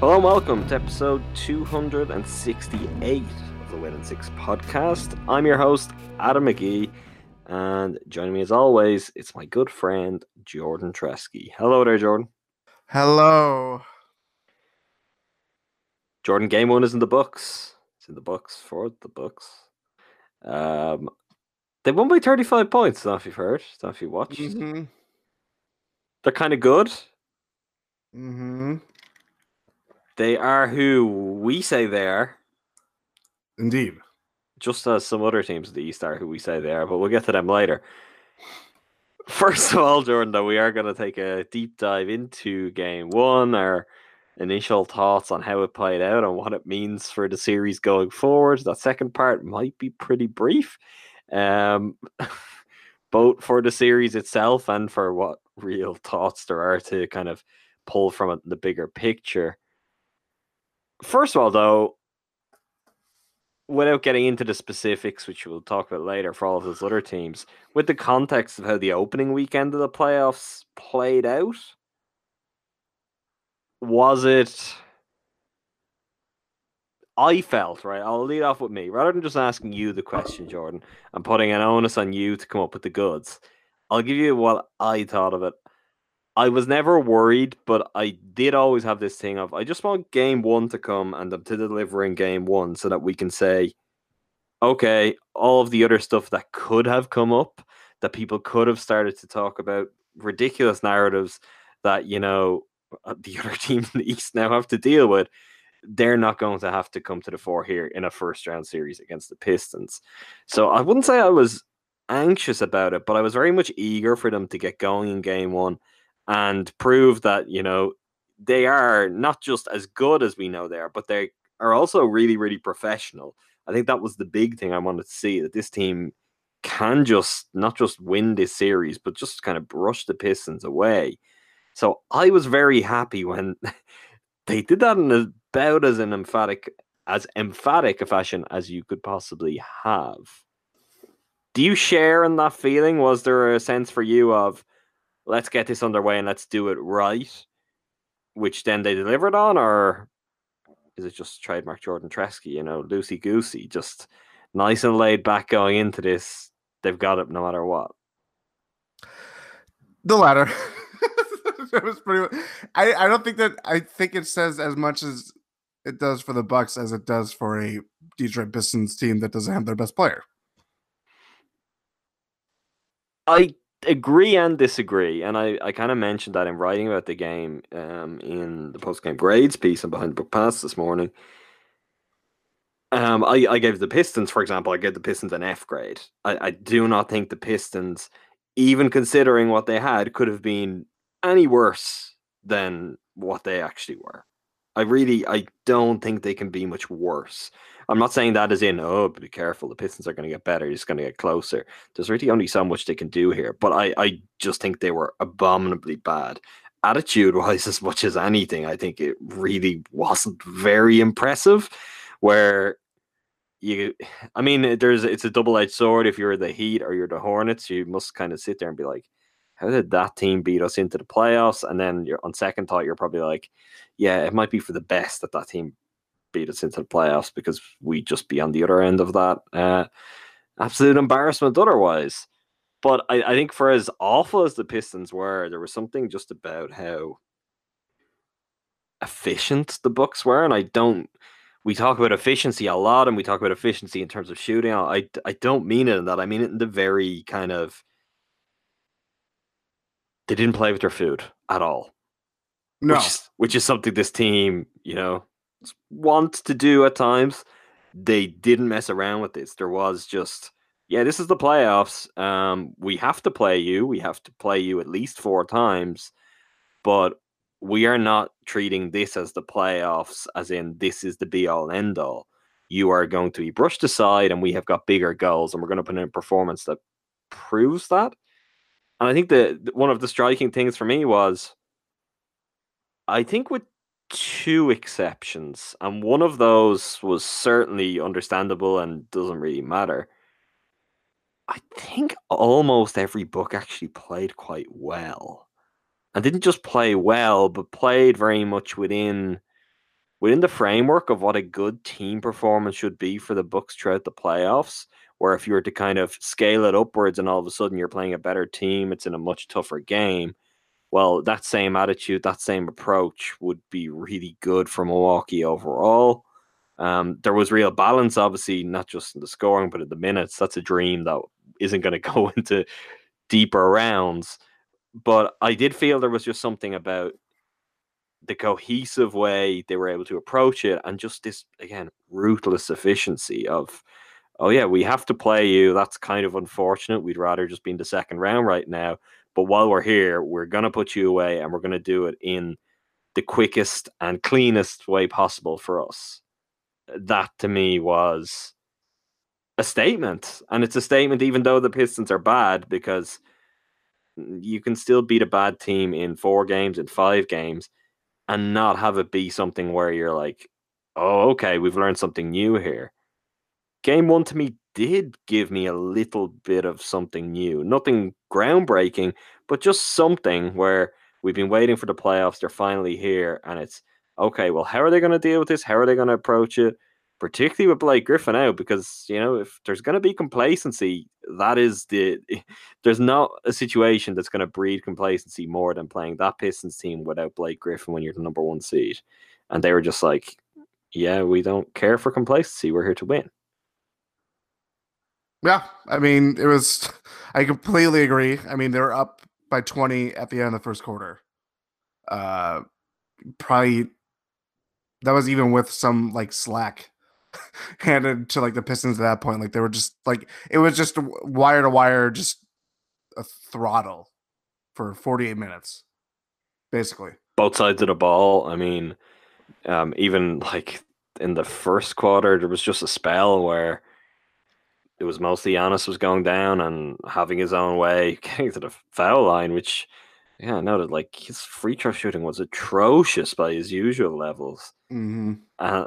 Hello and welcome to episode 268 of the Win in Six podcast. I'm your host, Adam McGee, and joining me as always, it's my good friend, Jordan Treske. Hello there, Jordan. Hello. Jordan, game one is in the books. It's in the books for the Bucks. Um, they won by 35 points, don't if you've heard, don't if you watched. Mm-hmm. They're kind of good. Mm-hmm. They are who we say they are. Indeed. just as some other teams in the East are who we say they are, but we'll get to them later. First of all, Jordan, though, we are going to take a deep dive into game one, our initial thoughts on how it played out and what it means for the series going forward. That second part might be pretty brief, um, both for the series itself and for what real thoughts there are to kind of pull from it, the bigger picture. First of all, though, without getting into the specifics, which we'll talk about later for all of those other teams, with the context of how the opening weekend of the playoffs played out, was it? I felt right. I'll lead off with me rather than just asking you the question, Jordan, and putting an onus on you to come up with the goods. I'll give you what I thought of it. I was never worried, but I did always have this thing of I just want game one to come and them to deliver in game one so that we can say, okay, all of the other stuff that could have come up, that people could have started to talk about, ridiculous narratives that, you know, uh, the other teams in the East now have to deal with, they're not going to have to come to the fore here in a first round series against the Pistons. So I wouldn't say I was anxious about it, but I was very much eager for them to get going in game one and prove that you know they are not just as good as we know they are, but they are also really, really professional. I think that was the big thing I wanted to see that this team can just not just win this series, but just kind of brush the Pistons away. So I was very happy when they did that in about as an emphatic as emphatic a fashion as you could possibly have. Do you share in that feeling? Was there a sense for you of let's get this underway and let's do it right, which then they delivered on, or is it just trademark Jordan Treske, you know, loosey goosey, just nice and laid back going into this? They've got it no matter what. The latter. it was pretty I, I don't think that I think it says as much as it does for the Bucks as it does for a Detroit Pistons team that doesn't have their best player. I agree and disagree, and I, I kind of mentioned that in writing about the game um, in the post game grades piece and behind the Buck Pass this morning. Um, I, I gave the Pistons, for example, I gave the Pistons an F grade. I, I do not think the Pistons, even considering what they had, could have been any worse than what they actually were. I really, I don't think they can be much worse. I'm not saying that as in, oh, be careful, the Pistons are going to get better, it's going to get closer. There's really only so much they can do here, but I, I just think they were abominably bad. Attitude wise, as much as anything, I think it really wasn't very impressive. Where you, I mean, there's it's a double edged sword. If you're the Heat or you're the Hornets, you must kind of sit there and be like, how did that team beat us into the playoffs? And then you're on second thought, you're probably like, yeah, it might be for the best that that team beat us into the playoffs because we'd just be on the other end of that uh, absolute embarrassment otherwise. But I, I think for as awful as the Pistons were, there was something just about how efficient the Bucks were, and I don't. we talk about efficiency a lot, and we talk about efficiency in terms of shooting. I I don't mean it in that. I mean it in the very kind of they didn't play with their food at all. No, which is, which is something this team, you know, wants to do at times. They didn't mess around with this. There was just, yeah, this is the playoffs. Um, we have to play you. We have to play you at least four times, but we are not treating this as the playoffs, as in this is the be all end all. You are going to be brushed aside, and we have got bigger goals, and we're going to put in a performance that proves that. And I think that one of the striking things for me was I think with two exceptions, and one of those was certainly understandable and doesn't really matter. I think almost every Buck actually played quite well. And didn't just play well, but played very much within within the framework of what a good team performance should be for the Bucks throughout the playoffs. Where if you were to kind of scale it upwards and all of a sudden you're playing a better team, it's in a much tougher game well, that same attitude, that same approach would be really good for Milwaukee overall. Um, there was real balance, obviously, not just in the scoring, but in the minutes. That's a dream that isn't going to go into deeper rounds. But I did feel there was just something about the cohesive way they were able to approach it and just this, again, ruthless efficiency of, oh, yeah, we have to play you. That's kind of unfortunate. We'd rather just be in the second round right now but while we're here, we're to put you away and we're to do it in the quickest and cleanest way possible for us. That to me was a statement. And it's a statement, even though the Pistons are bad, because you can still beat a bad team in four games, in five games, and not have it be something where you're like, oh, okay, we've learned something new here. Game one to me did give me a little bit of something new. Nothing groundbreaking, but just something where we've been waiting for the playoffs. They're finally here. And it's okay, well, how are they going to deal with this? How are they going to approach it? Particularly with Blake Griffin out, because you know, if there's going to be complacency, that is the there's not a situation that's going to breed complacency more than playing that Pistons team without Blake Griffin when you're the number one seed. And they were just like, Yeah, we don't care for complacency. We're here to win. Yeah, I mean, it was. I completely agree. I mean, they were up by twenty at the end of the first quarter. Uh, probably that was even with some like slack handed to like the Pistons at that point. Like they were just like it was just wire to wire, just a throttle for forty eight minutes, basically. Both sides of the ball. I mean, um, even like in the first quarter, there was just a spell where it was mostly Giannis was going down and having his own way, getting to the foul line, which yeah, I noted like his free throw shooting was atrocious by his usual levels. Mm-hmm. Uh,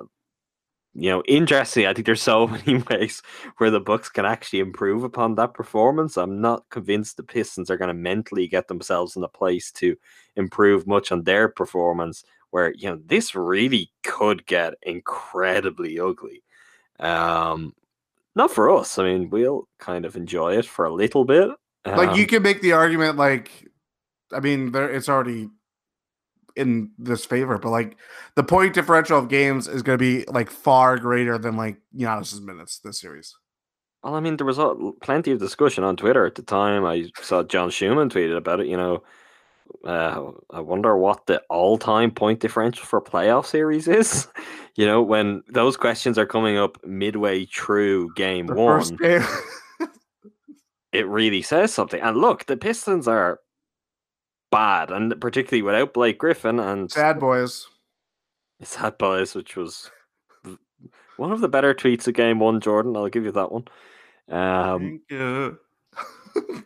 you know, interesting. I think there's so many ways where the Bucks can actually improve upon that performance. I'm not convinced the Pistons are going to mentally get themselves in a place to improve much on their performance. Where you know this really could get incredibly ugly. Um, not for us. I mean, we'll kind of enjoy it for a little bit. Um, like you um, can make the argument, like, I mean, there it's already in this favor, but like the point differential of games is going to be like far greater than like Giannis's minutes this series. Well, I mean, there was a, plenty of discussion on Twitter at the time. I saw John Schuhmann tweeted about it. You know, uh, I wonder what the all-time point differential for playoff series is. you know, when those questions are coming up midway through game The one, game. it really says something. And look, the Pistons are bad, and particularly without Blake Griffin and Sad boys. Sad Boys, which was one of the better tweets of game one, Jordan. I'll give you that one. Um, Thank you. i-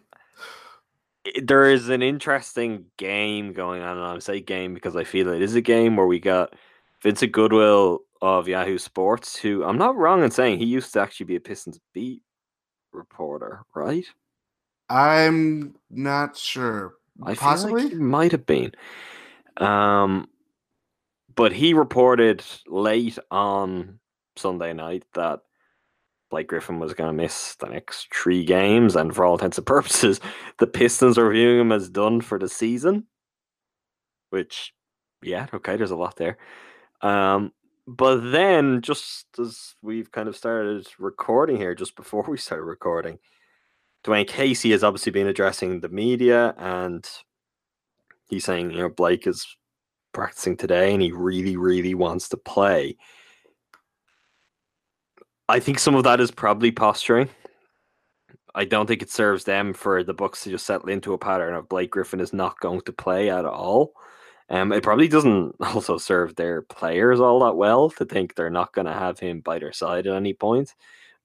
there is an interesting game going on, and I say game because I feel it is a game where we got Vincent Goodwill of Yahoo Sports, who I'm not wrong in saying he used to actually be a Pistons beat reporter, right? I'm not sure. I Possibly. like might have been. Um, but he reported late on Sunday night that Blake Griffin was going to miss the next three games, and for all intents and purposes, the Pistons are viewing him as done for the season. Which, yeah, okay, there's a lot there. Um, but then, just as we've kind of started recording here, just before we started recording, Dwane Casey has obviously been addressing the media and he's saying, you know, Blake is practicing today and he really, really wants to play. I think some of that is probably posturing. I don't think it serves them for the Bucks to just settle into a pattern of Blake Griffin is not going to play at all. Um, it probably doesn't also serve their players all that well to think they're not going to have him by their side at any point.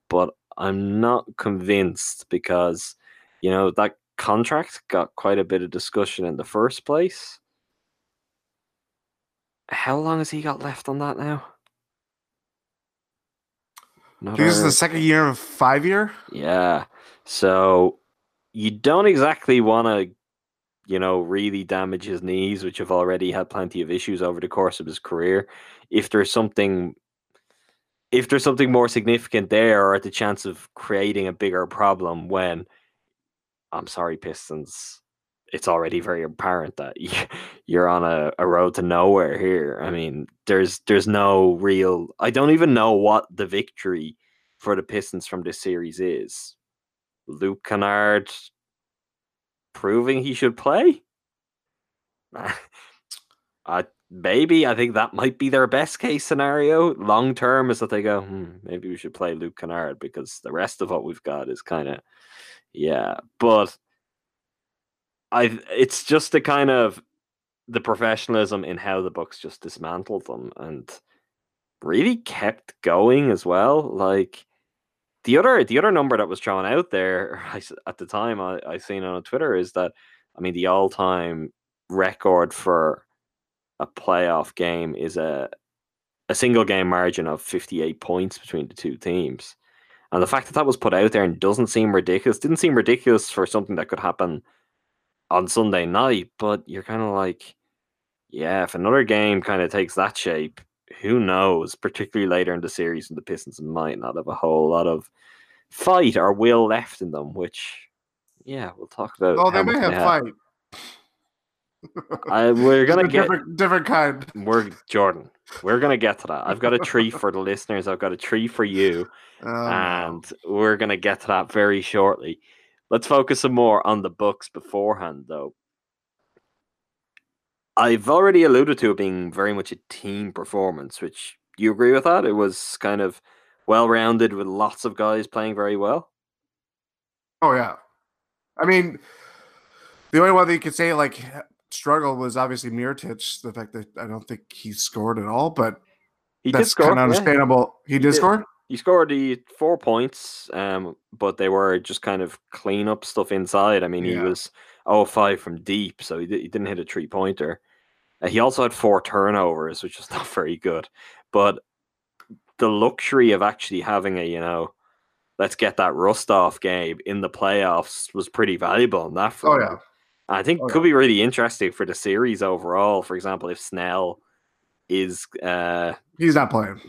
But I'm not convinced because, you know, that contract got quite a bit of discussion in the first place. How long has he got left on that now? Think this is the second year of five year. Yeah. So you don't exactly want to, you know, really damage his knees, which have already had plenty of issues over the course of his career. If there's something if there's something more significant there or at the chance of creating a bigger problem when I'm sorry, Pistons, it's already very apparent that you're on a, a road to nowhere here. I mean, there's there's no real I don't even know what the victory for the Pistons from this series is. Luke Kennard proving he should play? I maybe I think that might be their best case scenario. Long term is that they go, hmm, maybe we should play Luke Kennard because the rest of what we've got is kind of yeah. But I it's just the kind of the professionalism in how the Bucks just dismantled them and really kept going as well. Like the other the other number that was thrown out there at the time I, I seen on Twitter is that I mean the all time record for a playoff game is a a single game margin of 58 points between the two teams. And the fact that that was put out there and doesn't seem ridiculous, didn't seem ridiculous for something that could happen on Sunday night, but you're kind of like, yeah, if another game kind of takes that shape, who knows? Particularly later in the series, and the Pistons might not have a whole lot of fight or will left in them, which, yeah, we'll talk about. Oh, they may have, have fight. I, we're gonna get different, different kind. We're Jordan. We're gonna get to that. I've got a tree for the listeners. I've got a tree for you, oh, and we're gonna get to that very shortly. Let's focus some more on the Bucks beforehand, though. I've already alluded to it being very much a team performance, which you agree with that? It was kind of well rounded with lots of guys playing very well. Oh yeah, I mean, the only one that you could say like struggle was obviously Mirotic. The fact that I don't think he scored at all, but he that's did score. Kind of understandable. Yeah. He, did, did score. He scored the four points, um, but they were just kind of clean up stuff inside. I mean, yeah. he was 0-5 from deep, so he, he didn't hit a three pointer. Uh, he also had four turnovers, which was not very good. But the luxury of actually having a, you know, let's get that rust off game in the playoffs was pretty valuable in that front. Oh, yeah. I think oh, could yeah. be really interesting for the series overall. For example, if Snell is uh he's not playing.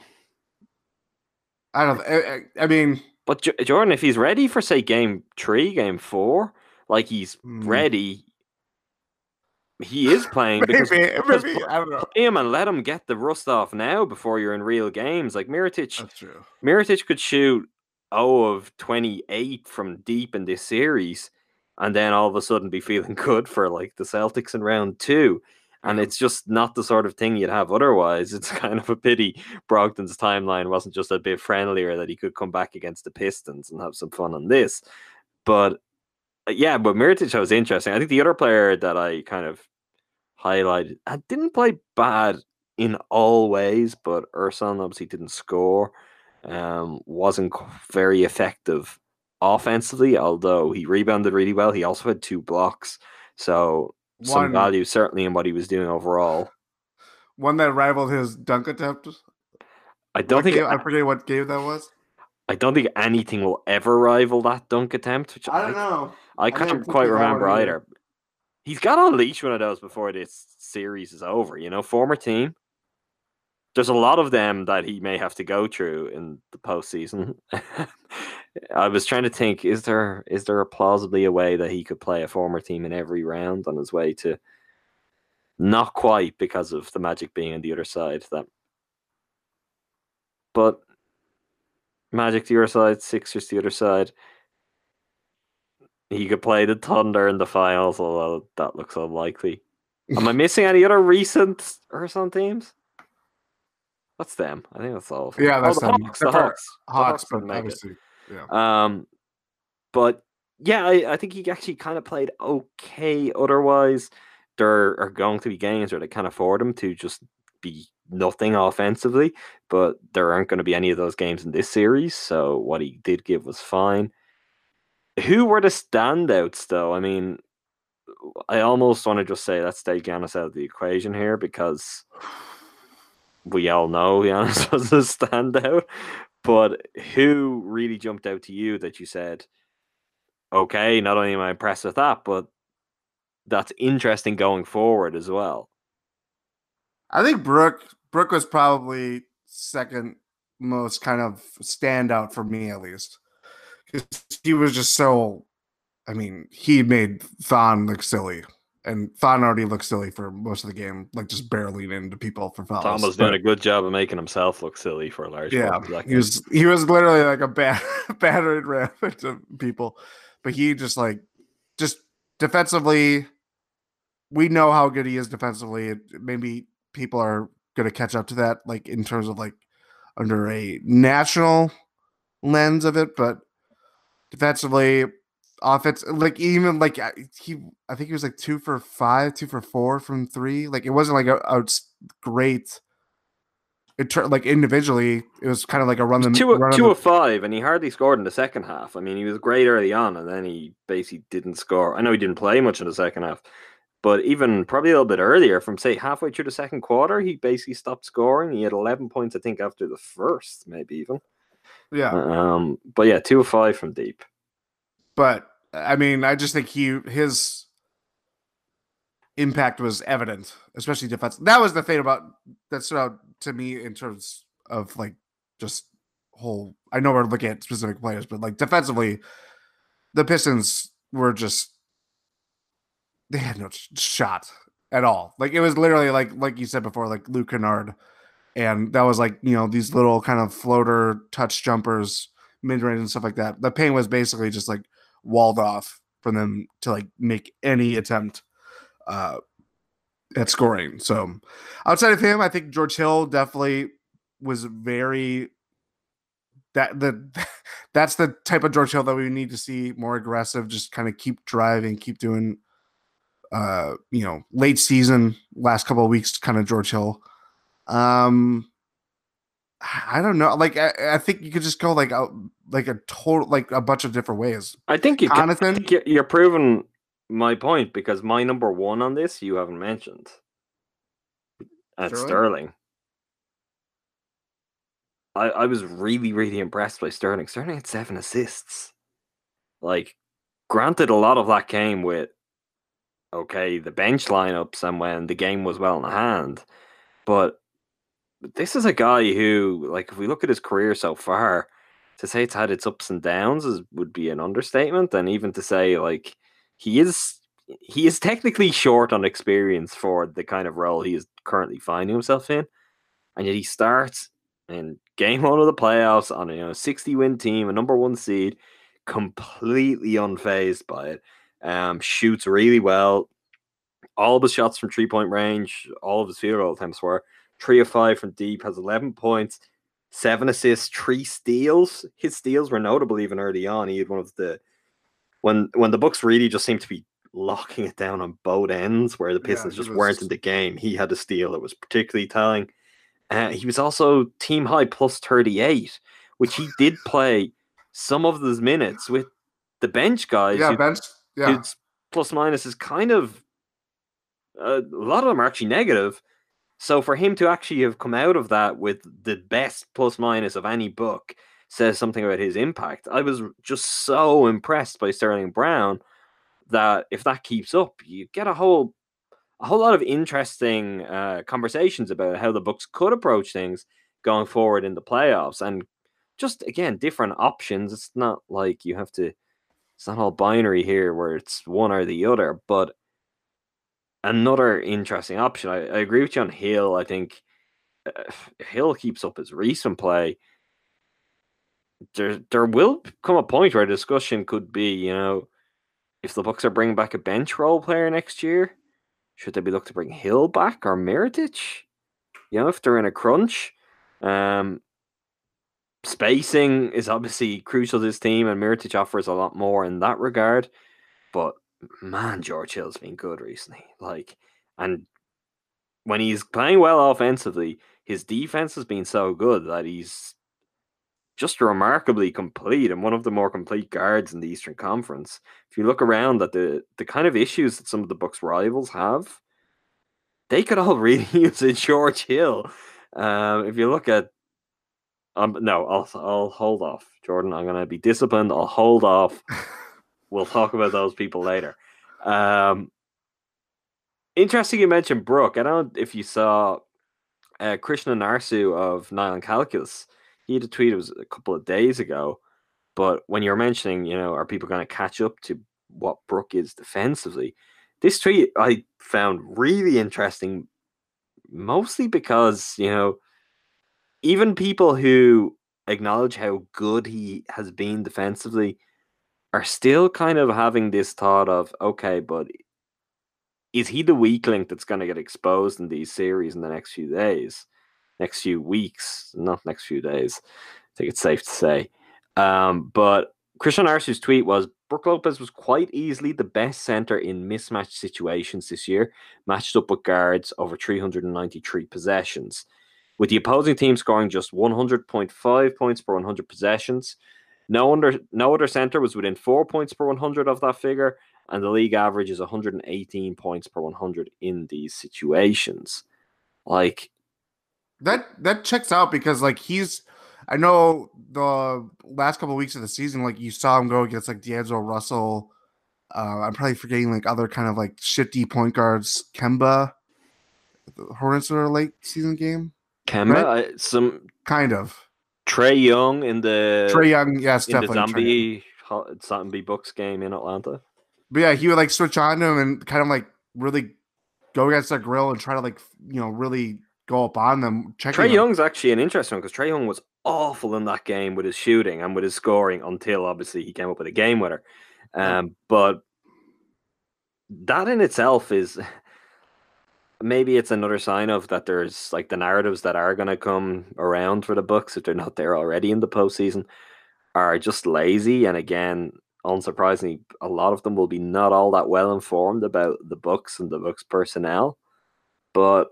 I don't. I, I mean, but J- Jordan, if he's ready for say game three, game four, like he's mm. ready, he is playing because, maybe, because maybe, I don't know. play him and let him get the rust off now before you're in real games. Like Mirotic, that's true. Could shoot 0 of 28 from deep in this series and then all of a sudden be feeling good for like the Celtics in round two. And it's just not the sort of thing you'd have otherwise. It's kind of a pity Brogdon's timeline wasn't just a bit friendlier that he could come back against the Pistons and have some fun on this. But uh, yeah, but Mirotic was interesting. I think the other player that I kind of highlighted I didn't play bad in all ways, but Ersan obviously didn't score. Um, wasn't very effective offensively, although he rebounded really well. He also had two blocks. So one, some value certainly in what he was doing overall. One that rivaled his dunk attempt. I don't what think game, I forget what game that was. I don't think anything will ever rival that dunk attempt. Which I don't I, know. I, can't quite remember either. He's got to unleash one of those before this series is over. You know, former team. There's a lot of them that he may have to go through in the postseason. Mm-hmm. I was trying to think: is there is there a plausibly a way that he could play a former team in every round on his way to? Not quite because of the Magic being on the other side. That but Magic the other side, Sixers to the other side. He could play the Thunder in the finals, although that looks unlikely. Am I missing any other recent Ersan teams? That's them. I think that's all. of them. Yeah, Oh, that's the them. Hawks. The part- Hawks. The Hawks, Hawks but didn't it. obviously, yeah. Um, but yeah, I, I think he actually kind of played okay. Otherwise, there are going to be games where they can't afford him to just be nothing offensively. But there aren't going to be any of those games in this series. So what he did give was fine. Who were the standouts, though? I mean, I almost want to just say let's take Giannis out of the equation here because we all know Giannis was a standout. But who really jumped out to you that you said, okay, not only am I impressed with that, but that's interesting going forward as well? I think Brooke Brooke was probably second most kind of standout for me at least. He was just so I mean, he made Thon look silly. And Thon already looked silly for most of the game, like just barreling into people for fouls. Thon was But- doing a good job of making himself look silly for a large yeah, part he was he was literally like a bad battered ram into people, but he just like just defensively. We know how good he is defensively. Maybe people are going to catch up to that, like in terms of like under a national lens of it, but defensively, offense, like even like he, I think he was like two for five, two for four from three. Like it wasn't like a great. It turned like individually, it was kind of like a run the two, run of two the- of five, and he hardly scored in the second half. I mean, he was great early on, and then he basically didn't score. I know he didn't play much in the second half, but even probably a little bit earlier, from say halfway through the second quarter, he basically stopped scoring. He had 11 points, I think, after the first, maybe even. yeah. Um, but yeah, two of five from deep. But I mean, I just think he his impact was evident, especially defense. That was the thing about that stood out to me in terms of like just whole. I know we're looking at specific players, but like defensively, the Pistons were just they had no shot at all. Like it was literally like like you said before, like Luke Kennard, and that was like you know these little kind of floater touch jumpers, mid range and stuff like that. The paint was basically just like walled off for them to like make any attempt uh, at scoring. So outside of him, I think George Hill definitely was very that the that's the type of George Hill that we need to see more aggressive, just kind of keep driving, keep doing uh you know late season last couple of weeks kind of George Hill. Um I don't know. Like I, I think you could just go like a like a total like a bunch of different ways. I think you can, Connaughton? think you're, you're proving my point because my number one on this you haven't mentioned. At Sterling? Sterling. I, I was really, really impressed by Sterling. Sterling had seven assists. Like, granted, a lot of that came with okay, the bench lineups and when the game was well in hand. But this is a guy who, like, if we look at his career so far, to say it's had its ups and downs is would be an understatement. And even to say, like, he is he is technically short on experience for the kind of role he is currently finding himself in. And yet he starts in game one of the playoffs on a you know 60 win team, a number one seed, completely unfazed by it. Um, shoots really well. All of his shots from three point range, all of his field goal attempts were three of five from deep, has 11 points, seven assists, three steals. His steals were notable even early on. He had one of the when when the Bucks really just seemed to be locking it down on both ends, where the Yeah, Pistons he just was- weren't in the game. He had a steal that was particularly telling. Uh, he was also team high plus 38, which he did play some of those minutes with the bench guys. Yeah, who- bench. Yeah, plus minus is kind of uh, a lot of them are actually negative. So for him to actually have come out of that with the best plus minus of any Buck says something about his impact. I was just so impressed by Sterling Brown that if that keeps up, you get a whole a whole lot of interesting uh, conversations about how the Bucks could approach things going forward in the playoffs and just again different options. It's not like you have to it's not all binary here where it's one or the other, but another interesting option. I, I agree with you on Hill. I think if Hill keeps up his recent play, there there will come a point where discussion could be, you know, if the Bucks are bringing back a bench role player next year, should they be looking to bring Hill back or Mirotic? You know, if they're in a crunch, um, spacing is obviously crucial to this team, and Mirotic offers a lot more in that regard. But man, George Hill's been good recently. Like, and when he's playing well offensively, his defense has been so good that he's just remarkably complete and one of the more complete guards in the Eastern Conference. If you look around at the the kind of issues that some of the Bucks rivals have, they could all really use a George Hill. Um, if you look at um, no, I'll I'll hold off, Jordan. I'm gonna be disciplined. I'll hold off. we'll talk about those people later. Um, interesting you mentioned Brook. I don't know if you saw uh, Krishna Narsu of Nylon Calculus. He had a tweet, it was a couple of days ago. But when you're mentioning, you know, are people going to catch up to what Brook is defensively? This tweet I found really interesting, mostly because, you know, even people who acknowledge how good he has been defensively are still kind of having this thought of, okay, but is he the weak link that's going to get exposed in these series in the next few days, next few weeks, not next few days? I think it's safe to say. Um, but Krishna Narsu's tweet was Brook Lopez was quite easily the best center in mismatched situations this year, matched up with guards over 393 possessions. With the opposing team scoring just 100.5 points per 100 possessions, no other, no other center was within four points per 100 of that figure, and the league average is 118 points per 100 in these situations. Like that that checks out because like he's I know the last couple of weeks of the season, like you saw him go against like D'Angelo Russell. Uh, I'm probably forgetting like other kind of like shifty point guards, Kemba, the Hornets in late season game. Kemba, right? I, some kind of Trae Young in the Trae Young, yes, in definitely the zombie zombie Bucks game in Atlanta. But yeah, he would like switch on to him and kind of like really go against that grill and try to like you know really go up on them. Trae Young's actually an interesting one because Trae Young was awful in that game with his shooting and with his scoring until obviously he came up with a game winner. Um, but that in itself is maybe it's another sign of that there's like the narratives that are going to come around for the Bucks if they're not there already in the postseason are just lazy. And again, unsurprisingly, a lot of them will be not all that well informed about the Bucks and the Bucks personnel. But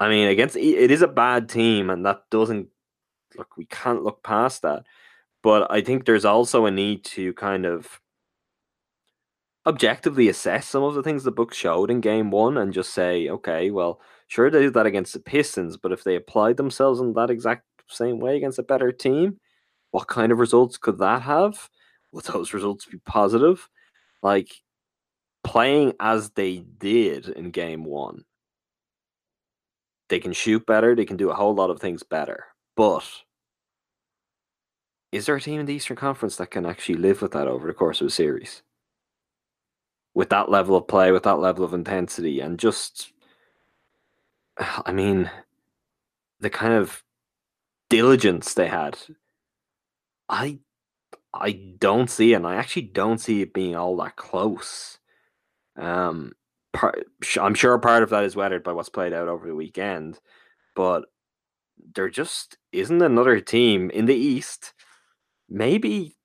I mean, against it is a bad team, and that doesn't look. We can't look past that. But I think there's also a need to kind of objectively assess some of the things the book showed in game one and just say, okay, well, sure they did that against the Pistons, but if they applied themselves in that exact same way against a better team, what kind of results could that have? Would those results be positive? Like playing as they did in game one, they can shoot better, they can do a whole lot of things better. But is there a team in the Eastern Conference that can actually live with that over the course of a series? With that level of play, with that level of intensity, and just, I mean, the kind of diligence they had. I, I don't see and I actually don't see it being all that close. Um, part, I'm sure part of that is weathered by what's played out over the weekend, but there just isn't another team in the East. Maybe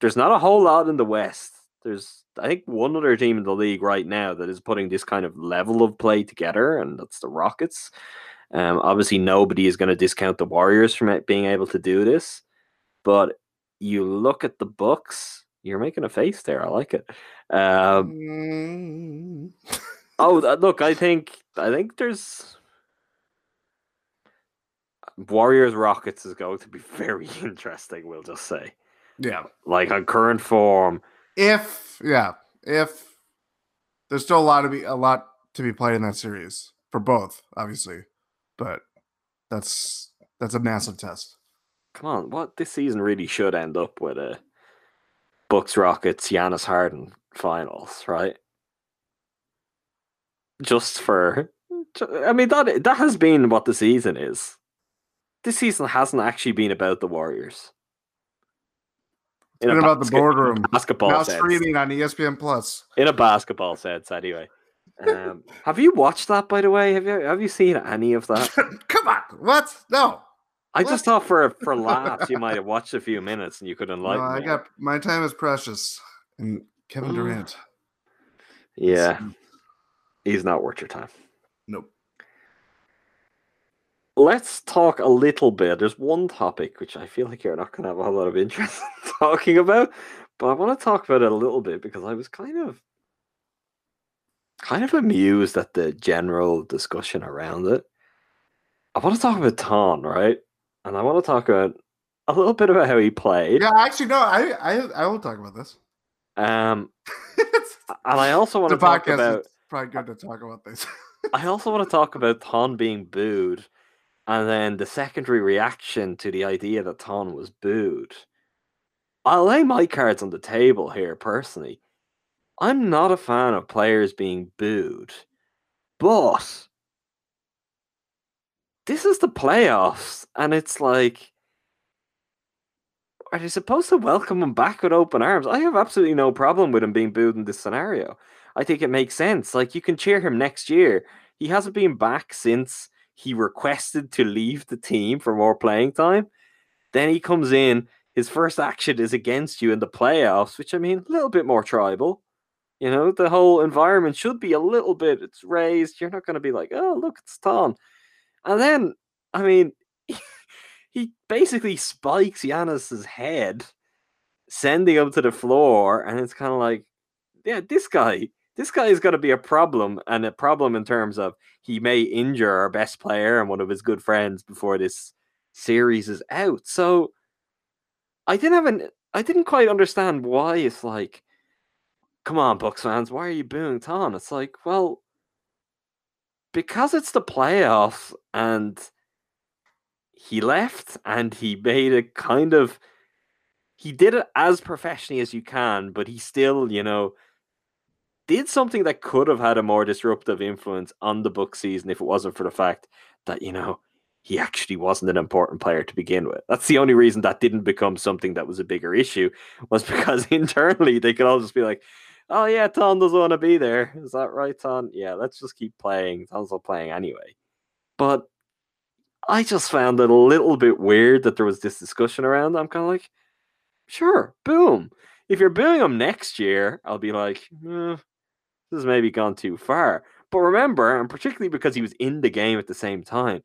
there's not a whole lot in the West there's I think one other team in the league right now that is putting this kind of level of play together, and that's the Rockets. Um, obviously, nobody is going to discount the Warriors from being able to do this, but you look at the Bucks. You're making a face there. I like it. Um, mm. oh, look, I think I think there's Warriors Rockets is going to be very interesting. We'll just say, yeah, like on current form if yeah, if there's still a lot to be a lot to be played in that series for both, obviously, but that's that's a massive test. Come on, what this season really should end up with a Bucks Rockets Giannis Harden finals, right? Just for I mean that that has been what the season is. This season hasn't actually been about the Warriors. It's been about the boardroom. Basketball Now sense. streaming on ESPN Plus. In a basketball sense, anyway. Um, have you watched that, by the way? Have you have you seen any of that? Come on, what? No, I just thought for for laughs you might have watched a few minutes and you could no enlighten I me. got my time is precious. And Kevin Mm. Durant. Yeah, he's not worth your time. Let's talk a little bit. There's one topic which I feel like you're not going to have a whole lot of interest in talking about, but I want to talk about it a little bit because I was kind of kind of amused at the general discussion around it. I want to talk about Thon, right? And I want to talk about a little bit about how he played. Yeah, actually, no. I I I will talk about this. Um, and I also want to talk about is probably good to talk about this. I also want to talk about Thon being booed and then the secondary reaction to the idea that Thon was booed. I'll lay my cards on the table here personally. I'm not a fan of players being booed, but this is the playoffs, and it's like, are they supposed to welcome him back with open arms? I have absolutely no problem with him being booed in this scenario. I think it makes sense. Like, you can cheer him next year. He hasn't been back since he requested to leave the team for more playing time. Then he comes in. His first action is against you in the playoffs, which I mean, a little bit more tribal. You know, the whole environment should be a little bit it's raised. You're not going to be like, oh, look, it's Thon. And then, I mean, he basically spikes Giannis's head, sending him to the floor, and it's kind of like, yeah, this guy, this guy is going to be a problem, and a problem in terms of he may injure our best player and one of his good friends before this series is out. So I didn't have an, I didn't quite understand why it's like, come on, Bucks fans, why are you booing Thon? It's like, well, because it's the playoffs and he left and he made a kind of he did it as professionally as you can, but he still, you know, did something that could have had a more disruptive influence on the book season if it wasn't for the fact that, you know, he actually wasn't an important player to begin with. That's the only reason that didn't become something that was a bigger issue, was because internally they could all just be like, oh yeah, Thon doesn't want to be there. Is that right, Thon? Yeah, let's just keep playing. Thon's not playing anyway. But I just found it a little bit weird that there was this discussion around. I'm kind of like, sure, boom. If you're booing him next year, I'll be like, eh, this has maybe gone too far. But remember, and particularly because he was in the game at the same time,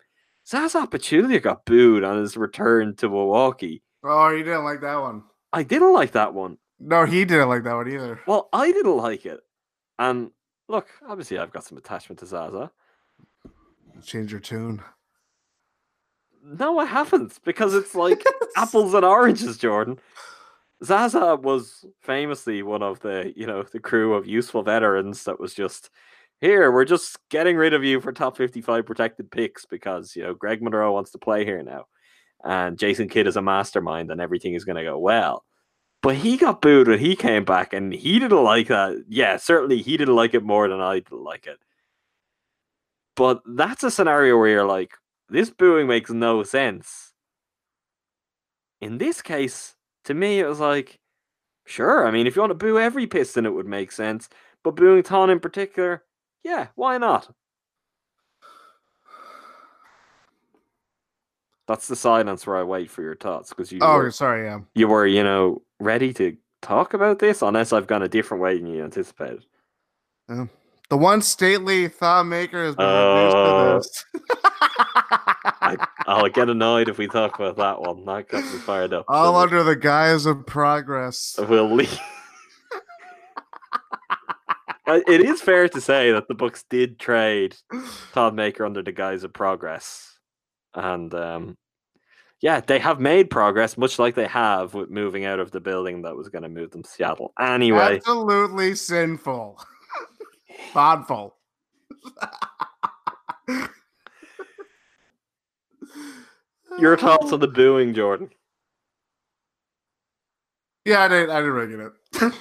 Zaza Pachulia got booed on his return to Milwaukee. oh, you didn't like that one. I didn't like that one. No, he didn't like that one either. Well, I didn't like it. And look, obviously I've got some attachment to Zaza. Change your tune. No, I haven't, because it's like apples and oranges, Jordan. Zaza was famously one of the, you know, the crew of useful veterans that was just here, we're just getting rid of you for top 55 protected picks because, you know, Greg Monroe wants to play here now. And Jason Kidd is a mastermind and everything is going to go well. But he got booed when he came back and he didn't like that. Yeah, certainly he didn't like it more than I didn't like it. But that's a scenario where you're like, this booing makes no sense. In this case, to me, it was like, sure. I mean, if you want to boo every Piston, it would make sense. But booing Thon in particular, yeah, why not? That's the silence where I wait for your thoughts because you Oh, were, sorry, yeah. you were, you know, ready to talk about this, unless I've gone a different way than you anticipated. The one stately Thon Maker has been Uh, reduced to this. I'll get annoyed if we talk about that one. That got me fired up. All So under the guise of progress. we'll leave. Uh, it is fair to say that the Bucks did trade Thon Maker under the guise of progress, and um, yeah, they have made progress, much like they have with moving out of the building that was going to move them to Seattle. Anyway, Absolutely sinful. Thoughtful. your thoughts on the oh. booing, Jordan? Yeah, I didn't. I didn't really get it.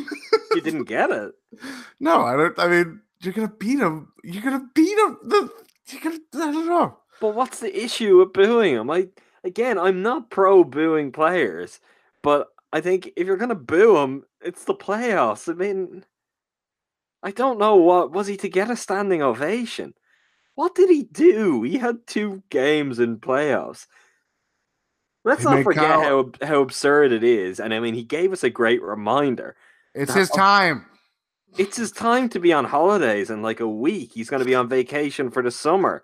You didn't get it. no, I don't. I mean, you're gonna beat him. You're gonna beat him. The You could, I don't know. But what's the issue with booing him? I again, I'm not pro booing players, but I think if you're gonna boo him, it's the playoffs. I mean, I don't know what was he to get a standing ovation. What did he do? He had two games in playoffs. Let's not forget Kyle- how how absurd it is. And I mean, he gave us a great reminder. It's his time. It's his time to be on holidays in like a week. He's going to be on vacation for the summer.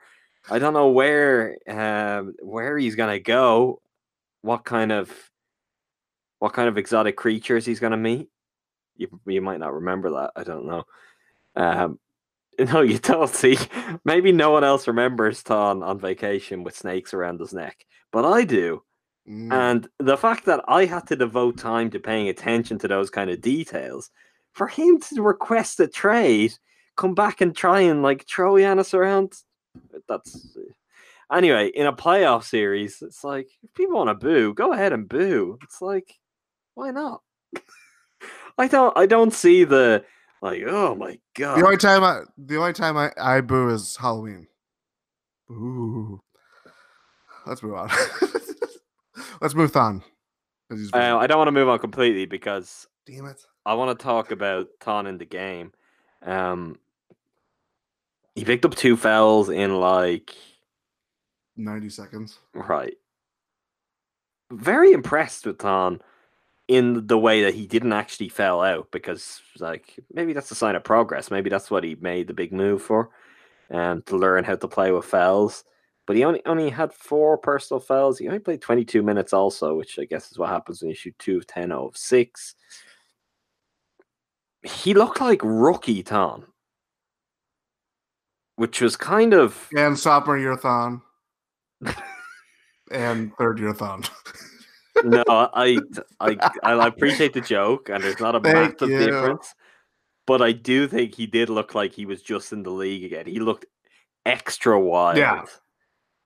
I don't know where um, where he's going to go. What kind of what kind of exotic creatures he's going to meet. You you might not remember that. I don't know. Um, no, you don't see. Maybe no one else remembers Thon on vacation with snakes around his neck, but I do. Mm. And the fact that I had to devote time to paying attention to those kind of details, for him to request a trade, come back and try and like throw Giannis around, that's anyway. In a playoff series, it's like if people want to boo, go ahead and boo. It's like, why not? I don't. I don't see the like. Oh my god! The only time I the only time I, I boo is Halloween. Ooh. Let's move on. Let's move on. Uh, I don't want to move on completely because Damn it. I want to talk about Thon in the game. Um, he picked up two fouls in like 90 seconds. right. Very impressed with Thon in the way that he didn't actually foul out because like maybe that's a sign of progress. Maybe that's what he made the big move for, um, to learn how to play with fouls. But he only only had four personal fouls. He only played 22 minutes also, which I guess is what happens when you shoot two of 10 out of six. He looked like rookie Thon, which was kind of And sophomore year thon. and third year thon. no, I, I I appreciate the joke, and there's not a Thank massive you. difference. But I do think he did look like he was just in the league again. He looked extra wild. Yeah.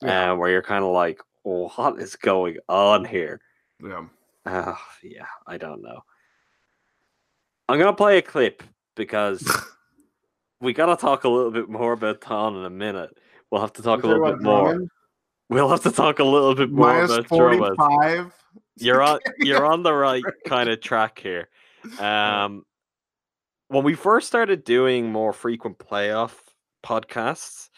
Uh, where you're kind of like, what is going on here? yeah. Uh, yeah, I don't know. I'm gonna play a clip because we gotta talk a little bit more about Thon in a minute. We'll have to talk a little bit more. We'll have to talk a little bit more Minus about Drummond. 45. You're on you're on the right kind of track here. Um when we first started doing more frequent playoff podcasts,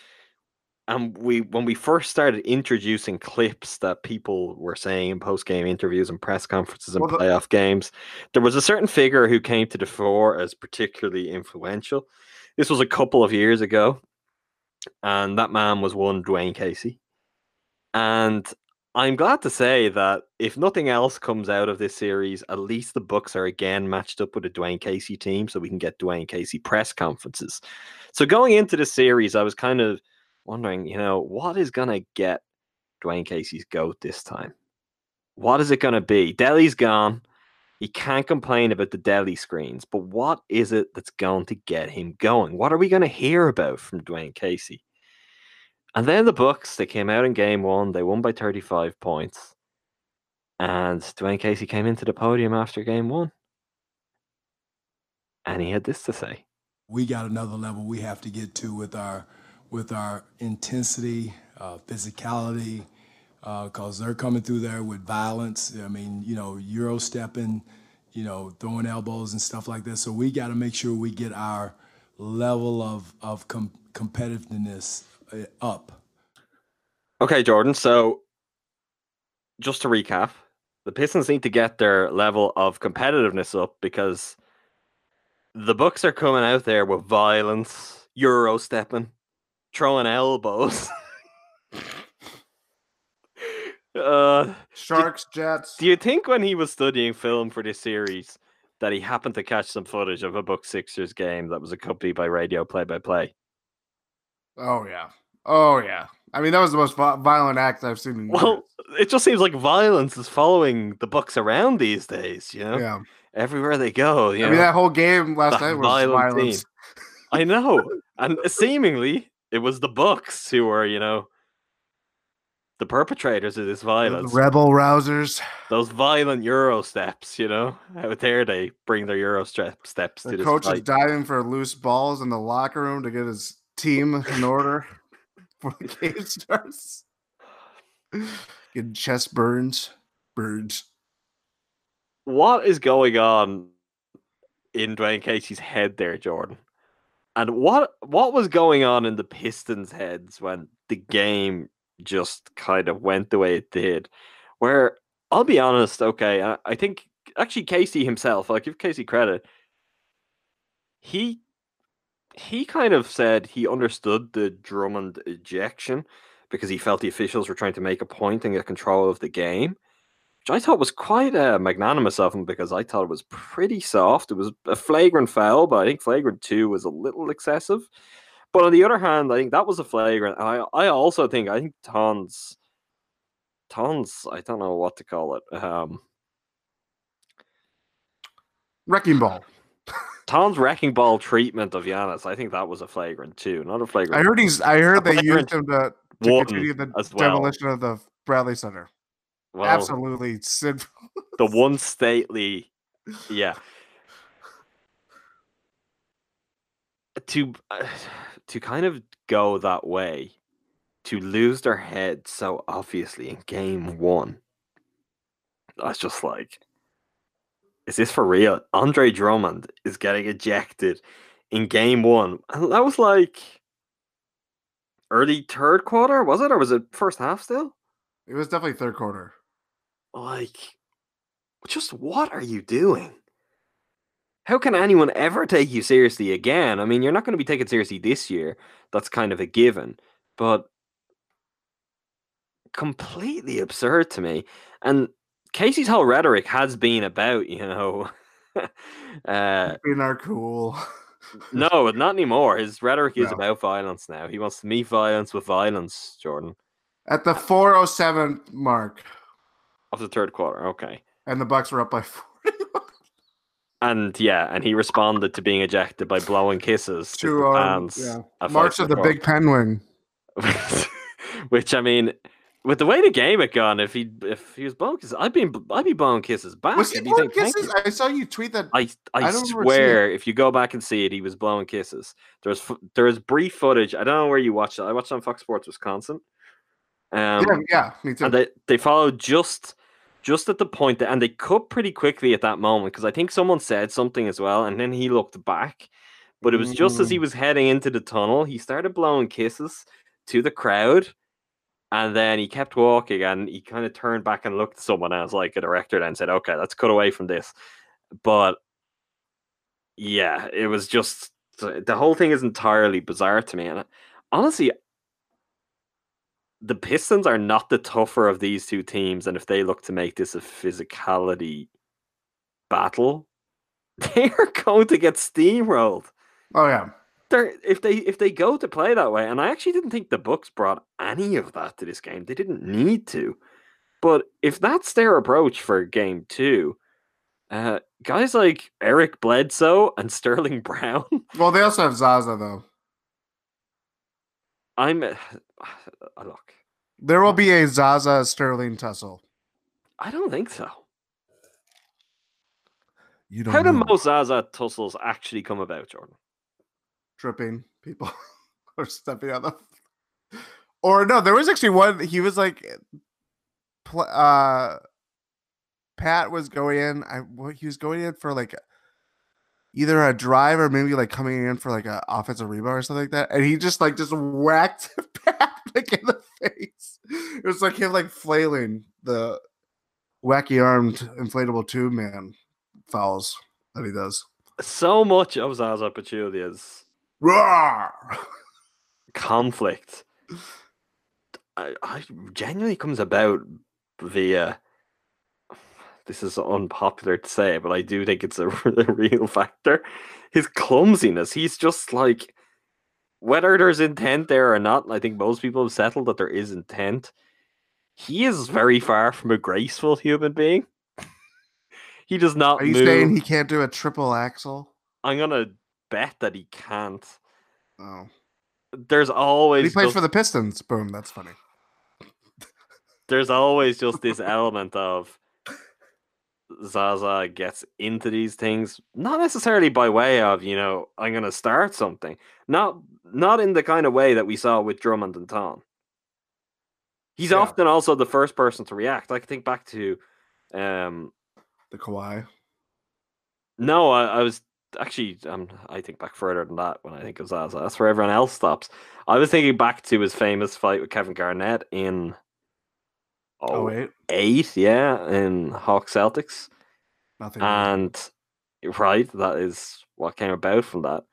and we when we first started introducing clips that people were saying in post game interviews and press conferences and Well, playoff games, there was a certain figure who came to the fore as particularly influential. This was a couple of years ago, and that man was one Dwane Casey. And I'm glad to say that if nothing else comes out of this series, at least the Bucks are again matched up with a Dwane Casey team, so we can get Dwane Casey press conferences. So going into the series, I was kind of wondering, you know, what is gonna get Dwane Casey's goat this time? What is it gonna be? Delly's gone. He can't complain about the Delhi screens, but what is it that's going to get him going? What are we going to hear about from Dwane Casey? And then the Bucks, they came out in game one. They won by 35 points. And Dwane Casey came into the podium after game one. And he had this to say. we got another level we have to get to with our with our intensity, uh, physicality, because they're coming through there with violence. I mean, you know, euro stepping, you know, throwing elbows and stuff like that. So we got to make sure we get our level of of com- competitiveness uh, up. Okay, Jordan. So just to recap, the Pistons need to get their level of competitiveness up because the Bucks are coming out there with violence, euro stepping, throwing elbows. uh, Sharks, Jets. do you think when he was studying film for this series that he happened to catch some footage of a Bucks Sixers game that was accompanied by radio play by play? Oh, yeah. Oh, yeah. I mean, that was the most violent act I've seen in Well, it just seems like violence is following the Bucks around these days. You know, yeah. everywhere they go. You I know? mean, that whole game last night was violent violence. I know, and seemingly it was the Bucks who were, you know, the perpetrators of this The violence. Rebel rousers. Those violent Euro steps, you know, how dare they bring their Euro step steps to The this coach is diving for loose balls in the locker room to get his team in order. before the game starts. Getting chest burns, birds. what is going on in Dwane Casey's head there, Jordan? And what what was going on in the Pistons' heads when the game just kind of went the way it did? Where I'll be honest, okay, I, I think actually Casey himself, I'll give Casey credit. He he kind of said he understood the Drummond ejection because he felt the officials were trying to make a point and get control of the game which I thought was quite uh, magnanimous of him because I thought it was pretty soft. It was a flagrant foul, but I think flagrant two was a little excessive. But on the other hand, I think that was a flagrant. I, I also think I think Thon's, Thon's, I don't know what to call it. Um, Wrecking ball. Thon's wrecking ball treatment of Giannis. I think that was a flagrant too, not a flagrant. I heard he's. I heard they used him to, to continue the well. demolition of the Bradley Center. Well, Absolutely sinful. the one stately, yeah. To uh, to kind of go that way, to lose their head so obviously in game one. That's just like, is this for real? Andre Drummond is getting ejected in game one, and that was like early third quarter, was it, or was it first half still? It was definitely third quarter. Like just what are you doing? How can anyone ever take you seriously again? I mean you're not going to be taken seriously this year. That's kind of a given but completely absurd to me and casey's whole rhetoric has been about you know uh Being our cool. no not anymore. His rhetoric is No. about violence now. He wants to meet violence with violence jordan. At the 407 mark, of the third quarter okay and the Bucks were up by 40. And yeah, and he responded to being ejected by blowing kisses to, to the um, fans. yeah. March of the Big Penguin. Which I mean, with the way the game had gone, if he if he was blowing kisses, I'd be I'd be blowing kisses back. Was he blowing kisses? I saw you tweet that. I I I, don't remember seeing swear, if you go back and see it, he was blowing kisses. There's there's brief footage. I don't know where you watched it. I watched it on Fox Sports Wisconsin. Um, yeah, yeah, me too. and they they followed just just at the point that, and they cut pretty quickly at that moment because I think someone said something as well, and then he looked back. But it was just as he mm. was heading into the tunnel, he started blowing kisses to the crowd, and then he kept walking, and he kind of turned back and looked at someone else, like a director, then said, "Okay, let's cut away from this." But yeah, it was just the whole thing is entirely bizarre to me, and honestly, the Pistons are not the tougher of these two teams, and if they look to make this a physicality battle, they are going to get steamrolled. oh yeah, They're, if they if they go to play that way, and I actually didn't think the Bucks brought any of that to this game. They didn't need to, but if that's their approach for game two, uh, guys like Eric Bledsoe and Sterling Brown, well they also have Zaza though. I'm uh, look. There will be a Zaza Sterling tussle. I don't think so. You don't How do most Zaza tussles actually come about, Jordan? tripping people or stepping on them. Or no, there was actually one. He was like, uh, Pat was going in. I what he was going in for like either a drive or maybe like coming in for like an offensive rebound or something like that, and he just like just whacked Pat like in the face. It was like him like flailing the wacky armed inflatable tube man fouls that he does. So much of Zaza Pachulia's Roar! conflict I, I genuinely comes about via this is unpopular to say, but I do think it's a, a real factor. His clumsiness. He's just like whether there's intent there or not, I think most people have settled that there is intent. He is very far from a graceful human being. he does not Are you move. saying he can't do a triple axle? I'm gonna bet that he can't. Oh, There's always he plays just- for the Pistons. Boom, that's funny. there's always just this element of Zaza gets into these things, not necessarily by way of, you know, I'm gonna start something. Not not in the kind of way that we saw with Drummond and Thon. He's Yeah. often also the first person to react. I can think back to um The Kawhi. no, I, I was actually um I think back further than that when I think of Zaza. That's where everyone else stops. I was thinking back to his famous fight with Kevin Garnett in Oh oh, wait, eight, yeah, in Hawk Celtics. nothing. And right, that is what came about from that.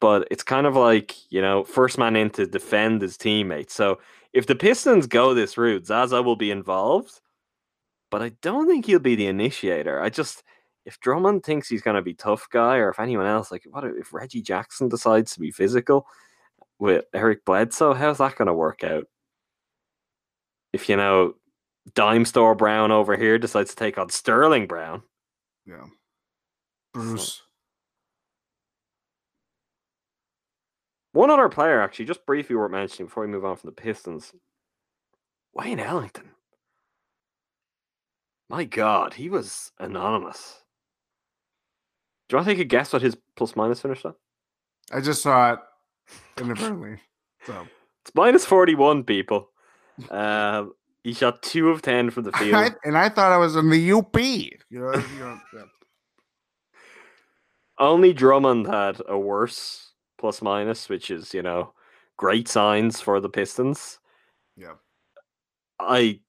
But it's kind of like, you know, first man in to defend his teammates. So if the Pistons go this route, Zaza will be involved, but I don't think he'll be the initiator. I just if Drummond thinks he's gonna be tough guy, or if anyone else, like what if Reggie Jackson decides to be physical with Eric Bledsoe, how's that gonna work out? If you know Dime Store Brown over here decides to take on Sterling Brown. yeah. Bruce. One other player, actually, just briefly worth mentioning before we move on from the Pistons. Wayne Ellington. My God, he was anonymous. Do you want to take a guess what his plus minus finished at? I just saw it inadvertently. So It's minus 41, people. Um, he shot two of 10 from the field. I, and I thought I was in the UP. You know, you know yeah. Only Drummond had a worse plus minus, which is, you know, great signs for the Pistons. Yeah. I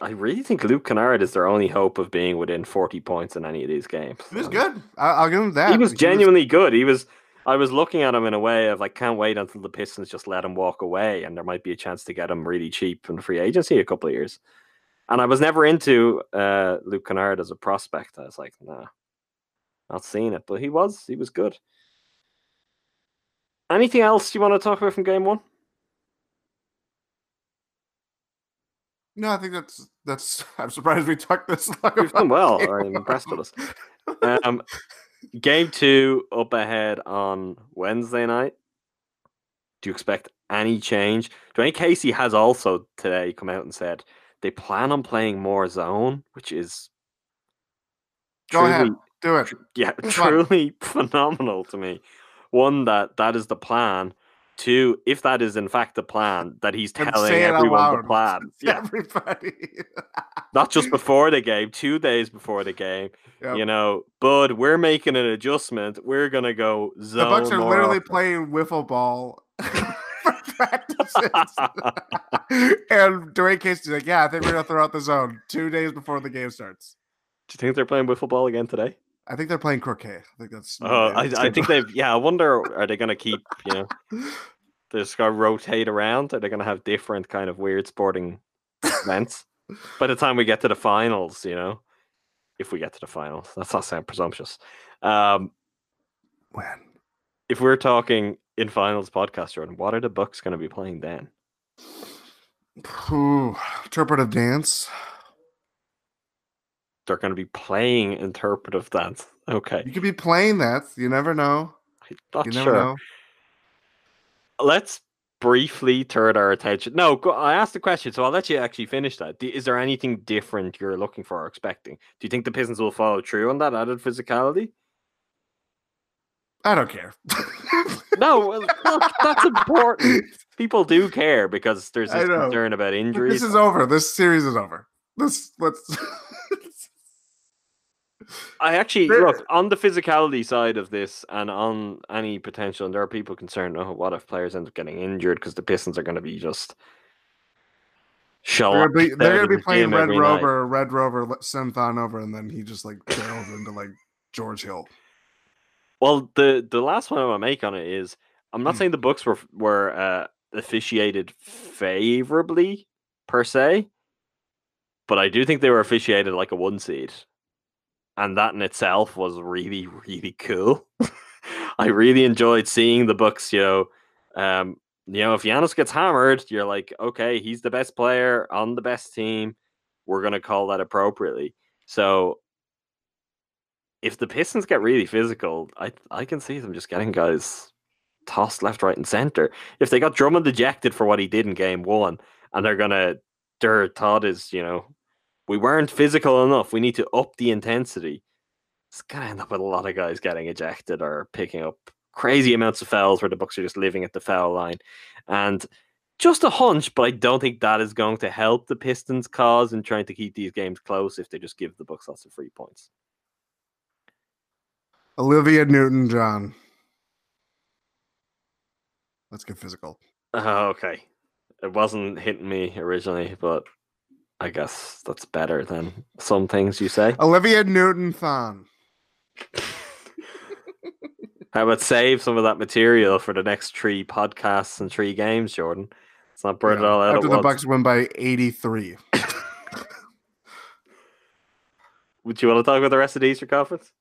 I really think Luke Kennard is their only hope of being within 40 points in any of these games. He was good. I, I'll give him that. He was genuinely good. He was I was looking at him in a way of like can't wait until the Pistons just let him walk away and there might be a chance to get him really cheap in free agency a couple of years. And I was never into uh Luke Kennard as a prospect. I was like, nah, not seeing it. But he was he was good. Anything else you want to talk about from game one? No, I think that's that's. I'm surprised we talked this long. You've done well. I'm impressed with us. Um, game two up ahead on Wednesday night. Do you expect any change? Dwane Casey has also today come out and said they plan on playing more zone, which is Go ahead, do it. yeah, truly phenomenal to me. One that that is the plan. Two, if that is in fact the plan, that he's telling say it out everyone the plan. Yeah, Everybody. not just before the game, two days before the game. Yep. You know, Bud, we're making an adjustment. We're gonna go zone. the Bucks are literally often." playing wiffle ball for practices. and Dwane Casey's like, "Yeah, I think we're gonna throw out the zone two days before the game starts." Do you think they're playing wiffle ball again today? I think they're playing croquet. I think that's. Oh, I, I think they've. Yeah, I wonder. Are they gonna keep? You know, they're just gonna rotate around. Are they gonna have different kind of weird sporting events? By the time we get to the finals, you know, if we get to the finals, that's not sound presumptuous. Um, when if we're talking in finals podcast, Jordan, what are the Bucks going to be playing then? Ooh, interpretive dance. They're going to be playing interpretive dance. Okay, You could be playing that. You never know. Not You never sure. know. Let's briefly turn our attention. No, go, I asked the question, so I'll let you actually finish that. Is there anything different you're looking for or expecting? Do you think the Pistons will follow through on that added physicality? I don't care. No, well, look, that's important. People do care because there's this concern about injuries. this is over. This series is over. Let's let's. I actually look on the physicality side of this, and on any potential. And there are people concerned. Oh, what if players end up getting injured because the Pistons are going to be just show they're gonna be, they're gonna be playing Red every night. Rover. Red Rover let- send Thon over, and then he just like barrels into like George Hill. Well, the the last one I want to make on it is I'm not Hmm. saying the Bucks were were uh, officiated favorably per se, but I do think they were officiated like a one seed, and that in itself was really really cool. I really enjoyed seeing the Bucks. You know, um, you know, if Giannis gets hammered, you're like, okay, he's the best player on the best team. We're gonna call that appropriately. So if the Pistons get really physical, I I can see them just getting guys tossed left, right, and center. If they got Drummond ejected for what he did in game one, and they're gonna their thought is, you know, We weren't physical enough. We need to up the intensity. It's gonna end up with a lot of guys getting ejected or picking up crazy amounts of fouls where the Bucks are just living at the foul line. And just a hunch, but I don't think that is going to help the Pistons' cause in trying to keep these games close if they just give the Bucks lots of free points. Olivia Newton John. Let's get physical. Oh, okay. It wasn't hitting me originally, but I guess that's better than some things you say. Olivia Newton Thon. How about save some of that material for the next three podcasts and three games, Jordan? Let's not burn it all out After the once. Bucks win by 83. Would you want to talk about the rest of the Eastern Conference?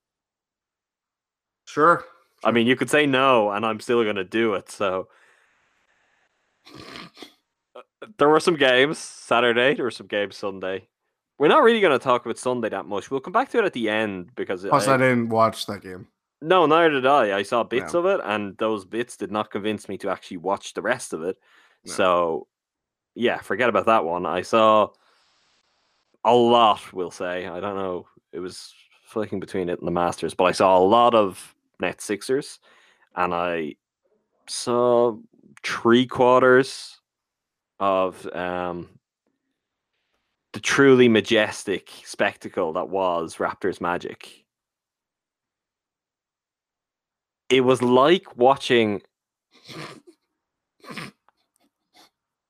Sure. I mean, you could say no, and I'm still going to do it. So there were some games Saturday. There were some games Sunday. We're not really going to talk about Sunday that much. We'll come back to it at the end because Plus, I- I didn't watch that game. no, neither did I. I saw bits No. of it, and those bits did not convince me to actually watch the rest of it. No. So, yeah, forget about that one. I saw a lot. We'll say I don't know. It was flicking between it and the Masters, but I saw a lot of net Sixers, and I saw three quarters of um, the truly majestic spectacle that was Raptors Magic. It was like watching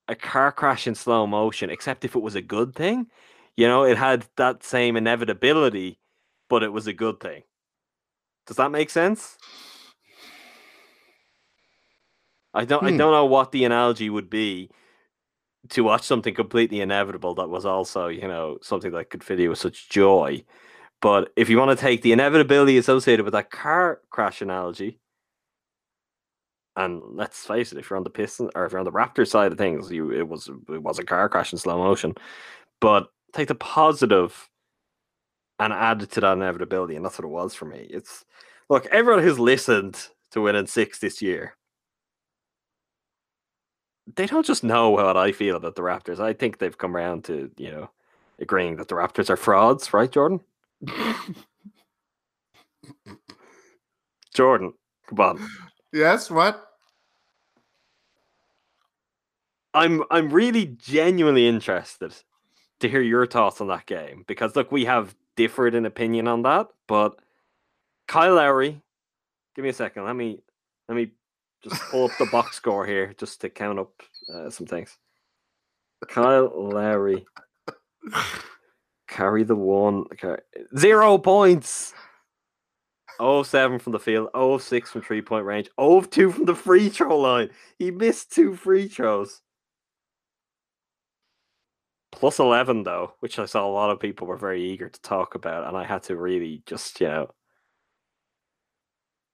a car crash in slow motion, except if it was a good thing. You know, it had that same inevitability, but it was a good thing. Does that make sense? I don't I Hmm. don't know what the analogy would be to watch something completely inevitable that was also, you know, something that could fill you with such joy. But if you want to take the inevitability associated with that car crash analogy, and let's face it, if you're on the piston or if you're on the Raptor side of things, you it was it was a car crash in slow motion. But take the positive and add it to that inevitability, and that's what it was for me. It's look, everyone who's listened to Win In 6 this year, they don't just know what I feel about the Raptors. I think they've come around to, you know, agreeing that the Raptors are frauds, right, Jordan? Jordan, come on. Yes, what? I'm I'm really genuinely interested to hear your thoughts on that game because look, we have differed in opinion on that, but Kyle Lowry, give me a second. Let me let me just pull up the box score here just to count up uh, some things. Kyle Larry carry the one car- zero points. 0 of 7 from the field, 0 of 6 from three point range, 0 of 2 from the free throw line. He missed two free throws. Plus 11, though, which I saw a lot of people were very eager to talk about, and I had to really just, you know,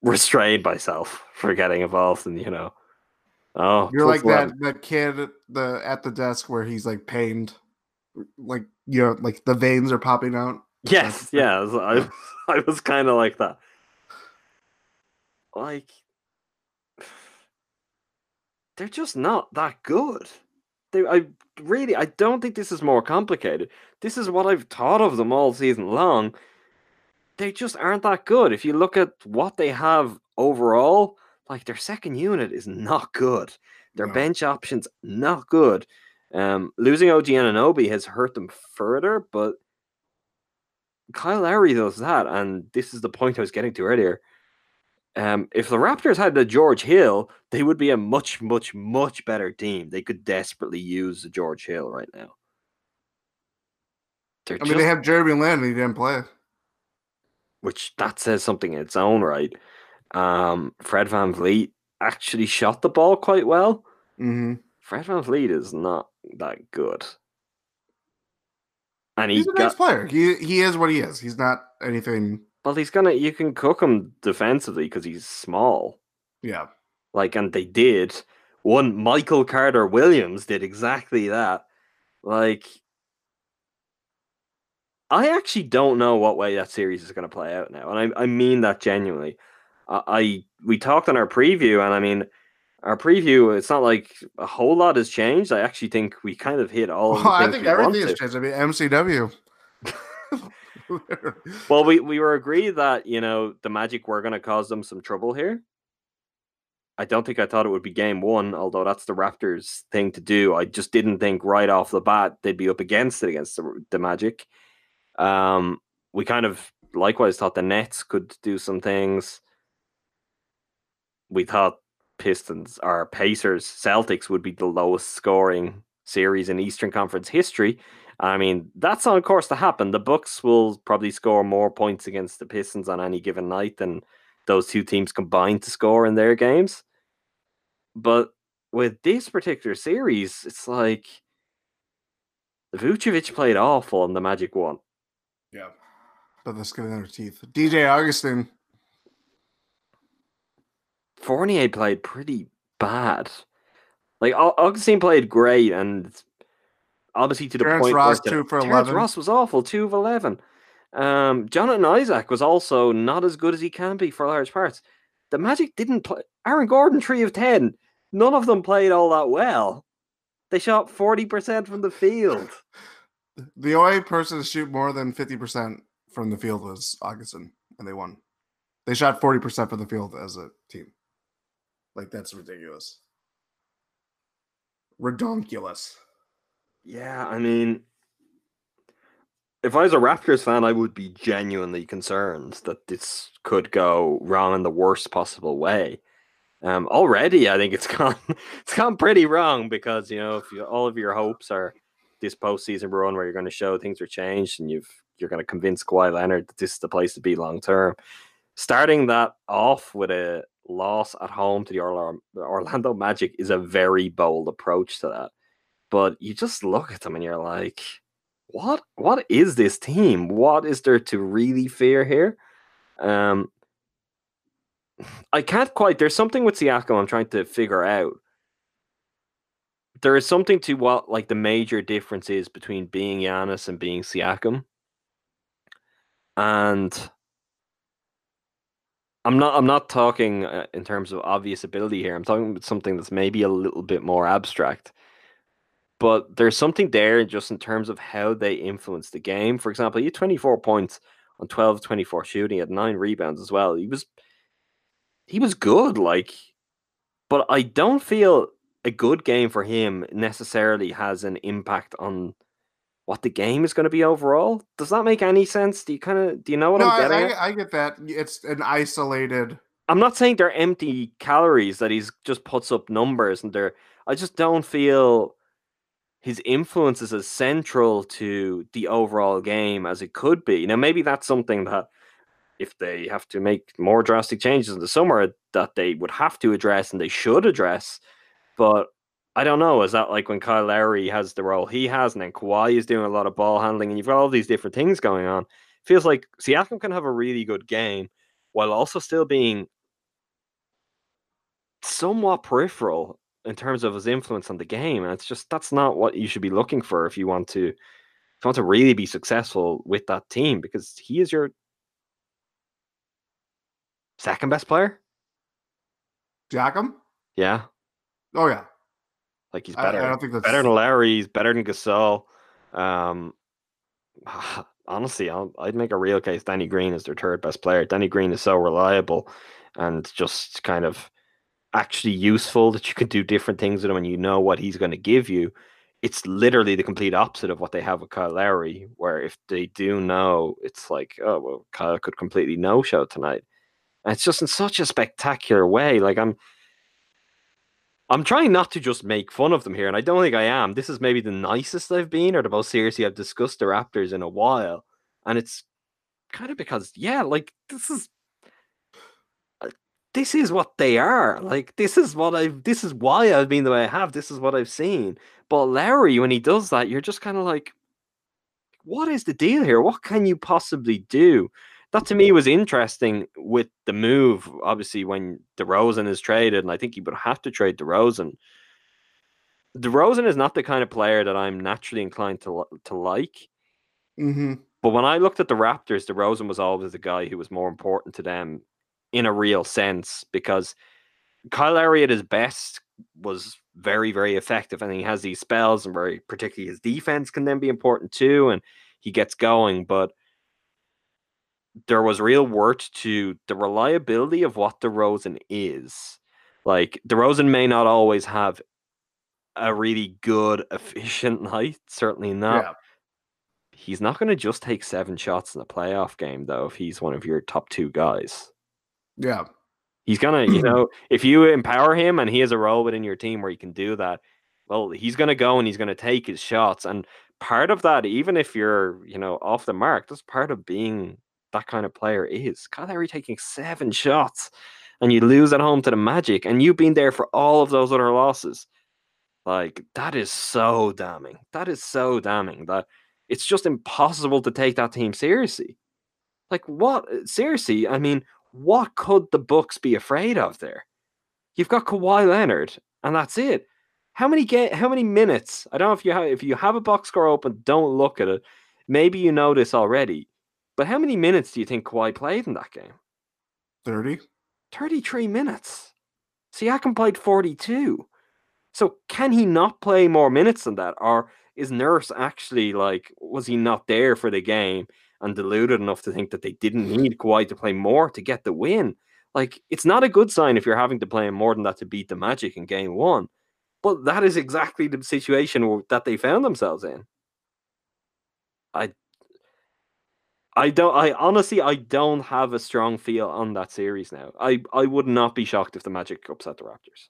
restrain myself for getting involved and you know. Oh, You're like that 11. that kid at the at the desk where he's like pained, like you know, like the veins are popping out. Yes, yeah, I was, I, I was kind of like that. Like, they're just not that good. They, I really, I don't think this is more complicated. This is what I've thought of them all season long. They just aren't that good. If you look at what they have overall, like their second unit is not good. Their No. bench options not good. Um, losing OG Anunoby has hurt them further, but Kyle Lowry does that, and this is the point I was getting to earlier. Um, if the Raptors had the George Hill, they would be a much, much, much better team. They could desperately use the George Hill right now. They're I mean, they have Jeremy Lin, and he didn't play. Which that says something in its own right. Um, Fred VanVleet actually shot the ball quite well. hmm Fred VanVleet is not that good. And he He's a got nice player. He he is what he is. He's not anything. well, he's gonna you can cook him defensively because he's small. Yeah, Like, and they did. One Michael Carter Williams did exactly that. Like, I actually don't know what way that series is going to play out now, and I, I mean that genuinely. I, I we talked on our preview, and I mean our preview. It's not like a whole lot has changed. I actually think we kind of hit all. of the Well, I think everything has changed. I mean, MCW. Well, we, we were agreed that, you know, the Magic were going to cause them some trouble here. I don't think I thought it would be game one, although that's the Raptors' thing to do. I just didn't think right off the bat they'd be up against it against the, the Magic. Um, we kind of likewise thought the Nets could do some things. We thought Pistons or Pacers, Celtics would be the lowest scoring series in Eastern Conference history. I mean, that's on course to happen. The Bucks will probably score more points against the Pistons on any given night than those two teams combined to score in their games. But with this particular series, it's like Vucevic played awful and the Magic won. Yeah. But the skin in their teeth. DJ Augustin. Fournier played pretty bad. Like Au- Augustin played great and obviously to the Terrence point Ross, where two for Terrence 11. Ross was awful, two of eleven. Um, Jonathan Isaac was also not as good as he can be for large parts. The Magic didn't play. Aaron Gordon, three of ten. None of them played all that well. They shot forty percent from the field. The only person to shoot more than 50% from the field was Augustin, and they won. They shot 40% from the field as a team. Like, that's ridiculous. Redonkulous. Yeah, I mean, if I was a Raptors fan, I would be genuinely concerned that this could go wrong in the worst possible way. Um, already, I think it's gone. It's gone pretty wrong because you know if you, all of your hopes are this postseason run where you're going to show things are changed and you've you're going to convince Kawhi Leonard that this is the place to be long term. Starting that off with a loss at home to the Orlando Magic is a very bold approach to that. But you just look at them and you're like, what what is this team? What is there to really fear here? Um I can't quite there's something with Siakam I'm trying to figure out. There is something to what like the major difference is between being Giannis and being Siakam. And I'm not I'm not talking uh, in terms of obvious ability here. I'm talking about something that's maybe a little bit more abstract. But there's something there just in terms of how they influence the game. For example, he had 24 points on 12 24 shooting, had nine rebounds as well. He was he was good, like but I don't feel a good game for him necessarily has an impact on what the game is going to be overall. Does that make any sense? Do you kind of do you know what no, I'm getting I, I get that. It's an isolated. I'm not saying they're empty calories that he's just puts up numbers and they're I just don't feel his influence is as central to the overall game as it could be. Now maybe that's something that if they have to make more drastic changes in the summer that they would have to address and they should address. But I don't know. Is that like when Kyle Lowry has the role he has, and then Kawhi is doing a lot of ball handling, and you've got all these different things going on? Feels like Siakam can have a really good game while also still being somewhat peripheral in terms of his influence on the game. And it's just that's not what you should be looking for if you want to if you want to really be successful with that team because he is your second best player. Jackham? Yeah, Oh, yeah. like he's I, I don't think that's better than Larry. He's better than Gasol. Um, honestly, I'll, I'd make a real case. Danny Green is their third best player. Danny Green is so reliable and just kind of actually useful that you can do different things with him and you know what he's going to give you. It's literally the complete opposite of what they have with Kyle Lowry, where if they do know, it's like, oh well, Kyle could completely no show tonight. And it's just in such a spectacular way. Like I'm I'm trying not to just make fun of them here, and I don't think I am. This is maybe the nicest I've been, or the most seriously I've discussed the Raptors in a while. And it's kind of because, yeah, like this is uh, this is what they are. Like this is what I've this is why I've been the way I have. This is what I've seen. But Larry, when he does that, you're just kind of like, what is the deal here? What can you possibly do? That to me was interesting with the move. Obviously, when DeRozan is traded, and I think he would have to trade DeRozan. DeRozan is not the kind of player that I'm naturally inclined to to like. Mm-hmm. But when I looked at the Raptors, DeRozan was always the guy who was more important to them in a real sense because Kyle Lowry at his best was very, very effective. And he has these spells, and very particularly his defense can then be important too. And he gets going. But there was real worth to the reliability of what DeRozan is. Like DeRozan may not always have a really good, efficient night. Certainly not. Yeah. He's not going to just take seven shots in a playoff game, though. If he's one of your top two guys, Yeah. he's gonna, you know, if you empower him and he has a role within your team where he can do that, well, he's gonna go and he's gonna take his shots. And part of that, even if you're, you know, off the mark, that's part of being that kind of player is. Kyle Lowry taking seven shots and you lose at home to the Magic, and you've been there for all of those other losses. Like that is so damning. That is so damning that it's just impossible to take that team seriously. Like what? Uh, seriously, I mean, what could the Bucks be afraid of there? You've got Kawhi Leonard, and that's it. How many ga- How many minutes? I don't know if you have if you have a box score open, don't look at it. Maybe you know this already, but how many minutes do you think Kawhi played in that game? 30. 33 minutes. See, Siakam played 42. So can he not play more minutes than that? Or is Nurse actually like, was he not there for the game and deluded enough to think that they didn't need Kawhi to play more to get the win? Like, it's not a good sign if you're having to play him more than that to beat the Magic in game one. But that is exactly the situation that they found themselves in. I I don't I honestly I don't have a strong feel on that series now. I I would not be shocked if the Magic upset the Raptors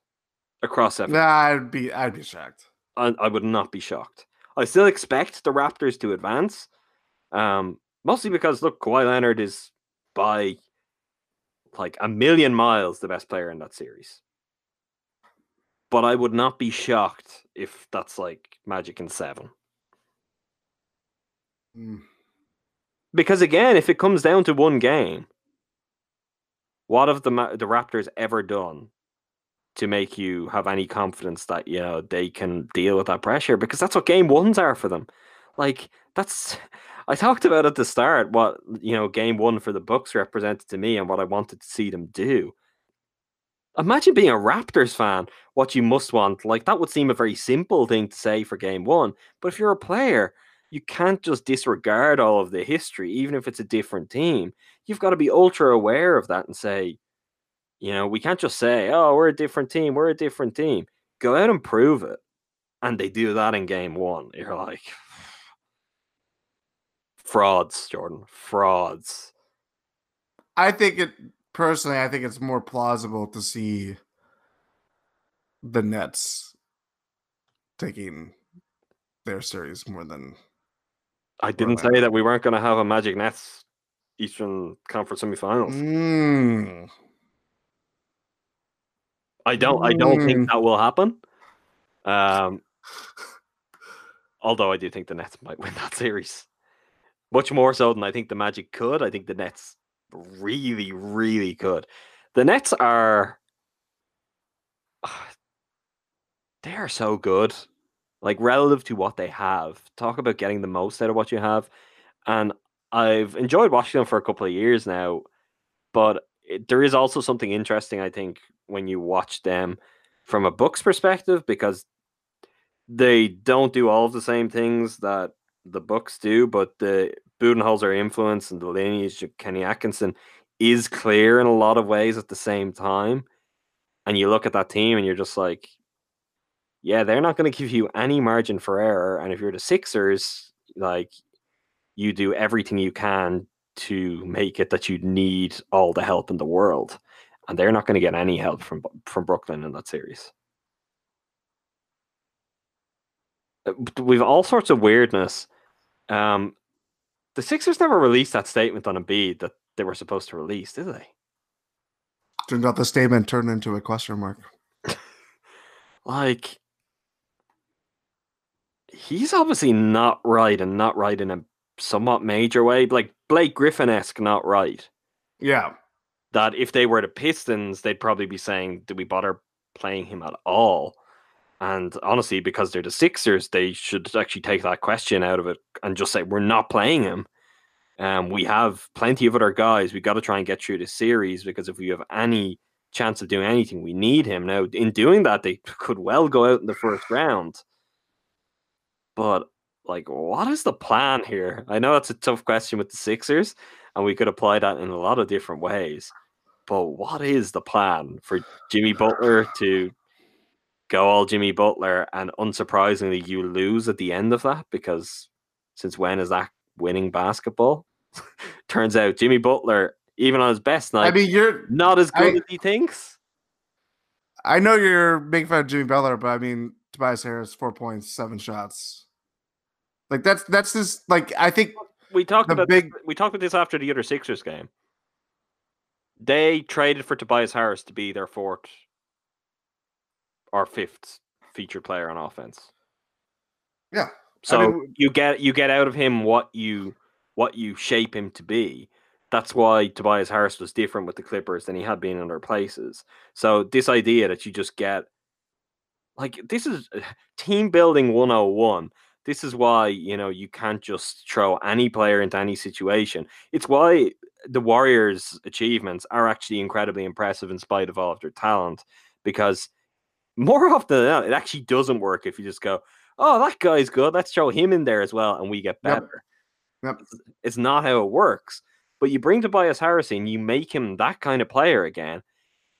across seven. Nah, I'd be I'd be shocked. I, I would not be shocked. I still expect the Raptors to advance. Um, mostly because look, Kawhi Leonard is by like a million miles the best player in that series. But I would not be shocked if that's like Magic in seven. Mm. Because again, if it comes down to one game, what have the the Raptors ever done to make you have any confidence that you know they can deal with that pressure? Because that's what game ones are for them. Like that's I talked about at the start what you know game one for the Bucks represented to me and what I wanted to see them do. Imagine being a Raptors fan, what you must want. Like that would seem a very simple thing to say for game one. But if you're a player, you can't just disregard all of the history, even if it's a different team. You've got to be ultra aware of that and say, you know, we can't just say, oh, we're a different team, we're a different team. Go out and prove it. And they do that in game one. You're like, frauds, Jordan, frauds. I think it personally. I think it's more plausible to see the Nets taking their series more than I didn't say that we weren't going to have a Magic Nets Eastern Conference semifinals. Mm. I don't. I don't Mm. think that will happen. Um, although I do think the Nets might win that series, much more so than I think the Magic could. I think the Nets really, really could. The Nets are. They are so good, like relative to what they have. Talk about getting the most out of what you have, and I've enjoyed watching them for a couple of years now. But it, there is also something interesting, I think, when you watch them from a Bucks perspective because they don't do all of the same things that the Bucks do, but the Budenholzer influence and the lineage of Kenny Atkinson is clear in a lot of ways at the same time. And you look at that team and you're just like, yeah, they're not going to give you any margin for error. And if you're the Sixers, like you do everything you can to make it that you need all the help in the world, and they're not going to get any help from from Brooklyn in that series. Uh, We've all sorts of weirdness. Um, the Sixers never released that statement on Embiid that they were supposed to release, did they? Turned out the statement turned into a question mark. Like, he's obviously not right, and not right in a somewhat major way, like Blake Griffin esque, not right. Yeah. that if they were the Pistons, they'd probably be saying, "Do we bother playing him at all?" And honestly, because they're the Sixers, they should actually take that question out of it and just say, "We're not playing him." Um, we have plenty of other guys. We got to try and get through this series because if we have any chance of doing anything, we need him. Now, in doing that, they could well go out in the first round. But like, what is the plan here? I know that's a tough question with the Sixers, and we could apply that in a lot of different ways. But what is the plan for Jimmy Butler to go all Jimmy Butler, and unsurprisingly, you lose at the end of that because since when is that winning basketball? Turns out Jimmy Butler, even on his best night, I mean, you're not as good I- as he thinks. I know you're making fun of Jimmy Butler, but I mean Tobias Harris, four points, seven shots. Like that's that's just like I think We talked about big- we talked about this after the other Sixers game. They traded for Tobias Harris to be their fourth or fifth featured player on offense. yeah. So mean- you get you get out of him what you what you shape him to be. That's why Tobias Harris was different with the Clippers than he had been in other places. So this idea that you just get like this is team building 101. This is why, you know, you can't just throw any player into any situation. It's why the Warriors' achievements are actually incredibly impressive in spite of all of their talent because more often than not, it actually doesn't work if you just go, oh, that guy's good. Let's throw him in there as well, and we get better. Yep. It's, it's not how it works. But you bring Tobias Harris in, you make him that kind of player again,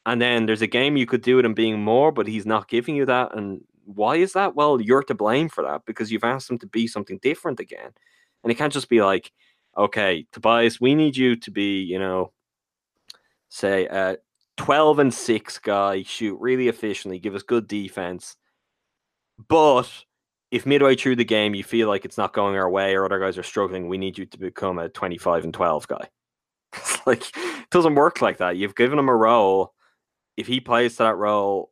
and then there's a game you could do with him being more, but he's not giving you that. And why is that? Well, you're to blame for that because you've asked him to be something different again, and it can't just be like, okay, Tobias, we need you to be, you know, say a 12 and 6 guy, shoot really efficiently, give us good defense. But if midway through the game you feel like it's not going our way or other guys are struggling, we need you to become a 25 and 12 guy. It's like it doesn't work like that. You've given him a role. If he plays that role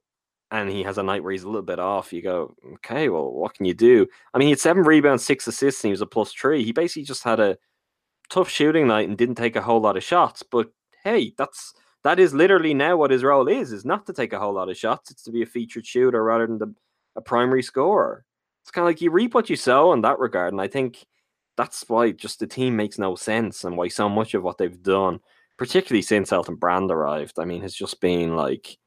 and he has a night where he's a little bit off, you go, okay, well, what can you do? I mean, he had seven rebounds, six assists, and he was a plus three. He basically just had a tough shooting night and didn't take a whole lot of shots. But hey, that's that is literally now what his role is: is not to take a whole lot of shots. It's to be a featured shooter rather than the, a primary scorer. It's kind of like you reap what you sow in that regard, and I think that's why just the team makes no sense and why so much of what they've done, particularly since Elton Brand arrived, I mean, has just been like.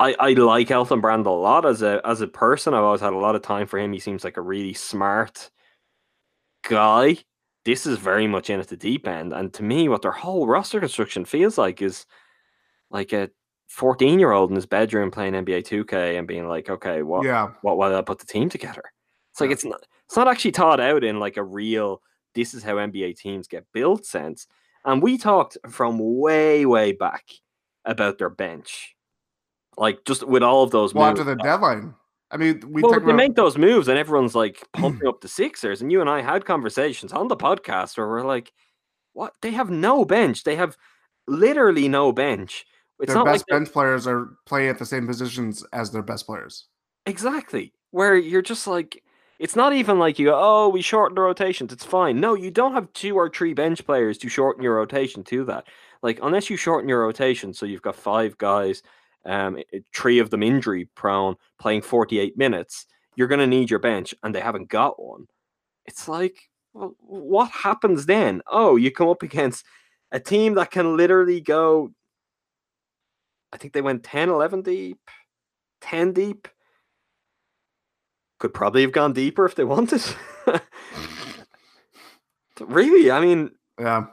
I, I like Elton Brand a lot as a as a person. I've always had a lot of time for him. He seems like a really smart guy. This is very much in at the deep end, and to me, what their whole roster construction feels like is like a fourteen year old in his bedroom playing NBA Two K and being like, okay, what Yeah. what why did I put the team together? It's like Yeah. it's not it's not actually thought out in like a real this is how NBA teams get built sense. And we talked from way, way back about their bench. Like just with all of those Well, moves. after the uh, deadline. I mean, we well, they about make those moves and everyone's like pumping up the Sixers. And you and I had conversations on the podcast where we're like, what? They have no bench. They have literally no bench. It's their not best like bench players are playing at the same positions as their best players. Exactly. Where you're just like, it's not even like you go, oh, we shortened the rotations. It's fine. No, you don't have two or three bench players to shorten your rotation to that. Like, unless you shorten your rotation, so you've got five guys, um, three of them injury prone, playing 48 minutes, you're going to need your bench, and they haven't got one. It's like, well, what happens then? Oh, you come up against a team that can literally go, I think they went 10, 11 deep, 10 deep could probably have gone deeper if they wanted. really, I mean, Yeah.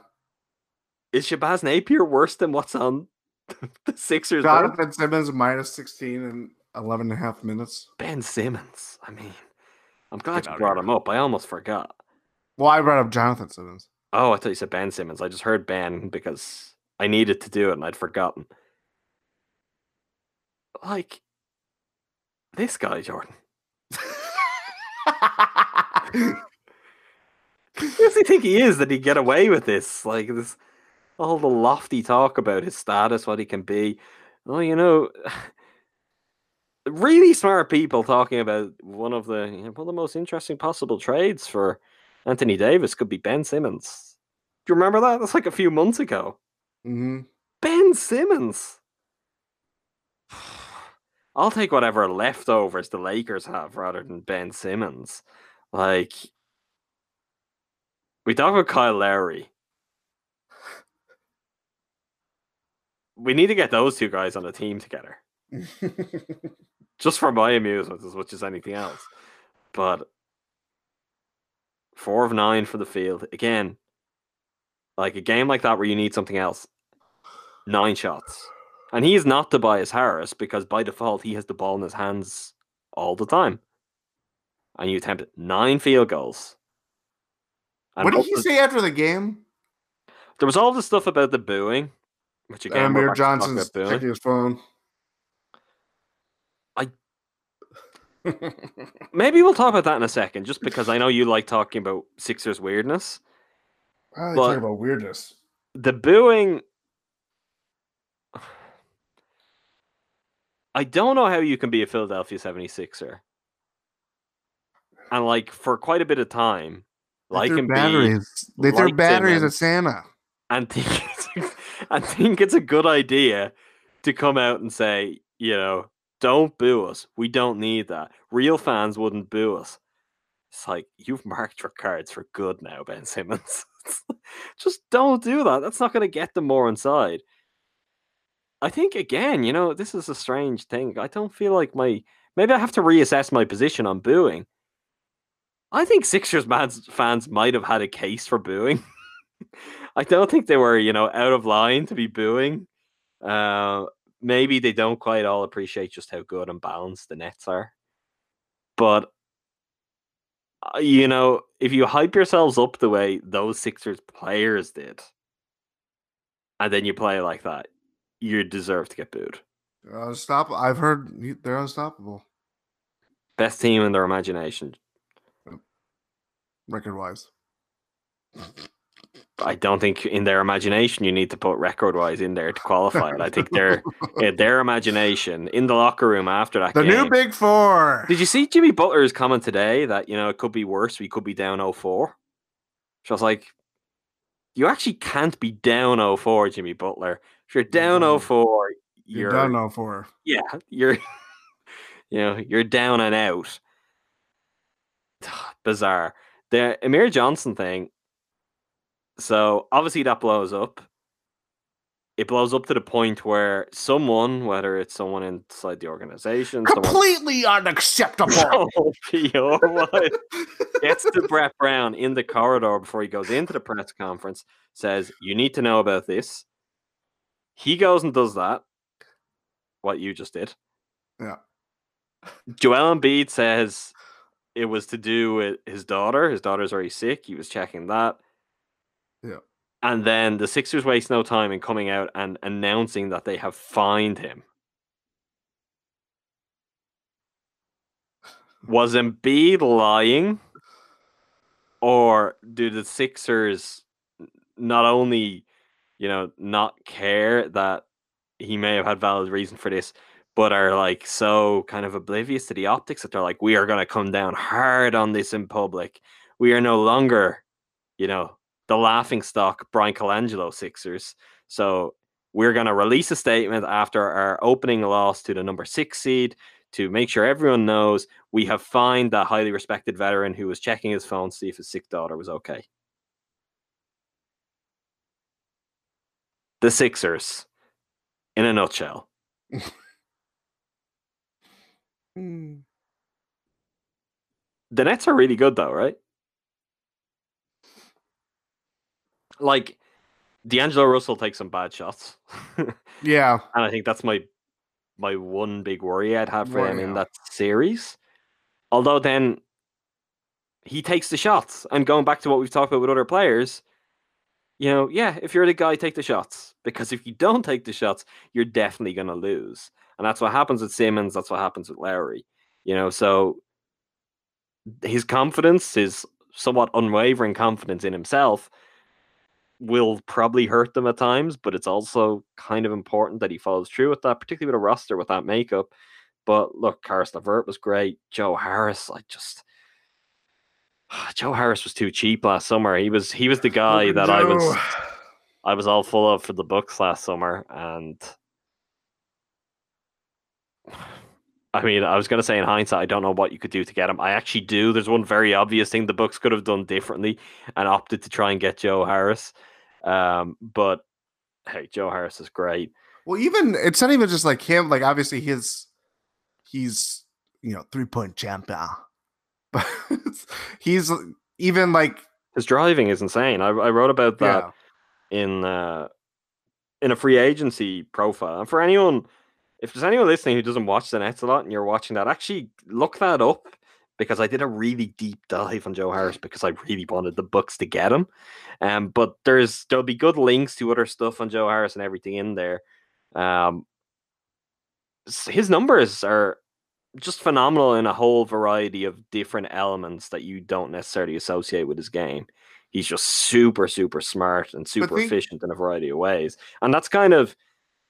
is Shabazz Napier worse than what's on the Sixers? bench? Jonathan Simmons minus 16 and 11 and a half minutes. Ben Simmons. I mean, I'm glad Get you brought him up. I almost forgot. Well, I brought up Jonathan Simmons. Oh, I thought you said Ben Simmons. I just heard Ben because I needed to do it and I'd forgotten. Like this guy, Jordan. Who does he think he is that he get away with this? Like this, all the lofty talk about his status, what he can be. Oh, you know, really smart people talking about one of the you know, one of the most interesting possible trades for Anthony Davis could be Ben Simmons. Do you remember that? That's like a few months ago. hmm Ben Simmons. I'll take whatever leftovers the Lakers have rather than Ben Simmons. Like, we talk about Kyle Lowry. We need to get those two guys on a team together, just for my amusement as much as anything else. But four of nine for the field again. Like a game like that where you need something else. Nine shots. And he is not Tobias Harris because by default he has the ball in his hands all the time. And you attempt nine field goals. And what did he say after the game? There was all the stuff about the booing, which again, Amir Johnson's checking his phone. I- Maybe we'll talk about that in a second, just because I know you like talking about Sixers weirdness. I talk about weirdness. The booing. I don't know how you can be a Philadelphia 76er. And like for quite a bit of time, like threw Embiid batteries. They threw batteries at Santa. and think I think it's a good idea to come out and say, you know, don't boo us. We don't need that. Real fans wouldn't boo us. It's like you've marked your cards for good now, Ben Simmons. Just don't do that. That's not going to get them more inside. I think again, you know, this is a strange thing. I don't feel like my maybe I have to reassess my position on booing. I think Sixers fans might have had a case for booing. I don't think they were, you know, out of line to be booing. Uh, maybe they don't quite all appreciate just how good and balanced the Nets are. But uh, you know, if you hype yourselves up the way those Sixers players did, and then you play like that, you deserve to get booed. Uh, stop. I've heard they're unstoppable Best team in their imagination. record wise. I don't think in their imagination you need to put record wise in there to qualify it. I think their their imagination in the locker room after that The game. new Big Four. Did you see Jimmy Butler's comment today that you know it could be worse? We could be down 0-4? So I was like, you actually can't be down 0-4, Jimmy Butler. If you're down done. 0-4, You're you're no four. yeah, you're you know you're down and out. Bizarre. The Amir Johnson thing. So obviously that blows up. It blows up to the point where someone, whether it's someone inside the organization, someone Completely unacceptable. P.O. what? gets to Brett Brown in the corridor before he goes into the press conference, says, You need to know about this. He goes and does that. What you just did. Yeah. Joel Embiid says it was to do with his daughter. His daughter's already sick. He was checking that. Yeah. And then the Sixers waste no time in coming out and announcing that they have fined him. Was Embiid lying? Or do the Sixers not only, you know, not care that he may have had valid reason for this, but are like so kind of oblivious to the optics that they're like, we are going to come down hard on this in public. We are no longer, you know, the laughing stock Bryan Colangelo Sixers. So we're going to release a statement after our opening loss to the number six seed to make sure everyone knows we have fined that highly respected veteran who was checking his phone to see if his sick daughter was okay. The Sixers, in a nutshell. Hmm. The Nets are really good, though, right? Like, D'Angelo Russell takes some bad shots. yeah. And I think that's my my one big worry I'd have for him Worry, in that series. Although then he takes the shots. And going back to what we've talked about with other players, you know, yeah, if you're the guy, take the shots. Because if you don't take the shots, you're definitely gonna lose. And that's what happens with Simmons, that's what happens with Lowry. You know, so his confidence, his somewhat unwavering confidence in himself, will probably hurt them at times, but it's also kind of important that he follows through with that, particularly with a roster with that makeup. But look, Caris LeVert was great. Joe Harris, I just Joe Harris was too cheap last summer. He was he was the oh, guy Look at that I was I was all full of for the Bucks last summer, and I mean, I was going to say in hindsight, I don't know what you could do to get him. I actually do. There's one very obvious thing the Bucks could have done differently and opted to try and get Joe Harris. Um, but hey, Joe Harris is great. Well, even it's not even just like him. Like obviously his he's you know three point champion, but he's even like His driving is insane. I, I wrote about that yeah. in uh, in a free agency profile. And for anyone, if there's anyone listening who doesn't watch the Nets a lot and you're watching that, actually look that up because I did a really deep dive on Joe Harris because I really wanted the Bucks to get him. Um, but there's there'll be good links to other stuff on Joe Harris and everything in there. Um, his numbers are just phenomenal in a whole variety of different elements that you don't necessarily associate with his game. He's just super, super smart and super think- efficient in a variety of ways. And that's kind of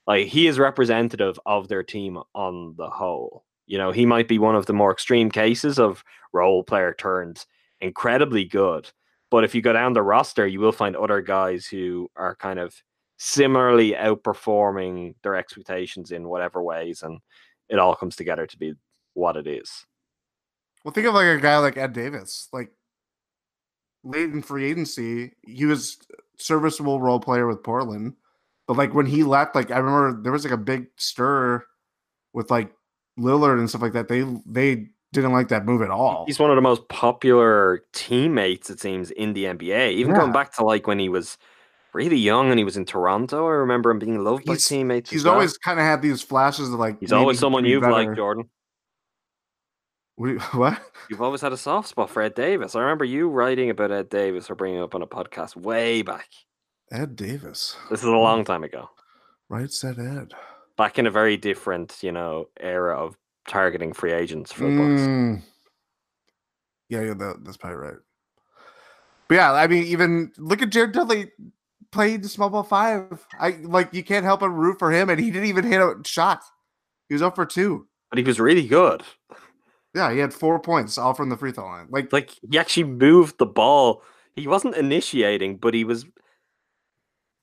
like he is representative of their team on the whole. You know, he might be one of the more extreme cases of role player turned incredibly good. But if you go down the roster, you will find other guys who are kind of similarly outperforming their expectations in whatever ways. And it all comes together to be what it is. Well, think of like a guy like Ed Davis. Like late in free agency, he was serviceable role player with Portland. But like when he left, like I remember there was like a big stir with like Lillard and stuff like that. They they didn't like that move at all. He's one of the most popular teammates, it seems, in the NBA. Even Yeah. going back to like when he was really young and he was in Toronto, I remember him being loved by He's- teammates. as He's well. always kind of had these flashes of like he's always someone you've better. liked, Jordan. What? you- What? You've always had a soft spot for Ed Davis. I remember you writing about Ed Davis or bringing up on a podcast way back. Ed Davis. This is a long time ago. Right said Ed. Back in a very different, you know, era of targeting free agents for. Mm. Yeah, yeah, that, that's probably right. But yeah, I mean, even look at Jared Dudley played small ball five. I like you can't help but root for him, and he didn't even hit a shot. He was up for two. But he was really good. Yeah, he had four points, all from the free throw line. Like, Like he actually moved the ball. He wasn't initiating, but he was.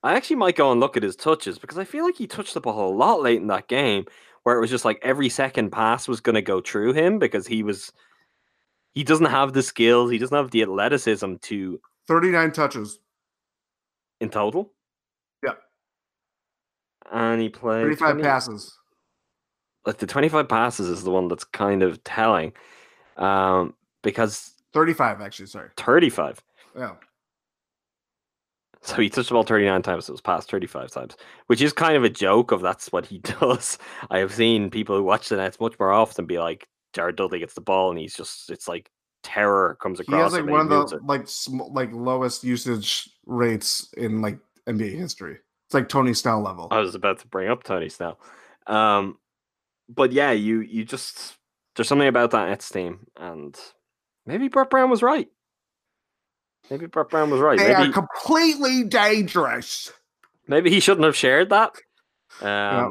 I actually might go and look at his touches because I feel like he touched the ball a lot late in that game, where it was just like every second pass was going to go through him because he was. He doesn't have the skills. He doesn't have the athleticism to thirty nine touches, in total. Yeah. And he played thirty five 20 passes. Like the twenty five passes is the one that's kind of telling, um, because Thirty five, actually. Sorry. thirty five. Yeah. So he touched the ball 39 times, it was passed 35 times, which is kind of a joke of that's what he does. I have seen people who watch the Nets much more often be like, Jared Dudley gets the ball and he's just, it's like terror comes He across has like one of the it. like sm- like lowest usage rates in like NBA history. It's like Tony Snell level. I was about to bring up Tony Snell. Um, but yeah, you you just, there's something about that Nets team and maybe Brett Brown was right. Maybe Brett Brown was right. they Maybe, are completely dangerous. maybe he shouldn't have shared that. Um, Yeah.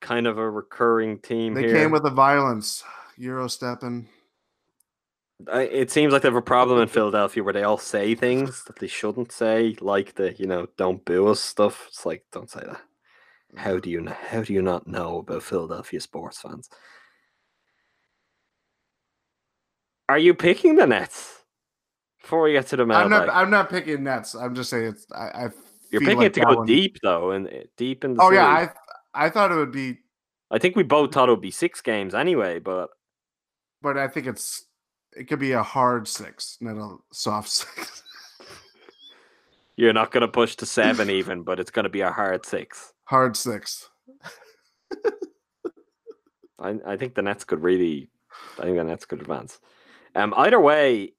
Kind of a recurring theme They here. came with the violence. Euro stepping. It seems like they have a problem in Philadelphia where they all say things that they shouldn't say, like the you know "don't boo us" stuff. It's like don't say that. How do you how do you not know about Philadelphia sports fans? Are you picking the Nets before we get to the I'm mailbag? not. I'm not picking Nets. I'm just saying it's. I. I You're picking like it to go one- deep though, and deep in the. Oh yeah. I. I thought it would be, I think we both thought it would be six games anyway, but but I think it's. It could be a hard six, not a soft six. you're not going to push to seven even. But it's going to be a hard six. hard six. I, I think the Nets could really, I think the Nets could advance. Um, either way,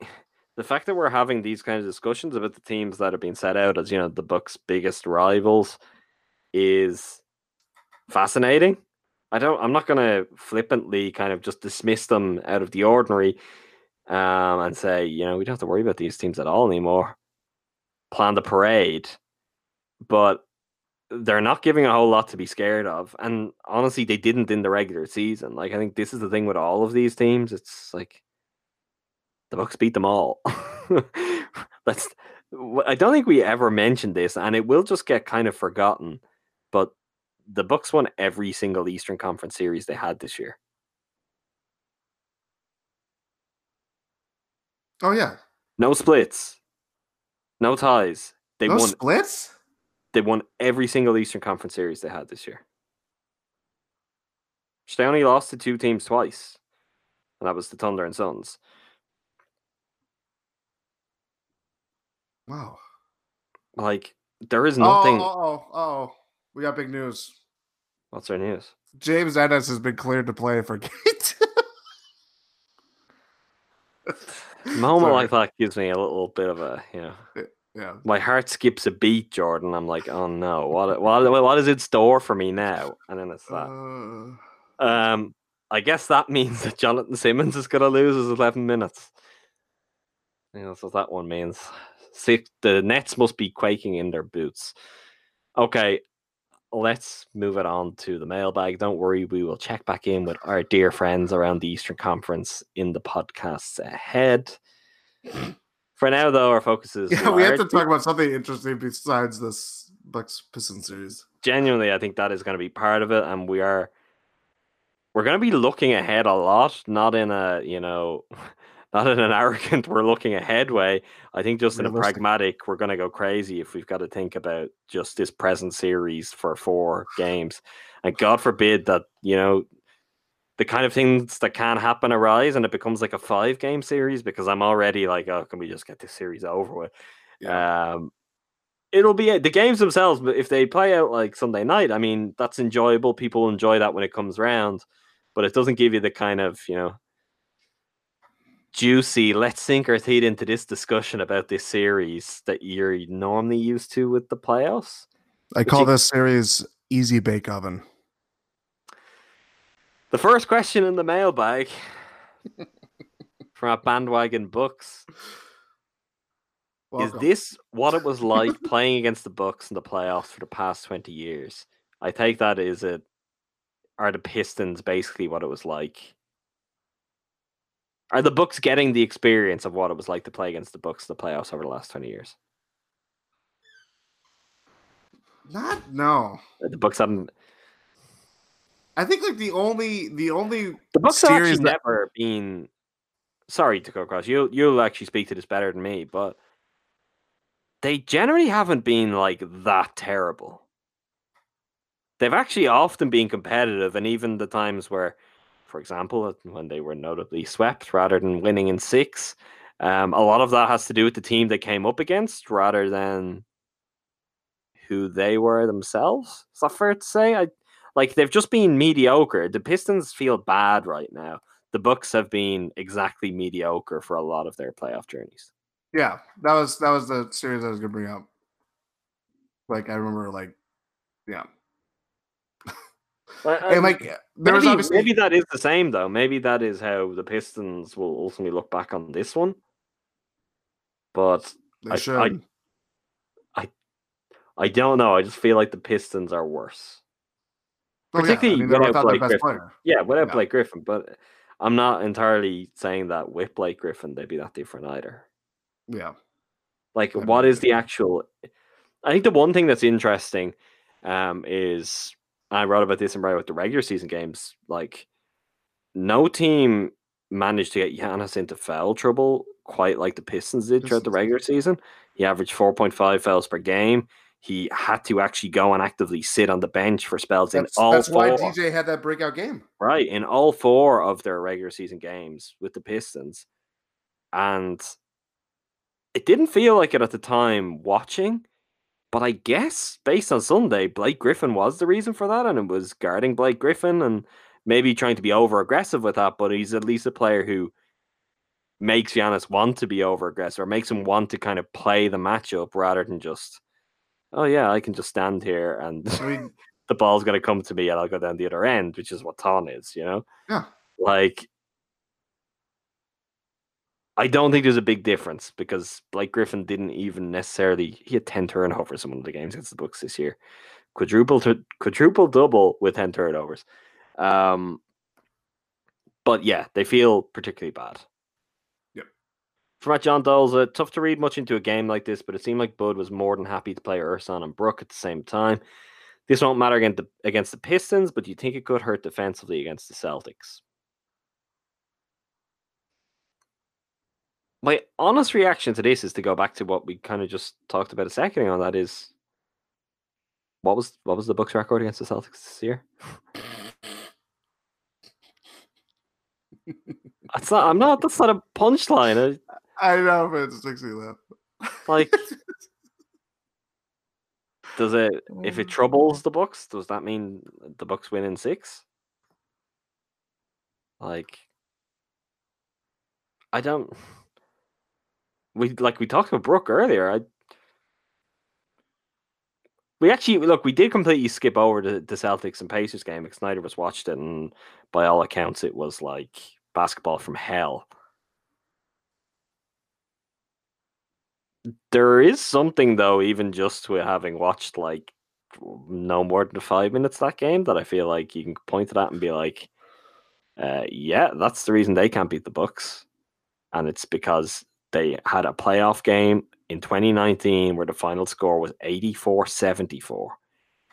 the fact that we're having these kind of discussions about the teams that have been set out as you know the Bucks' biggest rivals is fascinating. I don't. I'm not going to flippantly kind of just dismiss them out of the ordinary, um, and say you know we don't have to worry about these teams at all anymore. Plan the parade, but they're not giving a whole lot to be scared of. And honestly, they didn't in the regular season. Like I think this is the thing with all of these teams. It's like the Bucks beat them all. That's I don't think we ever mentioned this, and it will just get kind of forgotten. But the Bucks won every single Eastern Conference series they had this year. Oh yeah, No splits, no ties. They no won. splits. They won every single Eastern Conference series they had this year. They only lost to two teams twice, and that was the Thunder and Suns. Wow. Like there is nothing. Oh, oh, oh, oh, we got big news. What's our news? James Ennis has been cleared to play for Gate. Moment like that gives me a little bit of a, you know, yeah. my heart skips a beat, Jordan. I'm like, oh no, what, what, what is in store for me now? And then it's that. Uh, Um, I guess that means that Jonathan Simmons is going to lose his 11 minutes. Yeah, that's what that one means. Six, the Nets must be quaking in their boots. Okay, let's move it on to the mailbag. Don't worry, we will check back in with our dear friends around the Eastern Conference in the podcasts ahead. For now, though, our focus is yeah, we have to talk about something interesting besides this Bucks Pistons series. genuinely i think that is going to be part of it and we are we're going to be looking ahead a lot not in a you know not in an arrogant we're looking ahead way. I think just in a pragmatic we're going to go crazy if we've got to think about just this present series for four games. And god forbid that you know the kind of things that can happen arise and it becomes like a five game series because i'm already like oh can we just get this series over with? Um it'll be the games themselves but if they play out like sunday night i mean that's enjoyable. People enjoy that when it comes round but it doesn't give you the kind of you know juicy let's sink our teeth into this discussion about this series that you're normally used to with the playoffs I call you- this series Easy Bake Oven. the first question in the mailbag from our bandwagon Bucks Welcome. Is this what it was like playing against the Bucks in the playoffs for the past 20 years? I take that is it are the Pistons basically what it was like? Are the Bucks getting the experience of what it was like to play against the Bucks the playoffs over the last 20 years? Not no. The Bucks haven't I think like the only the only the have series actually that- never been sorry to go across. You you'll actually speak to this better than me, but they generally haven't been like that terrible. They've actually often been competitive, and even the times where, for example, when they were notably swept rather than winning in six, um, a lot of that has to do with the team they came up against rather than who they were themselves. Is that fair to say? I like they've just been mediocre. The Pistons feel bad right now. The Bucks have been exactly mediocre for a lot of their playoff journeys. yeah, that was that was the series I was gonna bring up. Like I remember like yeah. Like there was maybe, obviously maybe that is the same though. Maybe that is how the Pistons will ultimately look back on this one. But they I- should. I- I don't know. I just feel like the Pistons are worse. Oh, yeah, I particularly mean, without without Blake Griffin. player. Yeah, without Yeah. Blake Griffin, but I'm not entirely saying that with Blake Griffin they'd be that different either. Yeah. Like, I what mean, is the actual? I think the one thing that's interesting um, is I wrote about this and wrote about the regular season games. Like, no team managed to get Giannis into foul trouble quite like the Pistons did throughout the regular season. He averaged 4.5 fouls per game. He had to actually go and actively sit on the bench for spells That's, in all that's why four. DJ had that breakout game. Right, in all four of their regular season games with the Pistons. And it didn't feel like it at the time watching, but I guess based on Sunday, Blake Griffin was the reason for that, and it was guarding Blake Griffin and maybe trying to be over aggressive with that, but he's at least a player who makes Giannis want to be over aggressive or makes him want to kind of play the matchup rather than just, oh yeah, I can just stand here and I mean, the ball's going to come to me and I'll go down the other end, which is what Thon is, you know? Yeah. Like, I don't think there's a big difference because Blake Griffin didn't even necessarily, he had 10 turnovers in one of the games against the Bucks this year. Quadruple, to, quadruple double with 10 turnovers. Um, but yeah, they feel particularly bad. Yep. From at John uh, tough to read much into a game like this, but it seemed like Bud was more than happy to play Ersan and Brook at the same time. This won't matter against the, against the Pistons, but do you think it could hurt defensively against the Celtics? My honest reaction to this is to go back to what we kind of just talked about a second ago. That is, what was what was the Bucks record against the Celtics this year? That's not. I'm not. That's not a punchline. I- I know, but it just makes me laugh. Like, Does it if it troubles the Bucks? Does that mean the Bucks win in six? Like, I don't. We like we talked about Brook earlier. I we actually look. We did completely skip over the, the Celtics and Pacers game because neither of us watched it, and by all accounts, it was like basketball from hell. There is something though, even just with having watched like no more than five minutes that game, that I feel like you can point to that and be like, uh, "Yeah, that's the reason they can't beat the Bucks," and it's because they had a playoff game in 2019 where the final score was 84 74.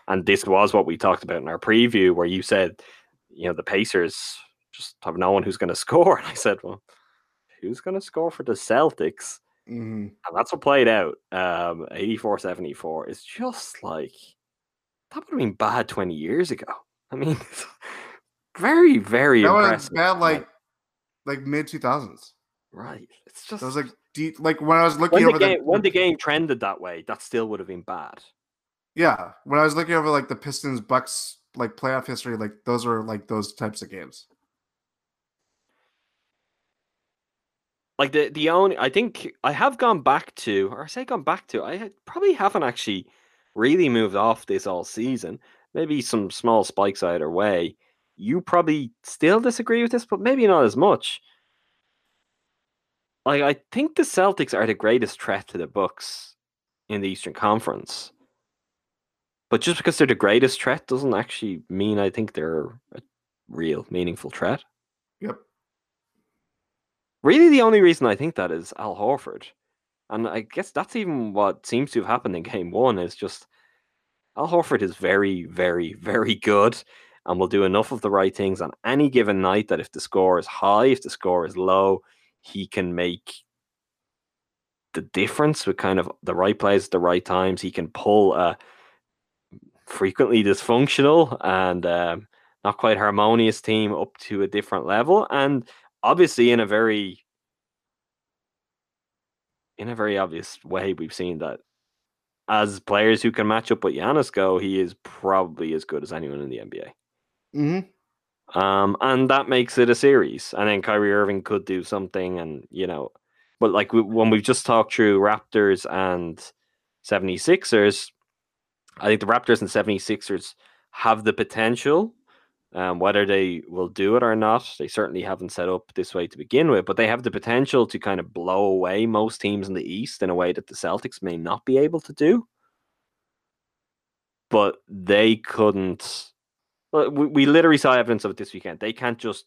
And this was what we talked about in our preview, where you said, you know, the Pacers just have no one who's going to score. And I said, well, who's going to score for the Celtics? Mm-hmm. And that's what played out. Um, 84 74 is just like, that would have been bad 20 years ago. I mean, very, very That impressive. bad, like like mid two thousands. Right. It's just That was like deep, like when I was looking when the over game the, when the game trended that way, that still would have been bad. yeah when I was looking over like the Pistons Bucks like playoff history, like those are like those types of games. like the the only I think I have gone back to, or I say gone back to, I probably haven't actually really moved off this all season. Maybe some small spikes either way. You probably still disagree with this, but maybe not as much. Like I think the Celtics are the greatest threat to the Bucks in the Eastern Conference. But just because they're the greatest threat doesn't actually mean I think they're a real meaningful threat. Yep. Really, the only reason I think that is Al Horford. And I guess that's even what seems to have happened in game one is just Al Horford is very, very, very good and will do enough of the right things on any given night that if the score is high, if the score is low, he can make the difference with kind of the right plays at the right times. He can pull a frequently dysfunctional and um, not quite harmonious team up to a different level. And obviously in a very in a very obvious way we've seen that as players who can match up with Giannis go, he is probably as good as anyone in the NBA. Mm-hmm. Um, and that makes it a series. And then Kyrie Irving could do something, and you know, but like we, when we've just talked through Raptors and 76ers, I think the Raptors and 76ers have the potential. Um, whether they will do it or not, they certainly haven't set up this way to begin with, but they have the potential to kind of blow away most teams in the East in a way that the Celtics may not be able to do. But they couldn't. We, we literally saw evidence of it this weekend. They can't just,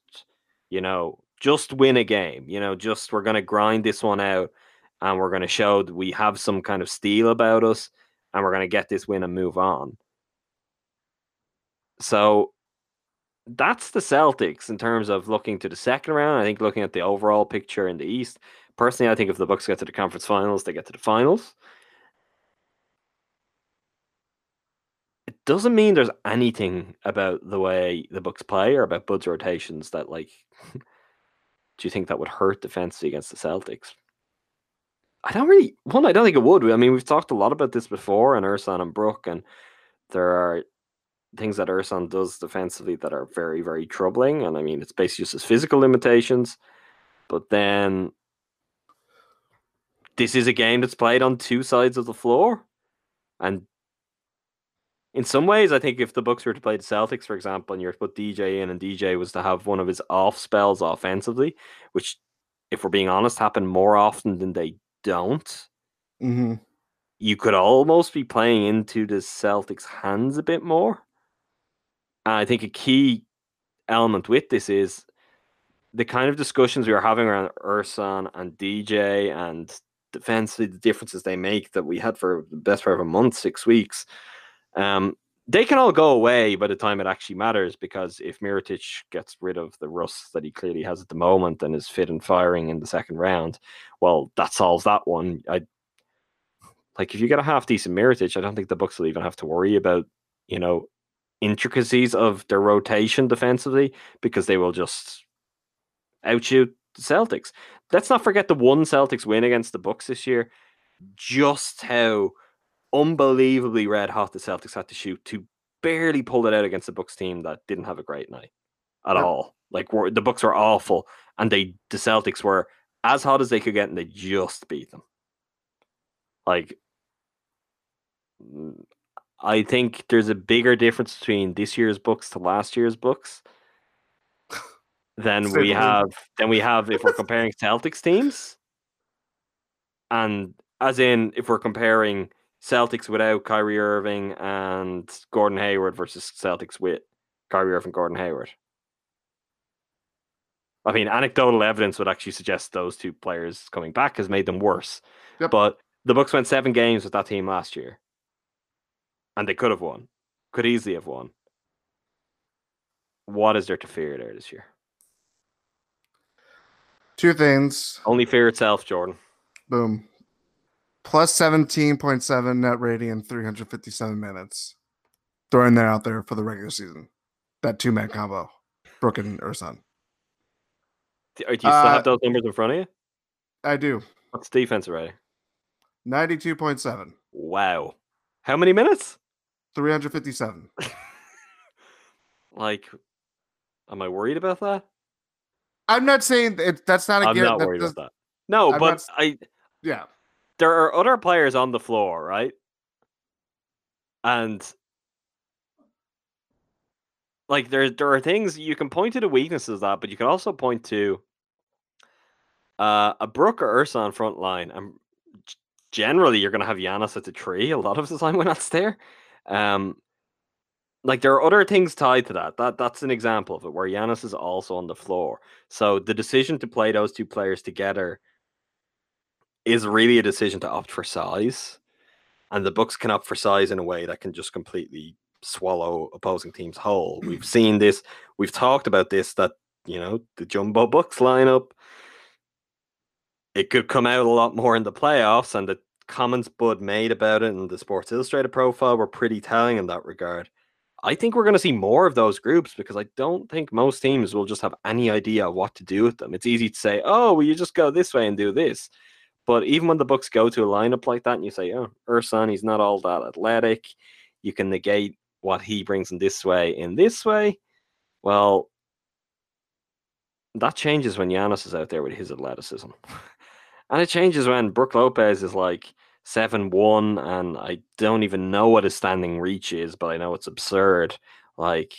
you know, just win a game. You know, just we're going to grind this one out and we're going to show that we have some kind of steel about us and we're going to get this win and move on. So that's the Celtics in terms of looking to the second round. I think looking at the overall picture in the East. Personally, I think if the Bucks get to the conference finals, they get to the finals. Doesn't mean there's anything about the way the Bucks play or about Bud's rotations that like do you think that would hurt defensively against the Celtics? I don't really one, I don't think it would. I mean, we've talked a lot about this before and Ersan and Brook, and there are things that Ersan does defensively that are very, very troubling. And I mean, it's basically just his physical limitations. But then this is a game that's played on two sides of the floor. And in some ways, I think if the Bucks were to play the Celtics, for example, and you were to put DJ in and DJ was to have one of his off spells offensively, which, if we're being honest, happen more often than they don't Mm-hmm. you could almost be playing into the Celtics' hands a bit more. And I think a key element with this is the kind of discussions we were having around Ersan and DJ and defensively the differences they make that we had for the best part of a month, six weeks. Um, they can all go away by the time it actually matters because if Mirotic gets rid of the rust that he clearly has at the moment and is fit and firing in the second round, well, that solves that one. I like if you get a half decent Mirotic, I don't think the Bucks will even have to worry about, you know, intricacies of their rotation defensively because they will just outshoot the Celtics. Let's not forget the one Celtics win against the Bucks this year. Just how unbelievably red hot the Celtics had to shoot to barely pull it out against the Bucks team that didn't have a great night at all. Like were, the Bucks were awful, and they the Celtics were as hot as they could get, and they just beat them. Like, mm, I think there's a bigger difference between this year's Bucks to last year's Bucks than we have than we have if we're comparing Celtics teams. And as in, if we're comparing Celtics without Kyrie Irving and Gordon Hayward versus Celtics with Kyrie Irving, and Gordon Hayward. I mean, anecdotal evidence would actually suggest those two players coming back has made them worse. Yep. But the Bucks went seven games with that team last year, and they could have won, could easily have won. What is there to fear there this year? Two things. Only fear itself, Jordan. Boom. Plus 17.7 net rating in 357 minutes. Throwing that out there for the regular season. That two man combo. Brook and Ersan. Do do you still Uh, have those numbers in front of you? I do. What's defense rating? 92.7. Wow. How many minutes? 357. Like, am I worried about that? I'm not saying it, that's not a I'm not that worried about that. No, I'm but not I Yeah. There are other players on the floor, right? And like there there are things you can point to the weaknesses of that, but you can also point to uh, a Brook or Ersan front line, and generally you're going to have Giannis at the tree a lot of the time when that's there. Um, like there are other things tied to that. That that's an example of it where Giannis is also on the floor. So the decision to play those two players together is really a decision to opt for size, and the Bucks can opt for size in a way that can just completely swallow opposing teams whole. We've seen this. We've talked about this. That you know the jumbo Bucks lineup. It could come out a lot more in the playoffs, and the comments Bud made about it in the Sports Illustrated profile were pretty telling in that regard. I think we're going to see more of those groups because I don't think most teams will just have any idea what to do with them. It's easy to say, "Oh, well, you just go this way and do this," but even when the Bucks go to a lineup like that, and you say, "Oh, Ersan, he's not all that athletic," you can negate what he brings in this way in this way. Well, that changes when Giannis is out there with his athleticism, and it changes when Brook Lopez is like seven one, and I don't even know what his standing reach is, but I know it's absurd. Like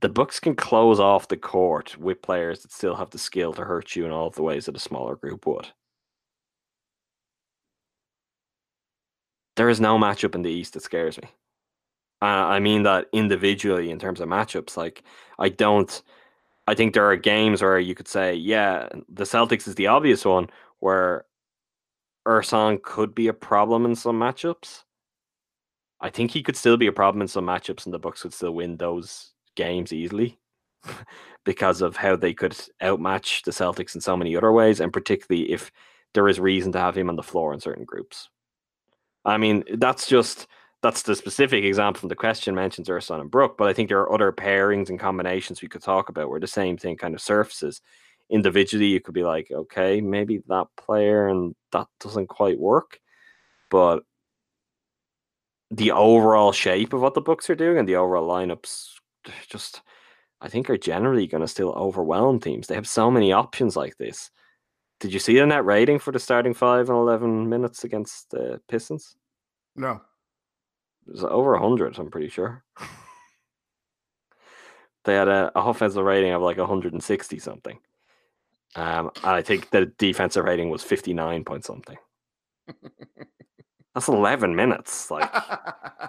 the Bucks can close off the court with players that still have the skill to hurt you in all of the ways that a smaller group would. There is no matchup in the East that scares me. Uh, I mean that individually in terms of matchups. Like I don't. I think there are games where you could say, yeah, the Celtics is the obvious one where Ersan could be a problem in some matchups. I think he could still be a problem in some matchups, and the Bucks would still win those games easily because of how they could outmatch the Celtics in so many other ways, and particularly if there is reason to have him on the floor in certain groups. I mean, that's just that's the specific example from the question mentions Ersan and Brook, but I think there are other pairings and combinations we could talk about where the same thing kind of surfaces. Individually, you could be like, okay, maybe that player and that doesn't quite work, but the overall shape of what the Bucks are doing and the overall lineups just I think are generally going to still overwhelm teams. They have so many options like this. Did you see the net rating for the starting five and eleven minutes against the Pistons? No. It was over hundred. I'm pretty sure. they had a, a offensive rating of like 160 something, um, and I think the defensive rating was 59 point something. That's 11 minutes. Like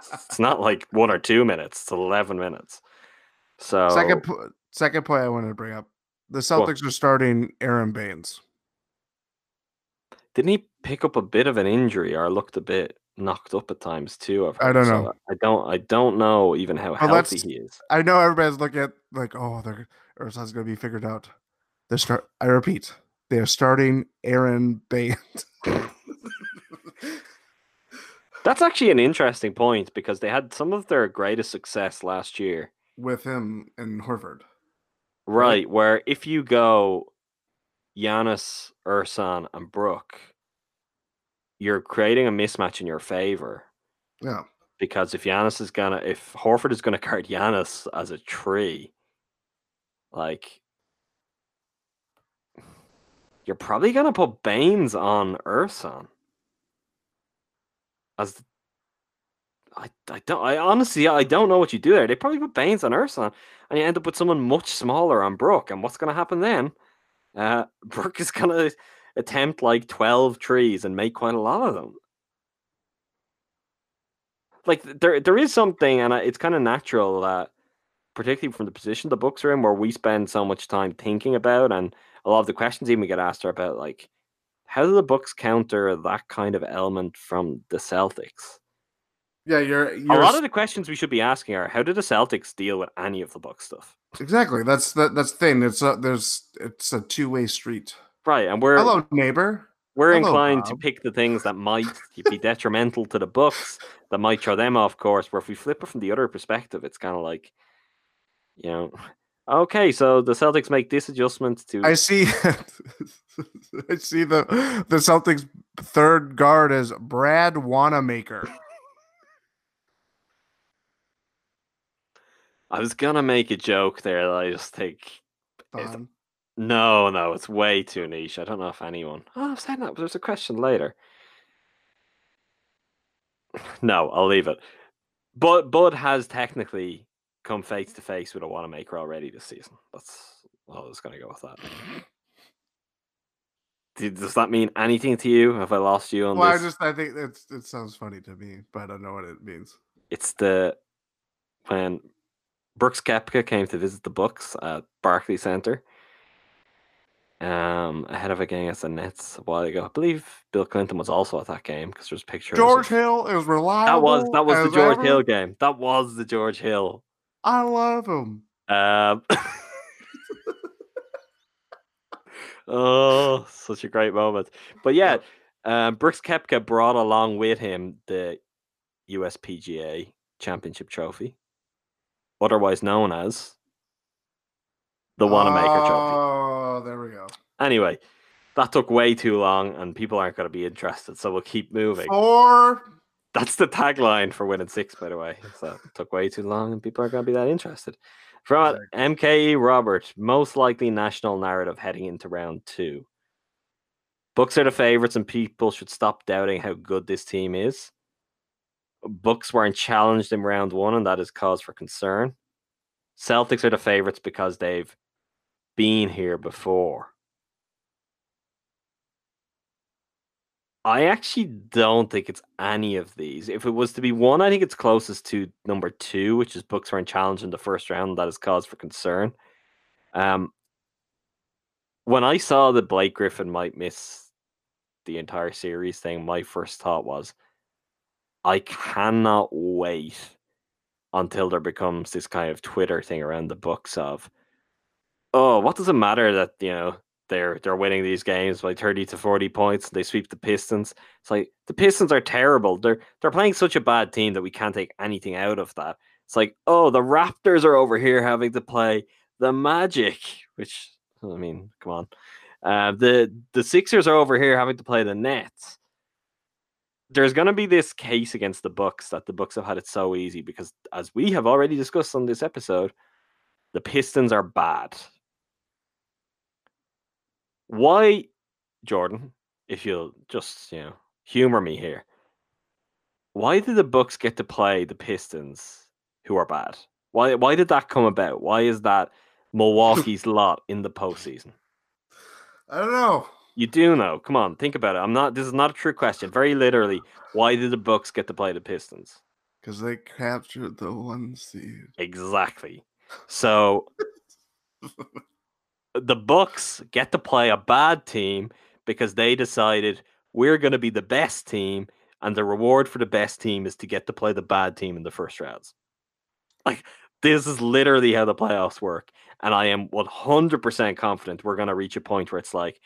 it's not like one or two minutes. It's 11 minutes. So second second point I wanted to bring up. The Celtics are starting Aron Baynes. didn't he pick up a bit of an injury or looked a bit knocked up at times too? I don't so know. I don't. I don't know even how Well, healthy he is. I know everybody's looking at like, oh, they're Ersan's gonna be figured out. They're start. I repeat, they are starting Aron Baynes. That's actually an interesting point because they had some of their greatest success last year. With him and Horford. Right, where if you go Giannis, Ersan, and Brook, you're creating a mismatch in your favor Yeah. because if Giannis is gonna, if Horford is gonna guard Giannis as a tree, like you're probably gonna put Baynes on Ersan as. I, I don't I honestly I don't know what you do there. They probably put Baynes on Ersan and you end up with someone much smaller on Brook. And what's gonna happen then? Uh Brook is gonna attempt like 12 trees and make quite a lot of them. Like there there is something and it's kind of natural that particularly from the position the Bucks are in where we spend so much time thinking about and a lot of the questions even we get asked are about like how do the Bucks counter that kind of element from the Celtics? Yeah, you're, A you're lot of the questions we should be asking are how did the Celtics deal with any of the Bucks stuff? exactly. That's that. That's the thing. It's a, there's it's a two way street. Right, and we're Hello, neighbor. we're Hello, inclined to pick the things that might be detrimental to the Bucks, that might throw them off course. Where if we flip it from the other perspective, it's kind of like, you know, okay, so the Celtics make this adjustment to I see. I see the the Celtics third guard is Brad Wanamaker. I was gonna make a joke there that I just think no, no, it's way too niche. I don't know if anyone. Oh, I've said that, but there's a question later. No, I'll leave it. But Bud has technically come face to face with a Wanamaker already this season. That's well, I was gonna go with that. Does that mean anything to you? Have I lost you on Well, I just I think it's it sounds funny to me, but I don't know what it means. It's the when Brooks Koepka came to visit the Bucks at Barclay Center. Um, ahead of a game against the Nets a while ago. I believe Bill Clinton was also at that game because there's pictures. George of- Hill is reliable. That was that was the George ever. Hill game. That was the George Hill. I love him. Um, oh, such a great moment. But yeah, um, Brooks Koepka brought along with him the USPGA Championship Trophy, otherwise known as the Wanamaker Trophy. Oh, there we go. Anyway, that took way too long, and people aren't going to be interested, so we'll keep moving. Four. That's the tagline for Win In 6, by the way. So it took way too long, and people aren't going to be that interested. From MKE Robert, most likely national narrative heading into round two. Bucks are the favorites, and people should stop doubting how good this team is. Bucks weren't challenged in round one, and that is cause for concern. Celtics are the favorites because they've been here before. I actually don't think it's any of these. If it was to be one, I think it's closest to number two, which is Bucks weren't challenged in the first round. That is cause for concern. Um, when I saw that Blake Griffin might miss the entire series thing, my first thought was, I cannot wait until there becomes this kind of Twitter thing around the Bucks of, oh, what does it matter that you know they're they're winning these games by thirty to forty points? They sweep the Pistons. It's like the Pistons are terrible. They're they're playing such a bad team that we can't take anything out of that. It's like, oh, the Raptors are over here having to play the Magic, which I mean, come on. Uh, the the Sixers are over here having to play the Nets. There's going to be this case against the Bucks that the Bucks have had it so easy because, as we have already discussed on this episode, the Pistons are bad. Why, Jordan? If you'll just you know humor me here, why did the Bucks get to play the Pistons, who are bad? Why? Why did that come about? Why is that Milwaukee's lot in the postseason? I don't know. You do know. Come on, think about it. I'm not. This is not a true question. Very literally, why did the Bucks get to play the Pistons? Because they captured the one seed. Exactly. So the Bucks get to play a bad team because they decided we're going to be the best team, and the reward for the best team is to get to play the bad team in the first rounds. Like this is literally how the playoffs work, and I am 100% confident we're going to reach a point where it's like,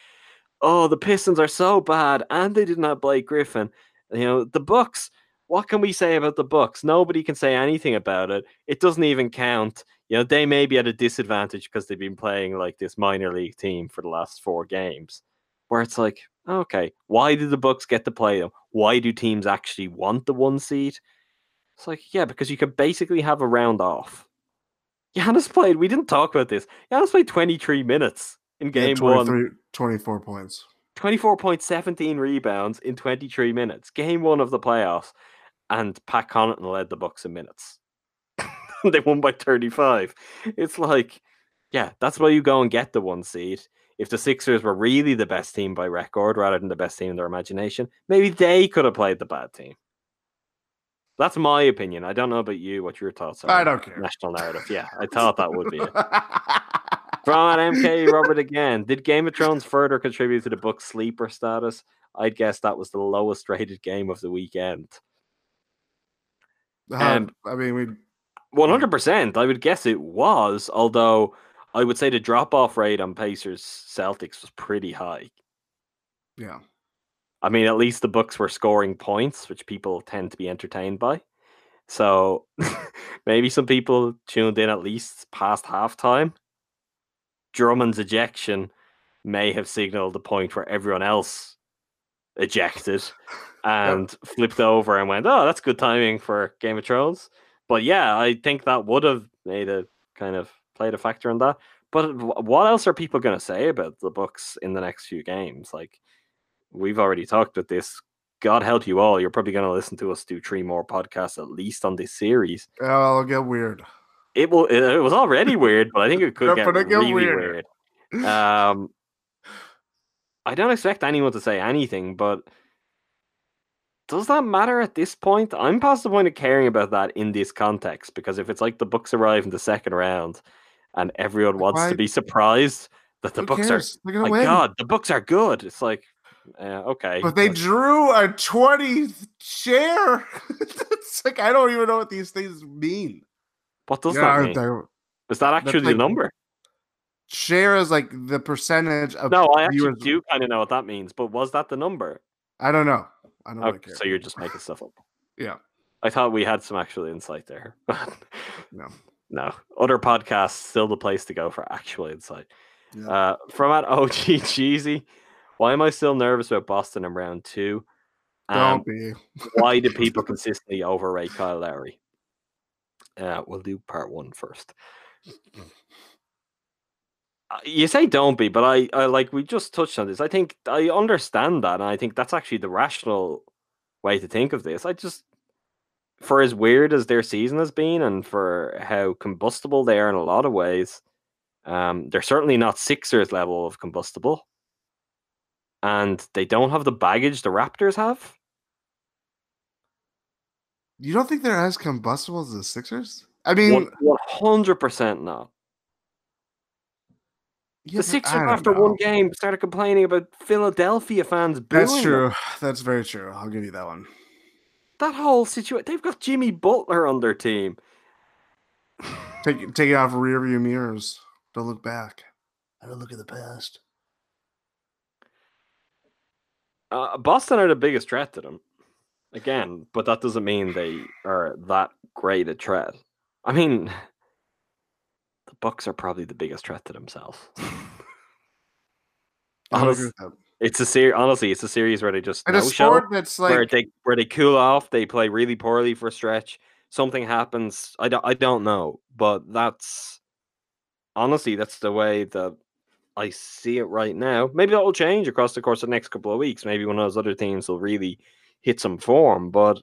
oh, the Pistons are so bad, and they didn't have Blake Griffin. You know, the Bucks. What can we say about the Bucks? Nobody can say anything about it. It doesn't even count. You know, they may be at a disadvantage because they've been playing like this minor league team for the last four games. Where it's like, Okay, why did the Bucks get to play them? Why do teams actually want the one seed? It's like, yeah, because you could basically have a round off. Giannis played, we didn't talk about this. Giannis played 23 minutes in game one. 24 points. 24 points, 17 rebounds in 23 minutes. Game one of the playoffs. And Pat Connaughton led the Bucks in minutes. they won by 35. It's like, yeah, that's why you go and get the one seed. If the Sixers were really the best team by record rather than the best team in their imagination, maybe they could have played the bad team. That's my opinion. I don't know about you, what your thoughts are. I don't care. National narrative. Yeah, I thought that would be it. From MK Robert again. Did Game of Thrones further contribute to the Bucks' sleeper status? I'd guess that was the lowest rated game of the weekend. Um, I mean, we One hundred percent. I would guess it was, although I would say the drop off rate on Pacers Celtics was pretty high. yeah. I mean, at least the Bucks were scoring points, which people tend to be entertained by. So maybe some people tuned in at least past halftime. Drummond's ejection may have signaled the point where everyone else ejected and flipped over and went, "Oh, that's good timing for Game of Thrones." But yeah, I think that would have made a kind of played a factor in that. But what else are people going to say about the Bucks in the next few games? Like we've already talked about this. God help you all. You're probably going to listen to us do three more podcasts at least on this series. Oh, it'll get weird. It will. It, was already weird, but I think it could get really weirder. weird. Um, I don't expect anyone to say anything, but does that matter at this point? I'm past the point of caring about that in this context because if it's like the Bucks arrive in the second round and everyone wants why- to be surprised that the Who Bucks cares? Are my win. God, the Bucks are good. It's like, uh, okay, But they drew a 20 share. it's like I don't even know what these things mean. What does Yeah, that mean? Is that actually the like- number? Share is like the percentage of No, I actually viewers. do kind of know what that means, but was that the number? I don't know. I don't really Okay, care. so you're just making stuff up. Yeah. I thought we had some actual insight there. No. No. Other podcasts, still the place to go for actual insight. Yeah. Uh, from at OG Cheesy, why am I still nervous about Boston in round two? Um, Don't be. why do people consistently overrate Kyle Lowry? Uh, we'll do part one first. Uh, You say don't be, but I, I like we just touched on this. I think I understand that, and I think that's actually the rational way to think of this. I just, for as weird as their season has been, and for how combustible they are in a lot of ways, um, they're certainly not Sixers level of combustible, and they don't have the baggage the Raptors have. You don't think they're as combustible as the Sixers? I mean, One hundred percent not. yeah, the Sixers I don't after one game started complaining about Philadelphia fans booing. That's them. true. That's very true. I'll give you that one. That whole situation. They've got Jimmy Butler on their team. Take take it off rear view mirrors. Don't look back. I don't look at the past. Uh, Boston are the biggest threat to them. Again, but that doesn't mean they are that great a threat. I mean, the Bucks are probably the biggest threat to themselves. I would Honest- agree with that. it's a series. Honestly, it's a series where they just And no show. that's where they where they cool off, they play really poorly for a stretch. Something happens. I don't I don't know, but that's honestly that's the way that I see it right now. Maybe that will change across the course of the next couple of weeks. Maybe one of those other teams will really hit some form. But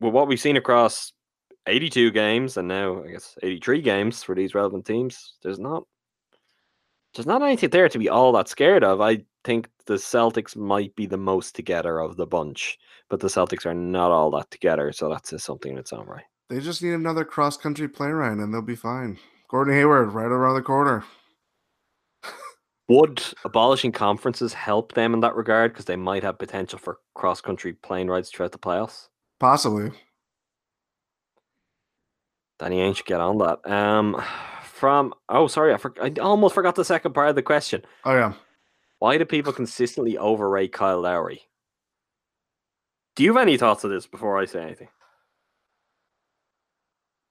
with what we've seen across 82 games and now I guess 83 games for these relevant teams, there's not there's not anything there to be all that scared of. I think the Celtics might be the most together of the bunch, but the Celtics are not all that together, so that's says something in its own right. they just need another cross country play run and they'll be fine. Gordon Hayward right around the corner. Would abolishing conferences help them in that regard? Because they might have potential for cross country plane rides throughout the playoffs. Possibly. Danny Ainge should get on that. Um, from oh sorry, I, for, I almost forgot the second part of the question. Oh yeah. Why do people consistently overrate Kyle Lowry? Do you have any thoughts on this before I say anything?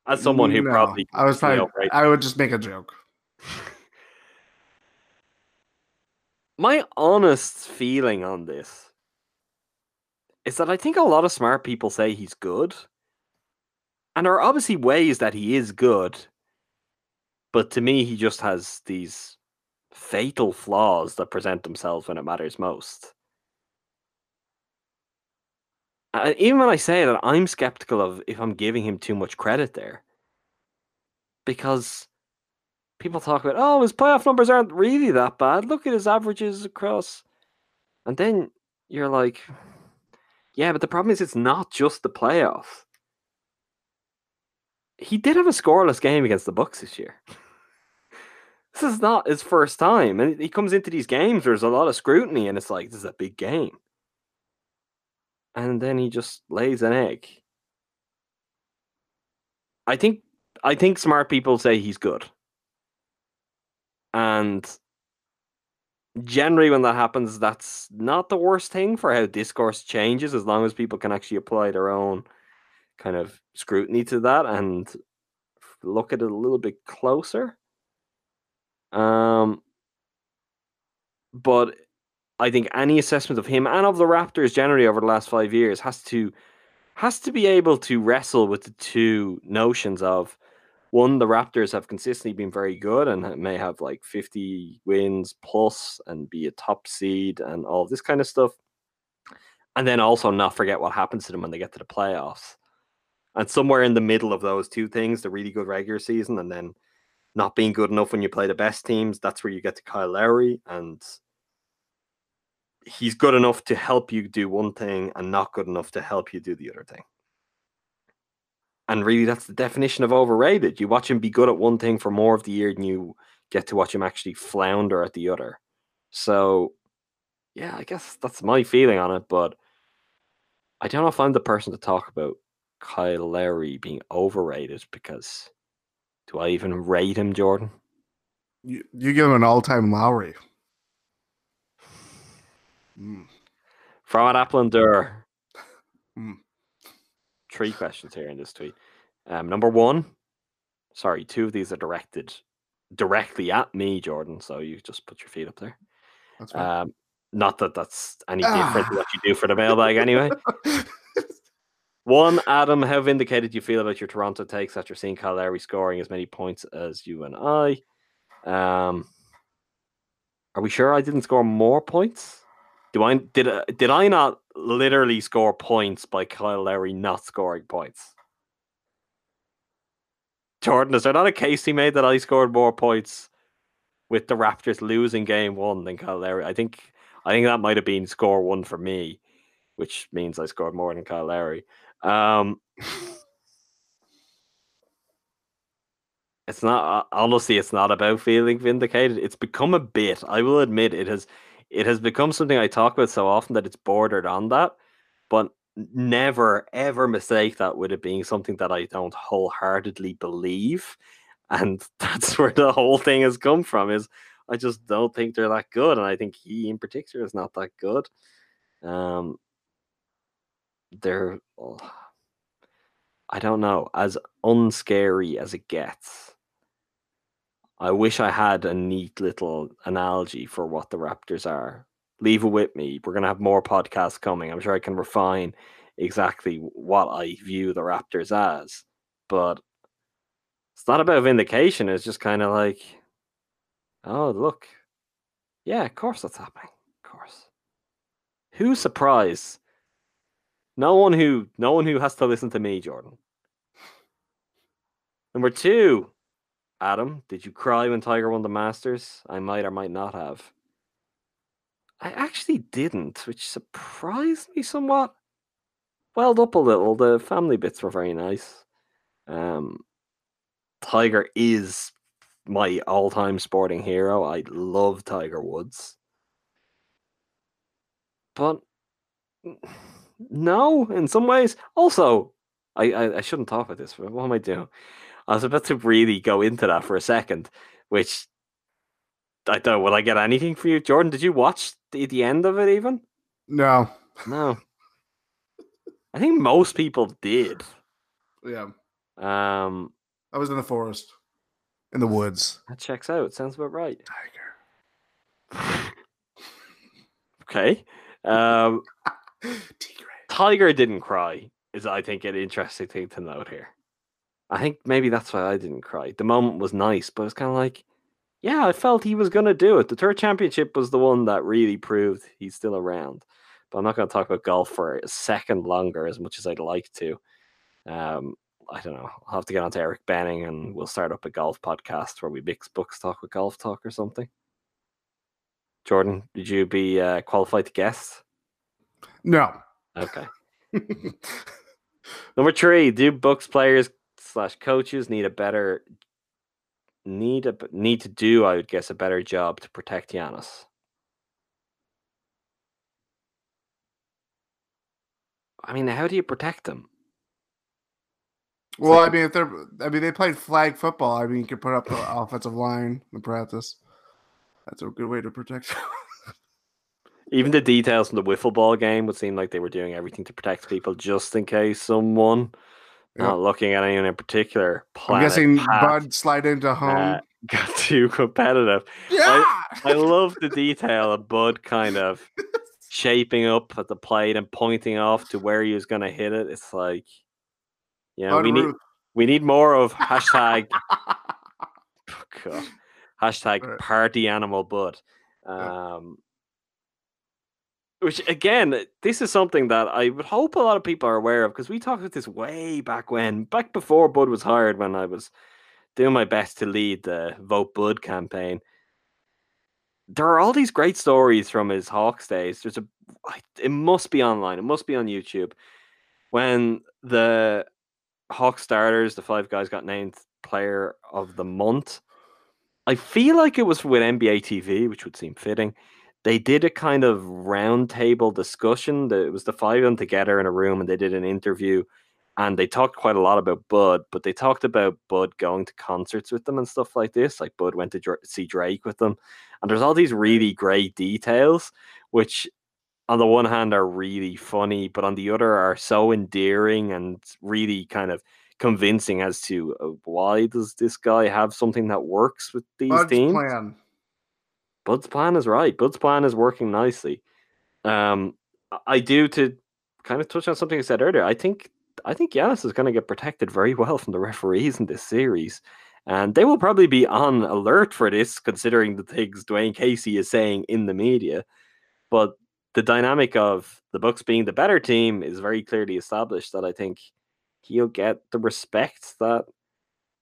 As someone who No, probably I was probably I would just make a joke. My honest feeling on this is that I think a lot of smart people say he's good. And there are obviously ways that he is good. But to me, he just has these fatal flaws that present themselves when it matters most. And even when I say that, I'm skeptical of if I'm giving him too much credit there. Because people talk about, oh, his playoff numbers aren't really that bad. Look at his averages across. And then you're like, yeah, but the problem is it's not just the playoffs. He did have a scoreless game against the Bucks this year. this is not his first time. And he comes into these games, there's a lot of scrutiny, and it's like, this is a big game. And then he just lays an egg. I think I think smart people say he's good. And generally when that happens, that's not the worst thing for how discourse changes as long as people can actually apply their own kind of scrutiny to that and look at it a little bit closer. Um but I think any assessment of him and of the Raptors generally over the last five years has to has to be able to wrestle with the two notions of one, the Raptors have consistently been very good and may have like 50 wins plus and be a top seed and all this kind of stuff. And then also not forget what happens to them when they get to the playoffs. And somewhere in the middle of those two things, the really good regular season and then not being good enough when you play the best teams, that's where you get to Kyle Lowry. And he's good enough to help you do one thing and not good enough to help you do the other thing. And really, that's the definition of overrated. You watch him be good at one thing for more of the year than you get to watch him actually flounder at the other. So, yeah, I guess that's my feeling on it. But I don't know if I'm the person to talk about Kyle Lowry being overrated because do I even rate him, Jordan? You, you give him an all time Lowry. Mm. From at Applander. Mm. Three questions here in this tweet. Um, number one, sorry, two of these are directed directly at me, Jordan. So you just put your feet up there. That's. Um, not that that's any different to what you do for the mailbag anyway. One, Adam, how vindicated you feel about your Toronto takes after seeing Kyle Lowry scoring as many points as you and I? Um, are we sure I didn't score more points? Do I did uh, did I not literally score points by Kyle Lowry not scoring points? Jordan, is there not a case he made that I scored more points with the Raptors losing game one than Kyle Lowry? I think I think that might have been score one for me, which means I scored more than Kyle Lowry. Um, it's not honestly, it's not about feeling vindicated. It's become a bit. I will admit it has it has become something I talk about so often that it's bordered on that, but never ever mistake that with it being something that I don't wholeheartedly believe. And that's where the whole thing has come from is I just don't think they're that good. And I think he in particular is not that good. Um they're oh, I don't know, as unscary as it gets. I wish I had a neat little analogy for what the Raptors are. Leave it with me. We're going to have more podcasts coming. I'm sure I can refine exactly what I view the Raptors as. But it's not about vindication. It's just kind of like, oh, look. Yeah, of course that's happening. Of course. Who's surprised? No one who no one who has to listen to me, Jordan. Number two, Adam, did you cry when Tiger won the Masters? I might or might not have. I actually didn't, which surprised me somewhat. Welled up a little. The family bits were very nice. Um, Tiger is my all-time sporting hero. I love Tiger Woods, but no, in some ways. Also, I I, I shouldn't talk about this. but What am I doing? I was about to really go into that for a second, which I don't. Will I get anything for you, Jordan? Did you watch the, the end of it even? No. No. I think most people did. Yeah. Um, I was in the forest, in the woods. that checks out. Sounds about right. Tiger. Okay. Um. Tiger didn't cry. Is I think an interesting thing to note here. I think maybe that's why I didn't cry. The moment was nice, but it's kind of like, yeah, I felt he was going to do it. The third championship was the one that really proved he's still around. But I'm not going to talk about golf for a second longer as much as I'd like to. Um, I don't know. I'll have to get on to Eric Benning and we'll start up a golf podcast where we mix Bucks talk with golf talk or something. Jordan, did you be uh, qualified to guess? No. Okay. Number three, do Bucks players slash coaches need a better need a need to do, I would guess, a better job to protect Giannis? I mean, how do you protect them? Well, I mean, if they're, I mean, they played flag football. I mean, you could put up the offensive line in practice. That's a good way to protect. Even the details from the wiffle ball game would seem like they were doing everything to protect people just in case someone, Yeah. not looking at anyone in particular, I'm guessing Bud slide into home. uh, got too competitive. yeah. I love the detail of Bud kind of shaping up at the plate and pointing off to where he was going to hit it. It's like, you know, we need we need more of hashtag oh God, hashtag party animal Bud. Yeah. Um, which again, this is something that I would hope a lot of people are aware of because we talked about this way back when, back before Bud was hired, when I was doing my best to lead the Vote Bud campaign. There are all these great stories from his Hawks days. There's a, it must be online. It must be on YouTube. When the Hawk starters, the five guys got named Player of the Month. I feel like it was with NBA TV, which would seem fitting. They did a kind of roundtable discussion. That it was the five of them together in a room, and they did an interview, and they talked quite a lot about Bud. But they talked about Bud going to concerts with them and stuff like this. Like Bud went to Dra- see Drake with them, and there's all these really great details, which on the one hand are really funny, but on the other are so endearing and really kind of convincing as to uh, why does this guy have something that works with these Bud's teams. plan. Bud's plan is right. Bud's plan is working nicely. Um, I- do to kind of touch on something I said earlier. I think I think Giannis is going to get protected very well from the referees in this series, and they will probably be on alert for this, considering the things Dwane Casey is saying in the media. But the dynamic of the Bucks being the better team is very clearly established. That I think he'll get the respect that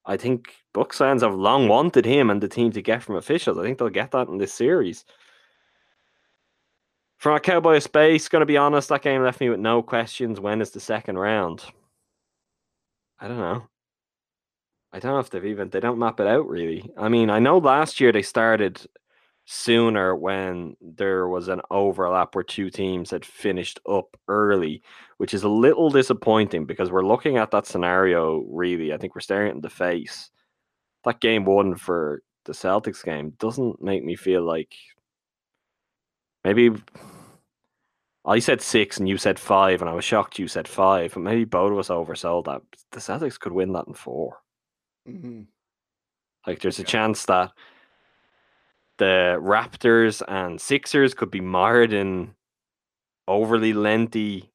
I think Bucks fans have long wanted him and the team to get from officials. I think they'll get that in this series. From a Cowboy space, going to be honest, that game left me with no questions. When is the second round? I don't know. I don't know if they've even they don't map it out really. I mean, I know last year they started sooner when there was an overlap where two teams had finished up early, which is a little disappointing because we're looking at that scenario really. I think we're staring it in the face. That game one for the Celtics game doesn't make me feel like maybe I said six and you said five, and I was shocked you said five, but maybe both of us oversold that. The Celtics could win that in four. Mhm. Like there's a chance that the Raptors and Sixers could be marred in overly lengthy,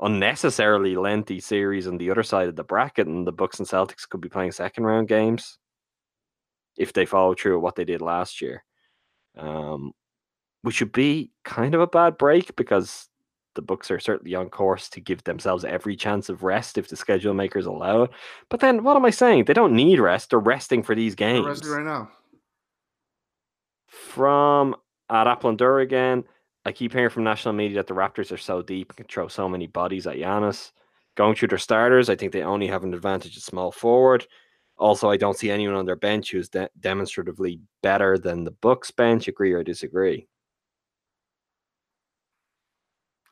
unnecessarily lengthy series on the other side of the bracket, and the Bucks and Celtics could be playing second round games if they follow through with what they did last year. Um, which would be kind of a bad break because the Bucks are certainly on course to give themselves every chance of rest if the schedule makers allow it. But then, what am I saying? They don't need rest; they're resting for these They're games resting right now. from at Applandura again. I keep hearing from national media that the Raptors are so deep and can throw so many bodies at Giannis. Going through their starters, I think they only have an advantage at small forward. Also, I don't see anyone on their bench who's de- demonstratively better than the Bucks bench. Agree or disagree?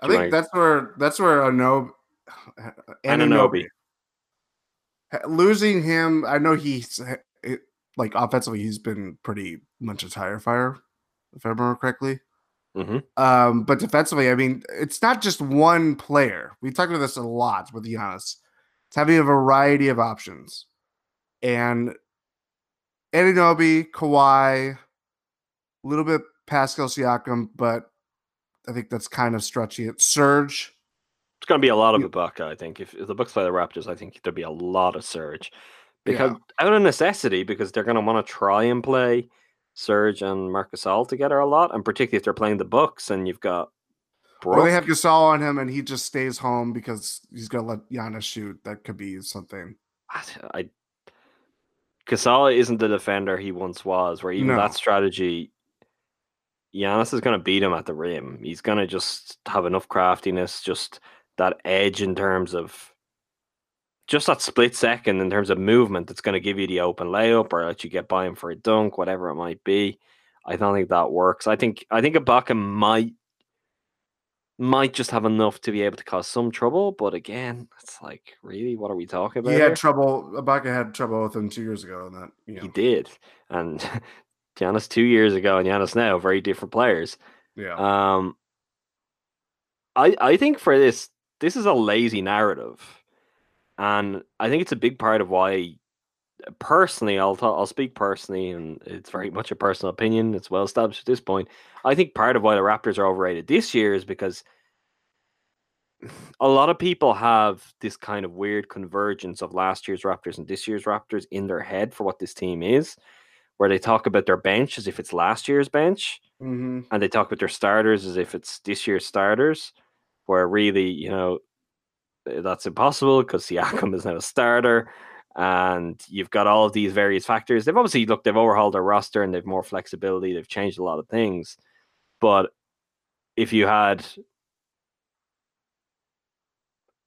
I think wanna- that's where that's where Anunoby, Anunoby. losing him. I know he's like offensively, he's been pretty much a tire fire, if I remember correctly. Mhm. Um, but defensively, I mean, it's not just one player. We talked about this a lot with Giannis. It's having a variety of options, and Anunoby, Kawhi, a little bit Pascal Siakam, but I think that's kind of stretching it. Serge. It's going to be a lot of Ibaka, I think. If, if the Bucks play the Raptors, I think there'll be a lot of Serge because out of necessity, because they're going to want to try and play Serge and Marc Gasol together a lot, and particularly if they're playing the Bucks and you've got Or Brook. they have Gasol on him and he just stays home because he's gonna let Giannis shoot. That could be something. I, I Gasol isn't the defender he once was. Where even No. that strategy, Giannis is going to beat him at the rim. He's going to just have enough craftiness, just that edge in terms of just that split second in terms of movement that's going to give you the open layup or let you get by him for a dunk, whatever it might be. I don't think that works. I think I think Ibaka might might just have enough to be able to cause some trouble, but again, it's like really, what are we talking about? He here? had trouble. Ibaka had trouble with him two years ago, and that you know, He did. And Giannis two years ago and Giannis now, very different players. yeah. Um I I think for this, this is a lazy narrative. And I think it's a big part of why personally, I'll ta- I'll speak personally, and it's very much a personal opinion. It's well established at this point. I think part of why the Raptors are overrated this year is because a lot of people have this kind of weird convergence of last year's Raptors and this year's Raptors in their head for what this team is, where they talk about their bench as if it's last year's bench, hmm and they talk about their starters as if it's this year's starters, where really, you know, that's impossible because Siakam is now a starter, and you've got all of these various factors. They've obviously looked, they've overhauled their roster and they've more flexibility. They've changed a lot of things, but if you had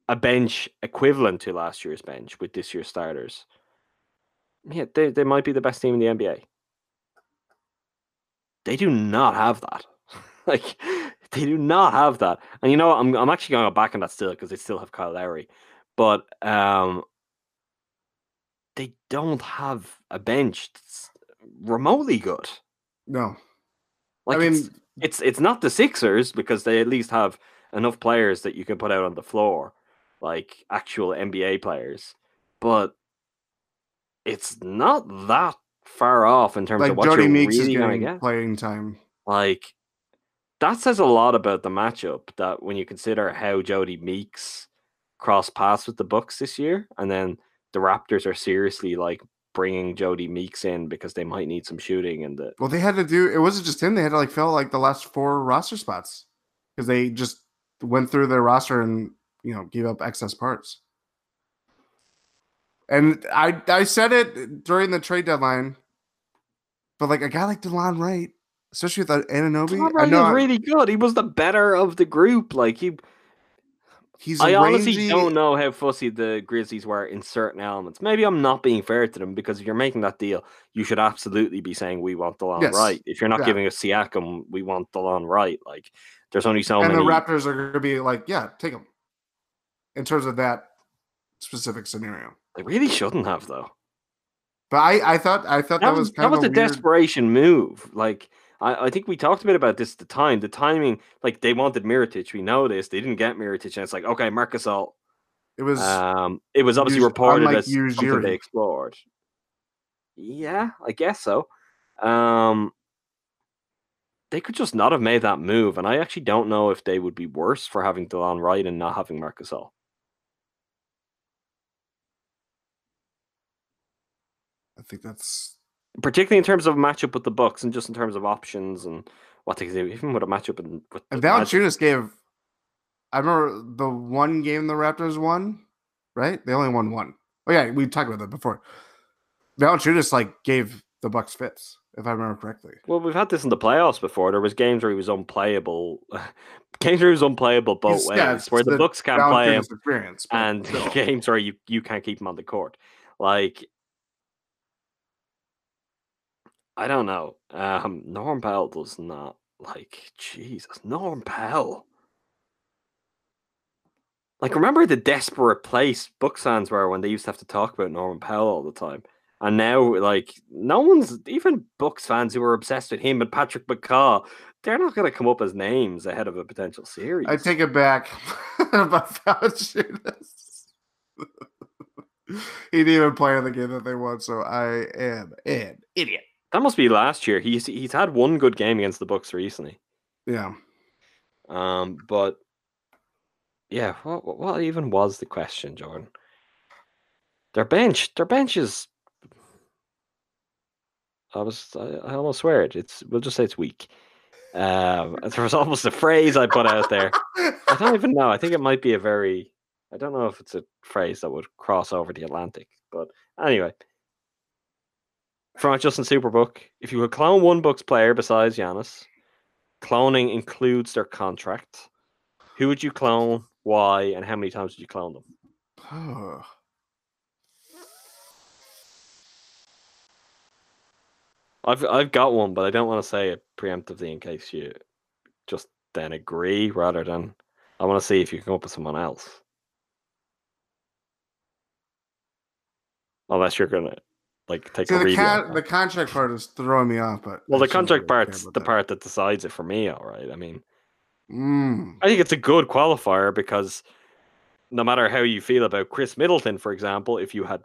a bench equivalent to last year's bench with this year's starters, yeah, they, they might be the best team in the NBA. They do not have that. like they do not have that. And you know. I'm I'm actually going to go back on that still because they still have Kyle Lowry, but um, they don't have a bench that's remotely good. No, Like I mean, it's, it's it's not the Sixers because they at least have enough players that you can put out on the floor, like actual NBA players. But it's not that far off in terms like of what Jody you're Meeks really is getting get. playing time. Like that says a lot about the matchup. That when you consider how Jody Meeks crossed paths with the Bucks this year, and then the Raptors are seriously like bringing Jody Meeks in because they might need some shooting and the Well, they had to do. It wasn't just him. They had to like fill like the last four roster spots because they just went through their roster and you know gave up excess parts. And I I said it during the trade deadline, but like a guy like Delon Wright, especially with uh, Anunoby, Tom I know was really good. He was the better of the group. Like he, he's I honestly don't know how fussy the Grizzlies were in certain elements. Maybe I'm not being fair to them because if you're making that deal, you should absolutely be saying we want Delon Yes. right. If you're not Yeah. giving us Siakam, we want Delon Wright. Like there's only so and many. the Raptors are going to be like, yeah, take him. In terms of that specific scenario, They really shouldn't have though. but I I thought I thought that, That was was kind that was of a a weird, desperation move. Like I, I think we talked a bit about this at the time. The timing, like they wanted Mirotic. We know this. They didn't get Mirotic, and it's like okay, Marc Gasol. It was Um, it was obviously Us- reported as something they explored. Yeah, I guess so. Um, they could just not have made that move, and I actually don't know if they would be worse for having Delon Wright and not having Marc Gasol. I think that's Particularly in terms of matchup with the Bucks, and just in terms of options and what they do, even with a matchup in, with the And Valanciunas gave. I remember the one game the Raptors won, right? They only won one. Oh yeah, we talked about that before. Valanciunas like gave the Bucks fits, if I remember correctly. Well, we've had this in the playoffs before. There was games where he was unplayable. games where he was unplayable both It's- ways, yeah, where the, the Bucks can't play him, and games where you, you can't keep him on the court. Like, I don't know. Um, Norm Powell does not like Jesus. Norm Powell. Like, remember the desperate place Bucks fans were when they used to have to talk about Norman Powell all the time. And now, like, no one's even Bucks fans who are obsessed with him and Patrick McCaw. They're not going to come up as names ahead of a potential series. I take it back about Valanciunas. he didn't even play in the game that they won, so I am an idiot. That must be last year. He's he's had one good game against the Bucks recently. Yeah. Um, but yeah, what what- even was the question, Jordan? Their bench, their bench is. I was, I, I almost swear it. It's, we'll just say it's weak. Um, there was almost a phrase I put out there. I don't even know. I think it might be a very. I don't know if it's a phrase that would cross over the Atlantic, but anyway. From Justin Superbook, if you could clone one Bucks player besides Giannis, cloning includes their contract. Who would you clone? Why? And how many times would you clone them? Oh. I've I've got one, but I don't want to say it preemptively in case you just then agree rather than I want to see if you can come up with someone else. Unless you're gonna like take See, a the, con- the contract part is throwing me off, but well, I the contract really part's the that. part that decides it for me. All right. I mean, Mm. I think it's a good qualifier because no matter how you feel about Khris Middleton, for example, if you had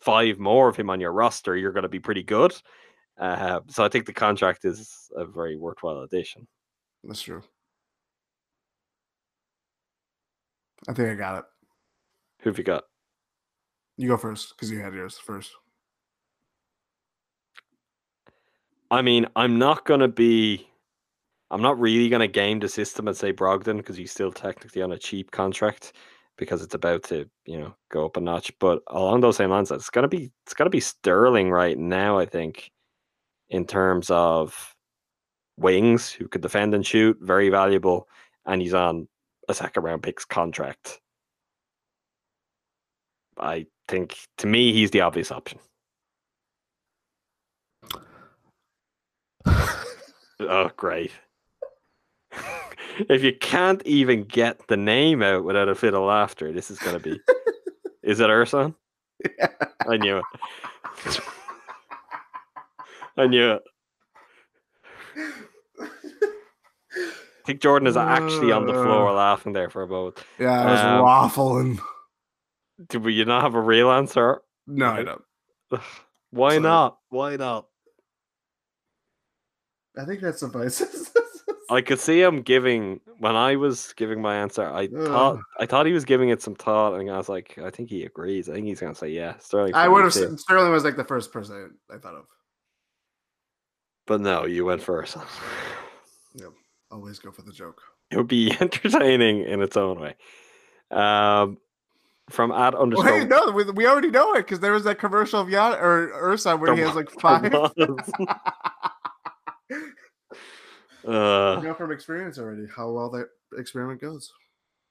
five more of him on your roster, you're going to be pretty good. Uh, so I think the contract is a very worthwhile addition. That's true. I think I got it. Who have you got? You go first because you had yours first. I mean, I'm not to be. I'm not really to game the system and say Brogdon because he's still technically on a cheap contract because it's about to, you know, go up a notch. But along those same lines, it's to be it's to be Sterling right now. I think in terms of wings who could defend and shoot, very valuable, and he's on a second round picks contract. I think to me he's the obvious option. Oh, great. if you can't even get the name out without a fit of laughter, this is going to be. is it Ersan? I knew it. I knew it. I think Jordan is actually on the floor laughing there for a moment. Yeah, I was Um, waffling. Do you not have a real answer? No, I don't. Why Sorry. not? Why not? I think that suffices. I could see him giving when I was giving my answer. I thought I thought he was giving it some thought, and I was like, I think he agrees. I think he's gonna say yeah. Sterling. I would have. too." said Sterling was like the first person I, I thought of. but no, you went first. yep, Always go for the joke. It would be entertaining in its own way. Um, from at underscore. Wait, no, we, we already know it because there was that commercial of Yan or Ursa where he has like five. Uh, I know from experience already how well that experiment goes.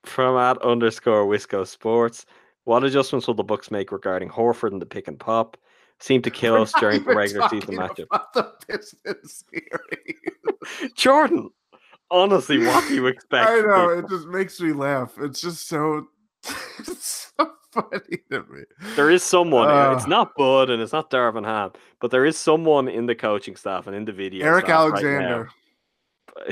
from at underscore Wisco Sports. What adjustments will the Bucks make regarding Horford and the pick and pop? Seem to kill We're us during the regular season matchup. The Pistons series. Jordan, honestly, what do you expect? I know it just makes me laugh. It's just so, it's so funny to me. There is someone. uh, it's not Bud and it's not Darvin Ham, but there is someone in the coaching staff and in the video. Eric staff right Alexander.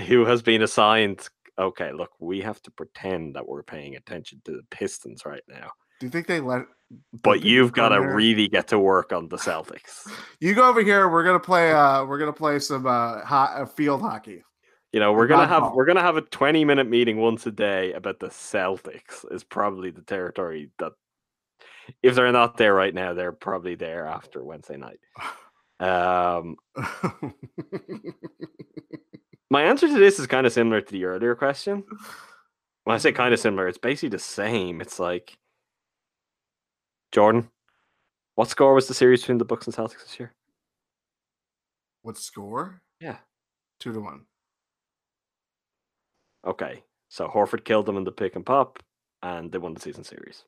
Who has been assigned. Okay, look, we have to pretend that we're paying attention to the Pistons right now, Do you think they let but you've got to really get to work on the Celtics. you go over here? We're gonna play. Uh, we're gonna play some uh, ho- uh field hockey. You know, we're gonna have we're gonna have a twenty minute meeting once a day about the Celtics. Is probably the territory that if they're not there right now, they're probably there after Wednesday night. Um, my answer to this is kind of similar to the earlier question. When I say kind of similar, it's basically the same. It's like Jordan, what score was the series between the Bucks and Celtics this year? what score? Yeah. Two to one. Okay, so Horford killed them in the pick and pop, and they won the season series.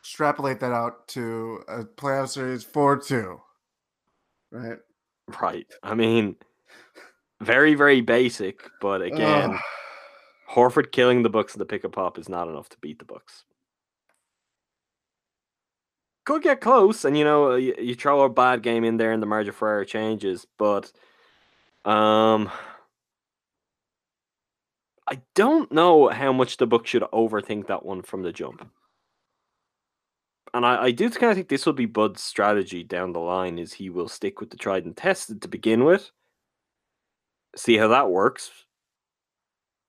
Extrapolate that out to a playoff series four two. Right. Right. I mean, very very basic, but again, Ugh. Horford killing the Bucks in the pick and pop is not enough to beat the Bucks. Could get close, and you know you, you throw a bad game in there, and the margin for error changes. But um, I don't know how much the Bucks should overthink that one from the jump. And I, I do kind of think this will be Bud's strategy down the line is he will stick with the tried and tested to begin with, see how that works,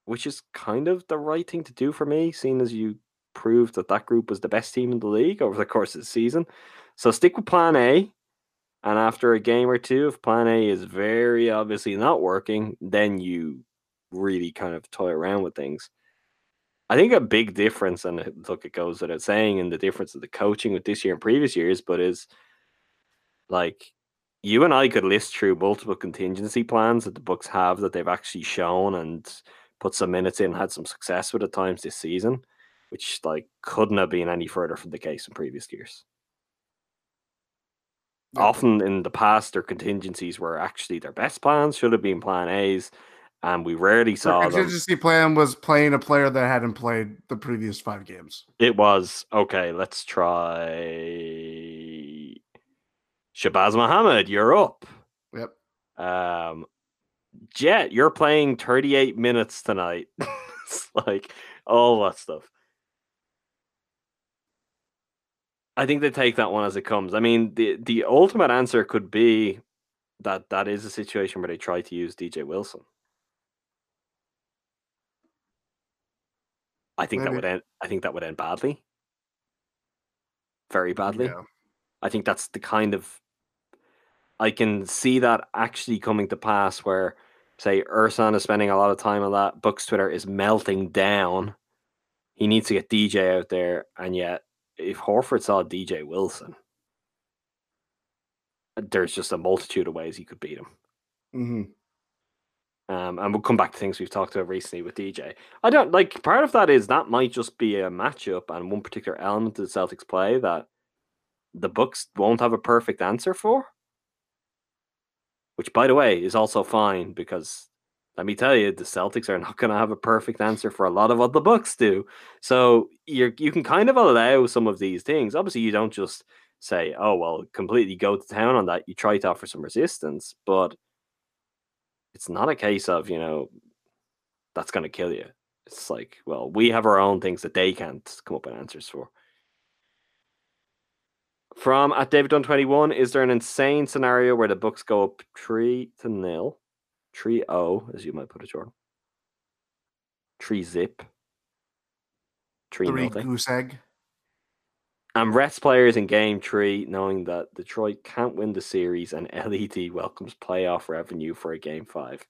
which is kind of the right thing to do for me, seeing as you proved that that group was the best team in the league over the course of the season. So stick with plan A. And after a game or two, if plan A is very obviously not working, then you really kind of toy around with things. I think a big difference, and look, it goes without saying, in the difference of the coaching with this year and previous years, but is like you and I could list through multiple contingency plans that the Bucks have that they've actually shown and put some minutes in, had some success with at times this season, which like couldn't have been any further from the case in previous years. Yeah. Often in the past, their contingencies were actually their best plans, should have been plan A's, and we rarely Their saw them. contingency plan was playing a player that hadn't played the previous five games. It was okay. Let's try Shabazz Muhammad. You're up. Yep. Um, Jet, you're playing 38 minutes tonight. it's like all that stuff. I think they take that one as it comes. I mean, the the ultimate answer could be that that is a situation where they try to use DJ Wilson. I think that would end. I think that would end badly. Very badly. Yeah. I think that's the kind of I can see that actually coming to pass where say Ersan is spending a lot of time on that, Bucks Twitter is melting down. He needs to get DJ out there, and yet if Horford saw DJ Wilson, there's just a multitude of ways he could beat him. hmm Um, and we'll come back to things we've talked about recently with DJ. I don't like part of that is that might just be a matchup and one particular element of the Celtics play that the Bucks won't have a perfect answer for. Which, by the way, is also fine because let me tell you, the Celtics are not going to have a perfect answer for a lot of what the Bucks do. So you you can kind of allow some of these things. Obviously, you don't just say, "Oh well," completely go to town on that. You try to offer some resistance, but it's not a case of you know that's going to kill you. It's like, well, we have our own things that they can't come up with answers for. From at David Dunn twenty one, is there an insane scenario where the Bucks go up three to nil, three o, as you might put it, Jordan? Three zip, three Three nothing, goose egg. and rest players in Game Three, knowing that Detroit can't win the series, and LED welcomes playoff revenue for a Game Five.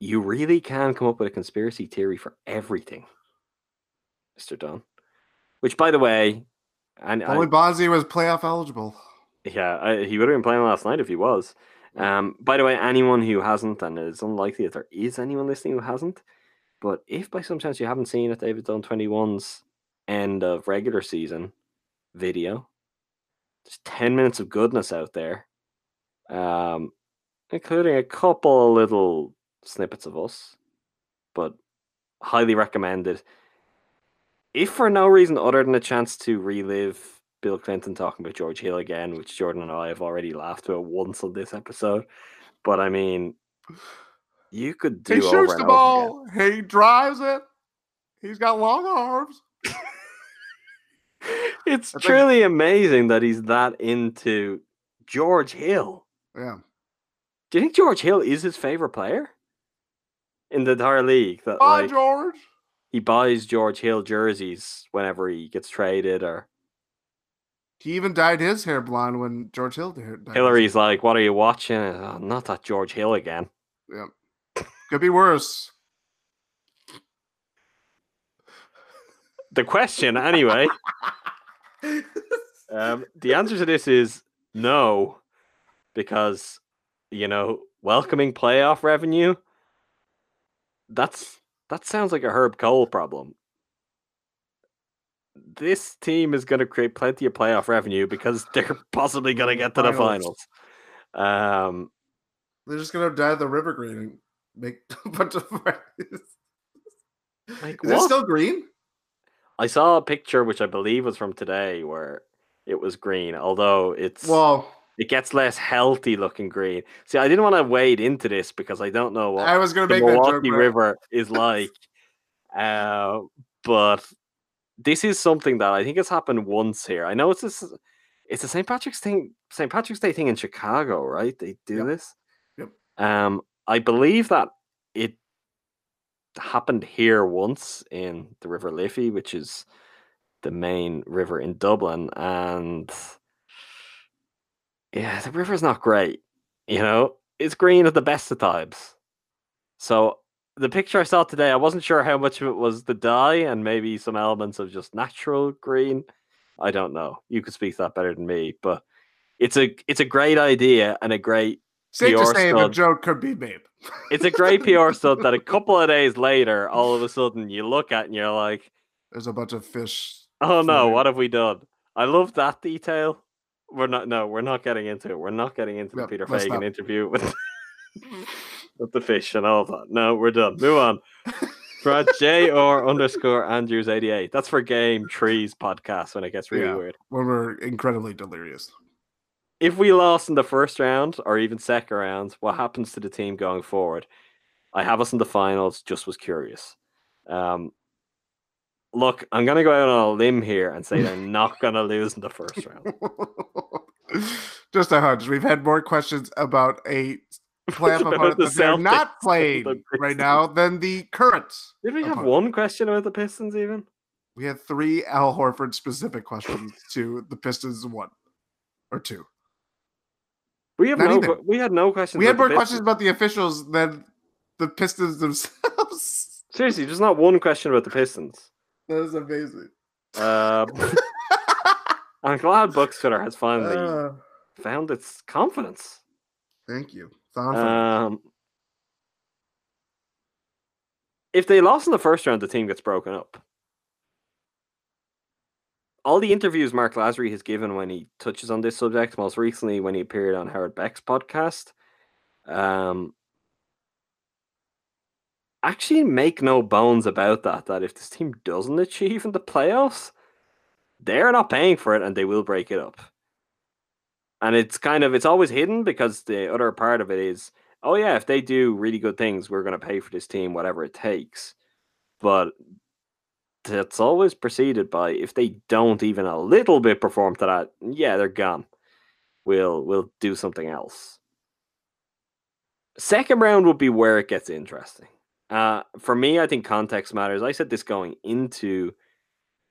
You really can come up with a conspiracy theory for everything, Mister Dunn. Which, by the way, and I- Only Bonzi was playoff eligible. yeah, I, he would have been playing last night if he was. Um, by the way, anyone who hasn't, and it's unlikely that there is anyone listening who hasn't, but if by some chance you haven't seen it, David Dunn 21's end of regular season video, there's 10 minutes of goodness out there, um, including a couple of little snippets of us, but highly recommended. If for no reason other than a chance to relive Bill Clinton talking about George Hill again, which Jordan and I have already laughed about once on this episode. But I mean, you could do He shoots the ball. He drives it. He's got long arms. It's think- truly amazing that he's that into George Hill. Yeah. Do you think George Hill is his favorite player in the entire league? That Bye, like, George. He buys George Hill jerseys whenever he gets traded, or He even dyed his hair blonde when George Hill his Hillary's like, "What are you watching?" "Oh, not that George Hill again. hair. Yeah. Could be worse. The question, anyway. Um, the answer to this is no, because you know, welcoming playoff revenue. That's that sounds like a Herb Kohl problem. This team is going to create plenty of playoff revenue because they're possibly going to get to the Finals. Um, They're just gonna dye the river green and make a bunch of friends. like Is it still green? I saw a picture which I believe was from today where it was green, although it's Well, it gets less healthy looking green. See, I didn't want to wade into this because I don't know what I was gonna the make that joke. Milwaukee River is like. uh, but this is something that I think has happened once here. I know it's this, it's a St. Patrick's thing, St. Patrick's Day thing in Chicago, right? They do Yep. this. Yep. Um, I believe that it happened here once in the River Liffey, which is the main river in Dublin, and yeah, the river's not great. You know, it's green at the best of times. So the picture I saw today, I wasn't sure how much of it was the dye and maybe some elements of just natural green. I don't know. You could speak that better than me, but it's a it's a great idea and a great Safe to PR say the joke could be made. It's a great PR stunt that a couple of days later, all of a sudden you look at and you're like, There's a bunch of fish. "Oh no, what have we done?" I love that detail. We're not. No, we're not getting into it. We're not getting into the Yep, Peter Feigin not. interview with with the fish and all that. No, we're done. Move on. For J or underscore Andrews eighty eight. That's for Game Trees podcast when it gets really Yeah. weird. when we're incredibly delirious. if we lost in the first round or even second round, what happens to the team going forward? I have us in the finals. Just was curious. Um, look, I'm going to go out on a limb here and say they're not going to lose in the first round. Just a hunch. We've had more questions about a playoff About opponent the that they're not playing the right now than the current. Did we have opponent. one question about the Pistons even? We had three Al Horford specific questions to the Pistons, one or two. We have Not no. We had no questions. We had more questions about the officials than the Pistons themselves. Seriously, there's not one question about the Pistons. That is amazing. Um, I'm glad Bucks Twitter has finally Uh, found its confidence. thank you. Um, if they lost in the first round, the team gets broken up. All the interviews Marc Lasry has given when he touches on this subject, most recently when he appeared on Howard Beck's podcast, um, actually make no bones about that. That if this team doesn't achieve in the playoffs, they're not paying for it and they will break it up. And it's kind of it's always hidden because the other part of it is oh yeah, if they do really good things, we're going to pay for this team whatever it takes. But that's always preceded by if they don't even a little bit perform to that, yeah, they're gone. We'll we'll do something else. Second round would be where it gets interesting. Uh, for me, I think context matters. I said this going into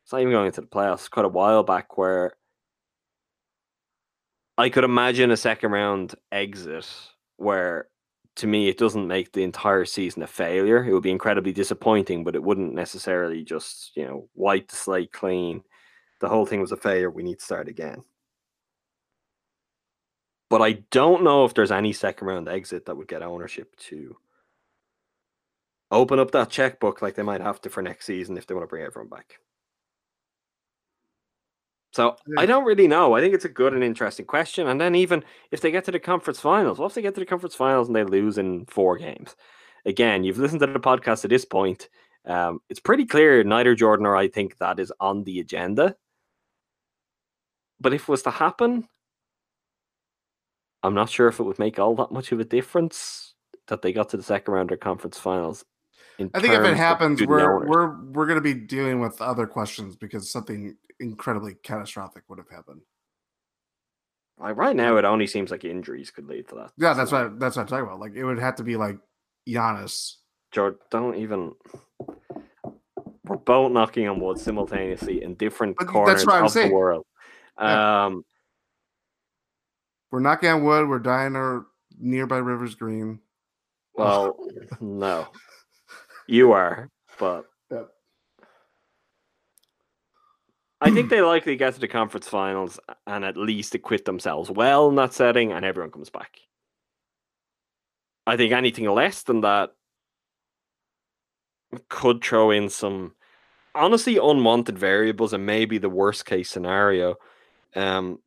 it's not even going into the playoffs quite a while back where I could imagine a second round exit where to me it doesn't make the entire season a failure. It would be incredibly disappointing, but it wouldn't necessarily just, you know, wipe the slate clean. The whole thing was a failure. We need to start again. But I don't know if there's any second round exit that would get ownership to open up that checkbook like they might have to for next season if they want to bring everyone back. So I don't really know. I think it's a good and interesting question. And then even if they get to the conference finals, what if they get to the conference finals and they lose in four games? Again, you've listened to the podcast at this point. Um, it's pretty clear neither Jordan or I think that is on the agenda. But if it was to happen, I'm not sure if it would make all that much of a difference that they got to the second round of conference finals. I think if it happens, we're owners. we're we're going to be dealing with other questions because something incredibly catastrophic would have happened. like right now, it only seems like injuries could lead to that. Yeah, that's So, what that's what I'm talking about. Like it would have to be like Giannis. George, don't even. We're both knocking on wood simultaneously in different But corners of the world. Yeah. Um, We're knocking on wood. We're dying our nearby Rivers Green. well, no, you are, but Yep. I think they likely get to the conference finals and at least acquit themselves well in that setting, and everyone comes back. I think anything less than that could throw in some honestly unwanted variables and maybe the worst case scenario. Um,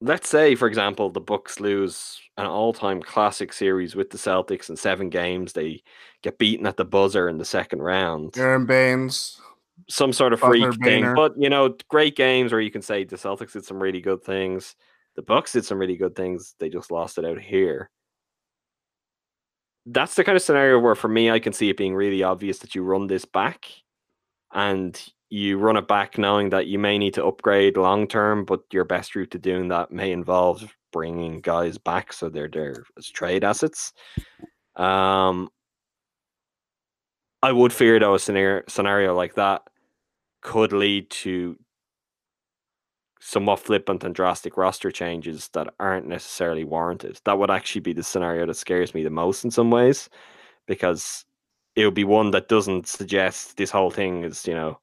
let's say, for example, the Bucks lose an all-time classic series with the Celtics in seven games. They get beaten at the buzzer in the second round Aron Baynes. some sort of freak thing. But you know, great games where you can say the Celtics did some really good things. The Bucks did some really good things. They just lost it out here. That's the kind of scenario where, for me, I can see it being really obvious that you run this back, and you run it back knowing that you may need to upgrade long term, but your best route to doing that may involve bringing guys back so they're there as trade assets. Um, I would fear though a scenario scenario like that could lead to somewhat flippant and drastic roster changes that aren't necessarily warranted. That would actually be the scenario that scares me the most in some ways, because it would be one that doesn't suggest this whole thing is, you know,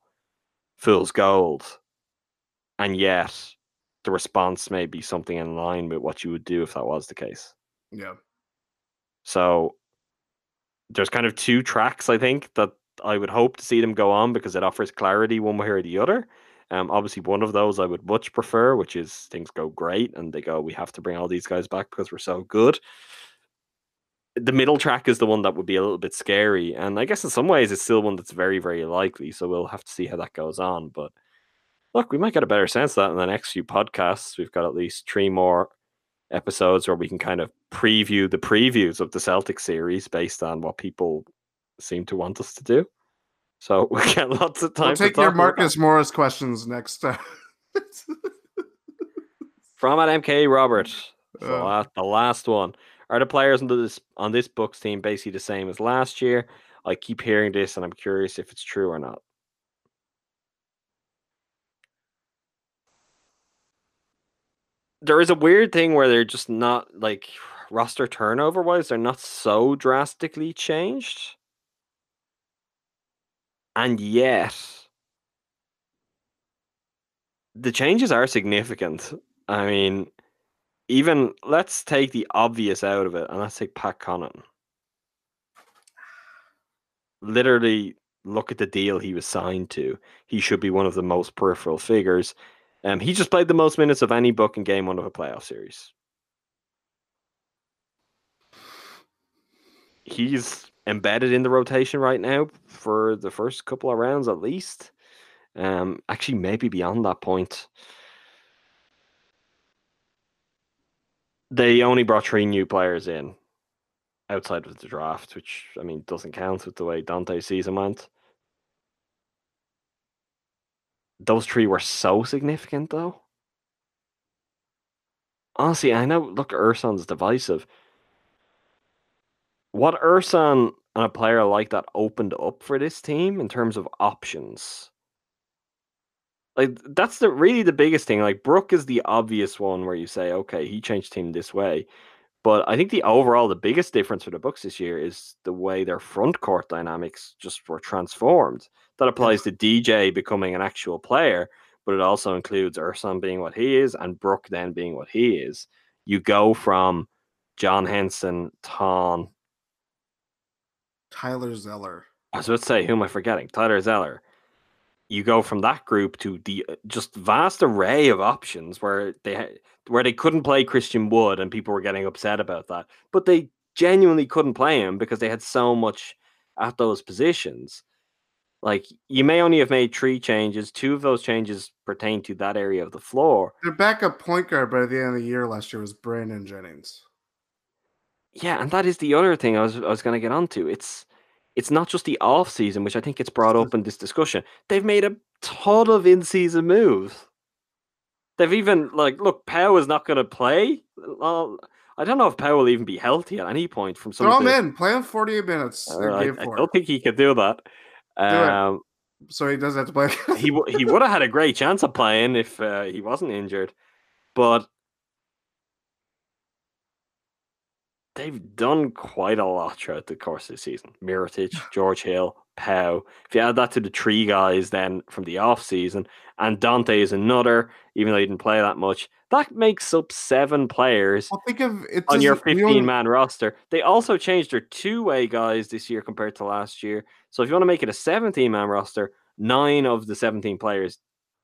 fool's gold. And yet the response may be something in line with what you would do if that was the case. Yeah. So there's kind of two tracks I think that I would hope to see them go on because it offers clarity one way or the other. Um, obviously, one of those I would much prefer, which is things go great and they go, we have to bring all these guys back because we're so good. The middle track is the one that would be a little bit scary, and I guess in some ways it's still one that's very, very likely. So we'll have to see how that goes on. But look, we might get a better sense of that in the next few podcasts. We've got at least three more episodes where we can kind of preview the previews of the Celtic series based on what people seem to want us to do. So we get lots of time. We'll take your Marcus Morris questions next time. From at MK Robert, so Uh. the last one. Are the players on this on this Bucks team basically the same as last year? I keep hearing this, and I'm curious if it's true or not. There is a weird thing where they're just not like roster turnover wise, they're not so drastically changed. And yet, the changes are significant. I mean, even let's take the obvious out of it and let's take Pat Connaughton. Literally, look at the deal he was signed to. He should be one of the most peripheral figures. Um, he just played the most minutes of any Buck in game one of a playoff series. He's embedded in the rotation right now for the first couple of rounds at least. Um, actually, maybe beyond that point. They only brought three new players in outside of the draft, which I mean doesn't count with the way Dante's season went. Those three were so significant, though. Honestly, I know. Look, Ersan's divisive. What Ersan and a player like that opened up for this team in terms of options. Like that's the really the biggest thing. Like Brook is the obvious one where you say, okay, he changed team this way. But I think the overall the biggest difference for the Bucks this year is the way their front court dynamics just were transformed. That applies to DJ becoming an actual player, but it also includes Ersan being what he is and Brook then being what he is. You go from John Henson, Thon, Tyler Zeller. I was about to say, who am I forgetting? Tyler Zeller. You go from that group to the uh, just vast array of options where they where they couldn't play Christian Wood and people were getting upset about that, but they genuinely couldn't play him because they had so much at those positions. Like you may only have made three changes. Two of those changes pertain to that area of the floor. Their backup point guard by the end of the year last year was Brandon Jennings. Yeah, and that is the other thing I was I was going to get onto. It's it's not just the off season, which I think gets brought up in this discussion. They've made a ton of in season moves. They've even like look, Powell is not going to play. Well, I don't know if Powell will even be healthy at any point from some. Throw him in. Play him 48 minutes Uh, I, I don't think he could do that. it. Um, So he doesn't have to play. he w- he would have had a great chance of playing if uh, he wasn't injured, but they've done quite a lot throughout the course of the season. Mirotic, George Hill, Pow. If you add that to the three guys then from the off season, and Dante is another, even though he didn't play that much, that makes up seven players Well, think of it. on your doesn't- only- 15 man roster. They also changed their two way guys this year compared to last year. So if you want to make it a 17 man roster, nine of the 17 players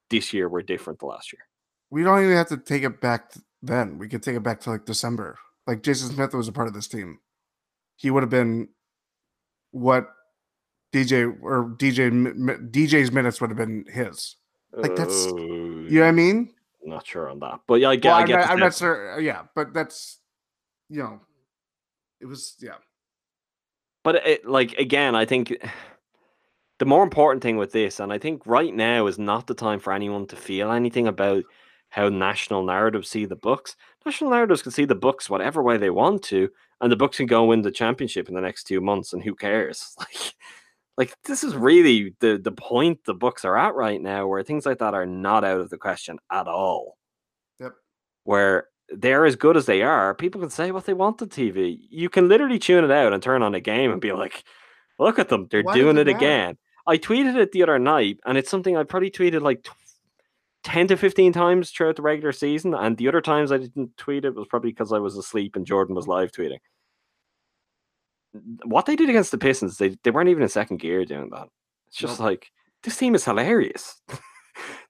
this year were different to last year. We don't even have to take it back then. We could take it back to like December. Like Jason Smith was a part of this team. He would have been what DJ or DJ DJ's minutes would have been his. Like, that's- Uh, You know what I mean? not sure on that, but yeah, I get. Well, I I'm, get not, I'm not sure. Yeah, but that's you know, it was yeah. But it, like again, I think the more important thing with this, and I think right now is not the time for anyone to feel anything about how national narratives see the Bucks. National narratives can see the Bucks whatever way they want to, and the Bucks can go win the championship in the next two months, and who cares? Like Like this is really the the point the Bucks are at right now, where things like that are not out of the question at all. Yep. Where they're as good as they are, people can say what they want on TV. You can literally tune it out and turn on a game and be like, "Look at them, they're Why doing it it matter? again." I tweeted it the other night, and it's something I probably tweeted like. Tw- 10 to 15 times throughout the regular season and the other times I didn't tweet it was probably because I was asleep and Jordan was live tweeting what they did against the Pistons, they, they weren't even in second gear doing that. It's just like this team is hilarious.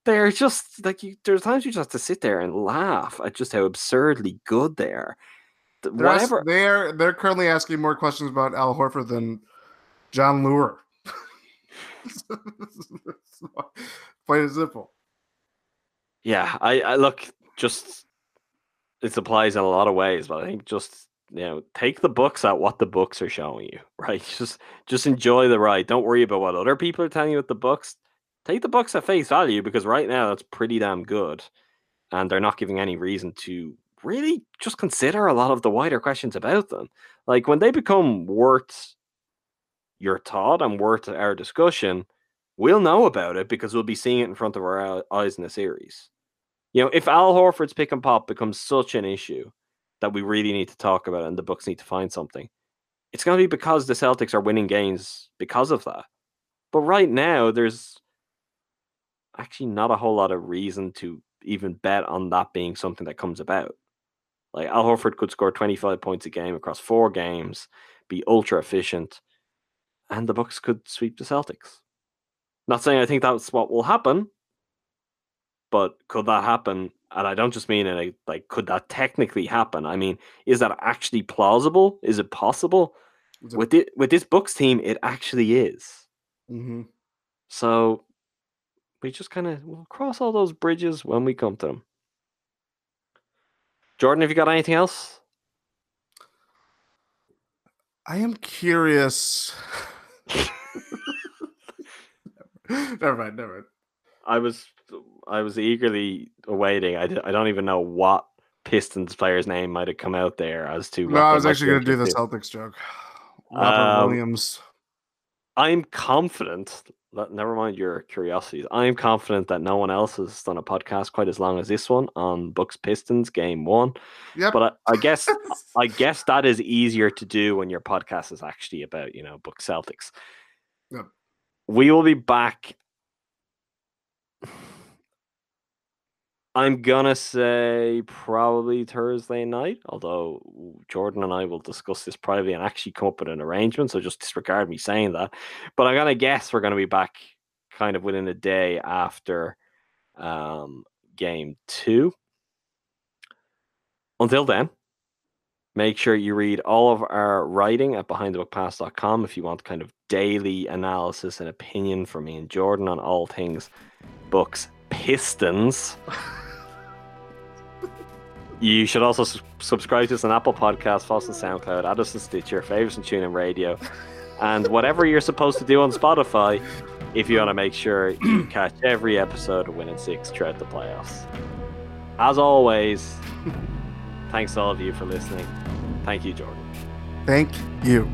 They're just like you, there's times you just have to sit there and laugh at just how absurdly good they are. They're, ask- Whatever. they're they're currently asking more questions about Al Horford than Jon Leuer. Plain and simple. Yeah, I, I look just it applies in a lot of ways, but I think just you know take the Bucks at what the Bucks are showing you, right? Just just enjoy the ride. Don't worry about what other people are telling you with the Bucks. Take the Bucks at face value because right now that's pretty damn good, and they're not giving any reason to really just consider a lot of the wider questions about them. Like when they become worth your thought and worth our discussion, we'll know about it because we'll be seeing it in front of our eyes in the series. You know, if Al Horford's pick and pop becomes such an issue that we really need to talk about it and the Bucks need to find something, it's going to be because the Celtics are winning games because of that. But right now, there's actually not a whole lot of reason to even bet on that being something that comes about. Like Al Horford could score 25 points a game across four games, be ultra efficient, and the Bucks could sweep the Celtics. Not saying I think that's what will happen, but could that happen? And I don't just mean in a like, could that technically happen? I mean, is that actually plausible? Is it possible? Is it- With it with this Bucks team, it actually is. Mhm. So we just kind of we'll cross all those bridges when we come to them. Jordan, have you got anything else? I am curious. never mind, never mind. I was I was eagerly awaiting. I, I don't even know what Pistons player's name might have come out there as to. No, I was actually going to do the. Celtics joke. Robert Um, Williams. I'm confident. let- Never mind your curiosities. I'm confident that no one else has done a podcast quite as long as this one on Bucks Pistons game one. Yep. But I, I guess I guess that is easier to do when your podcast is actually about you know Bucks Celtics. Yep. We will be back. I'm gonna say probably Thursday night, although Jordan and I will discuss this privately and actually come up with an arrangement. So just disregard me saying that. But I'm gonna guess we're gonna be back kind of within a day after um, game two. Until then, make sure you read all of our writing at behindthebuckpass.com if you want kind of daily analysis and opinion from me and Jordan on all things Bucks Pistons. You should also s- subscribe to us on Apple Podcasts, follow and SoundCloud, add us on Stitcher, favorites and TuneIn Radio, and whatever you're supposed to do on Spotify if you want to make sure you catch every episode of Win In 6 throughout the playoffs. As always, thanks all of you for listening. Thank you, Jordan. Thank you.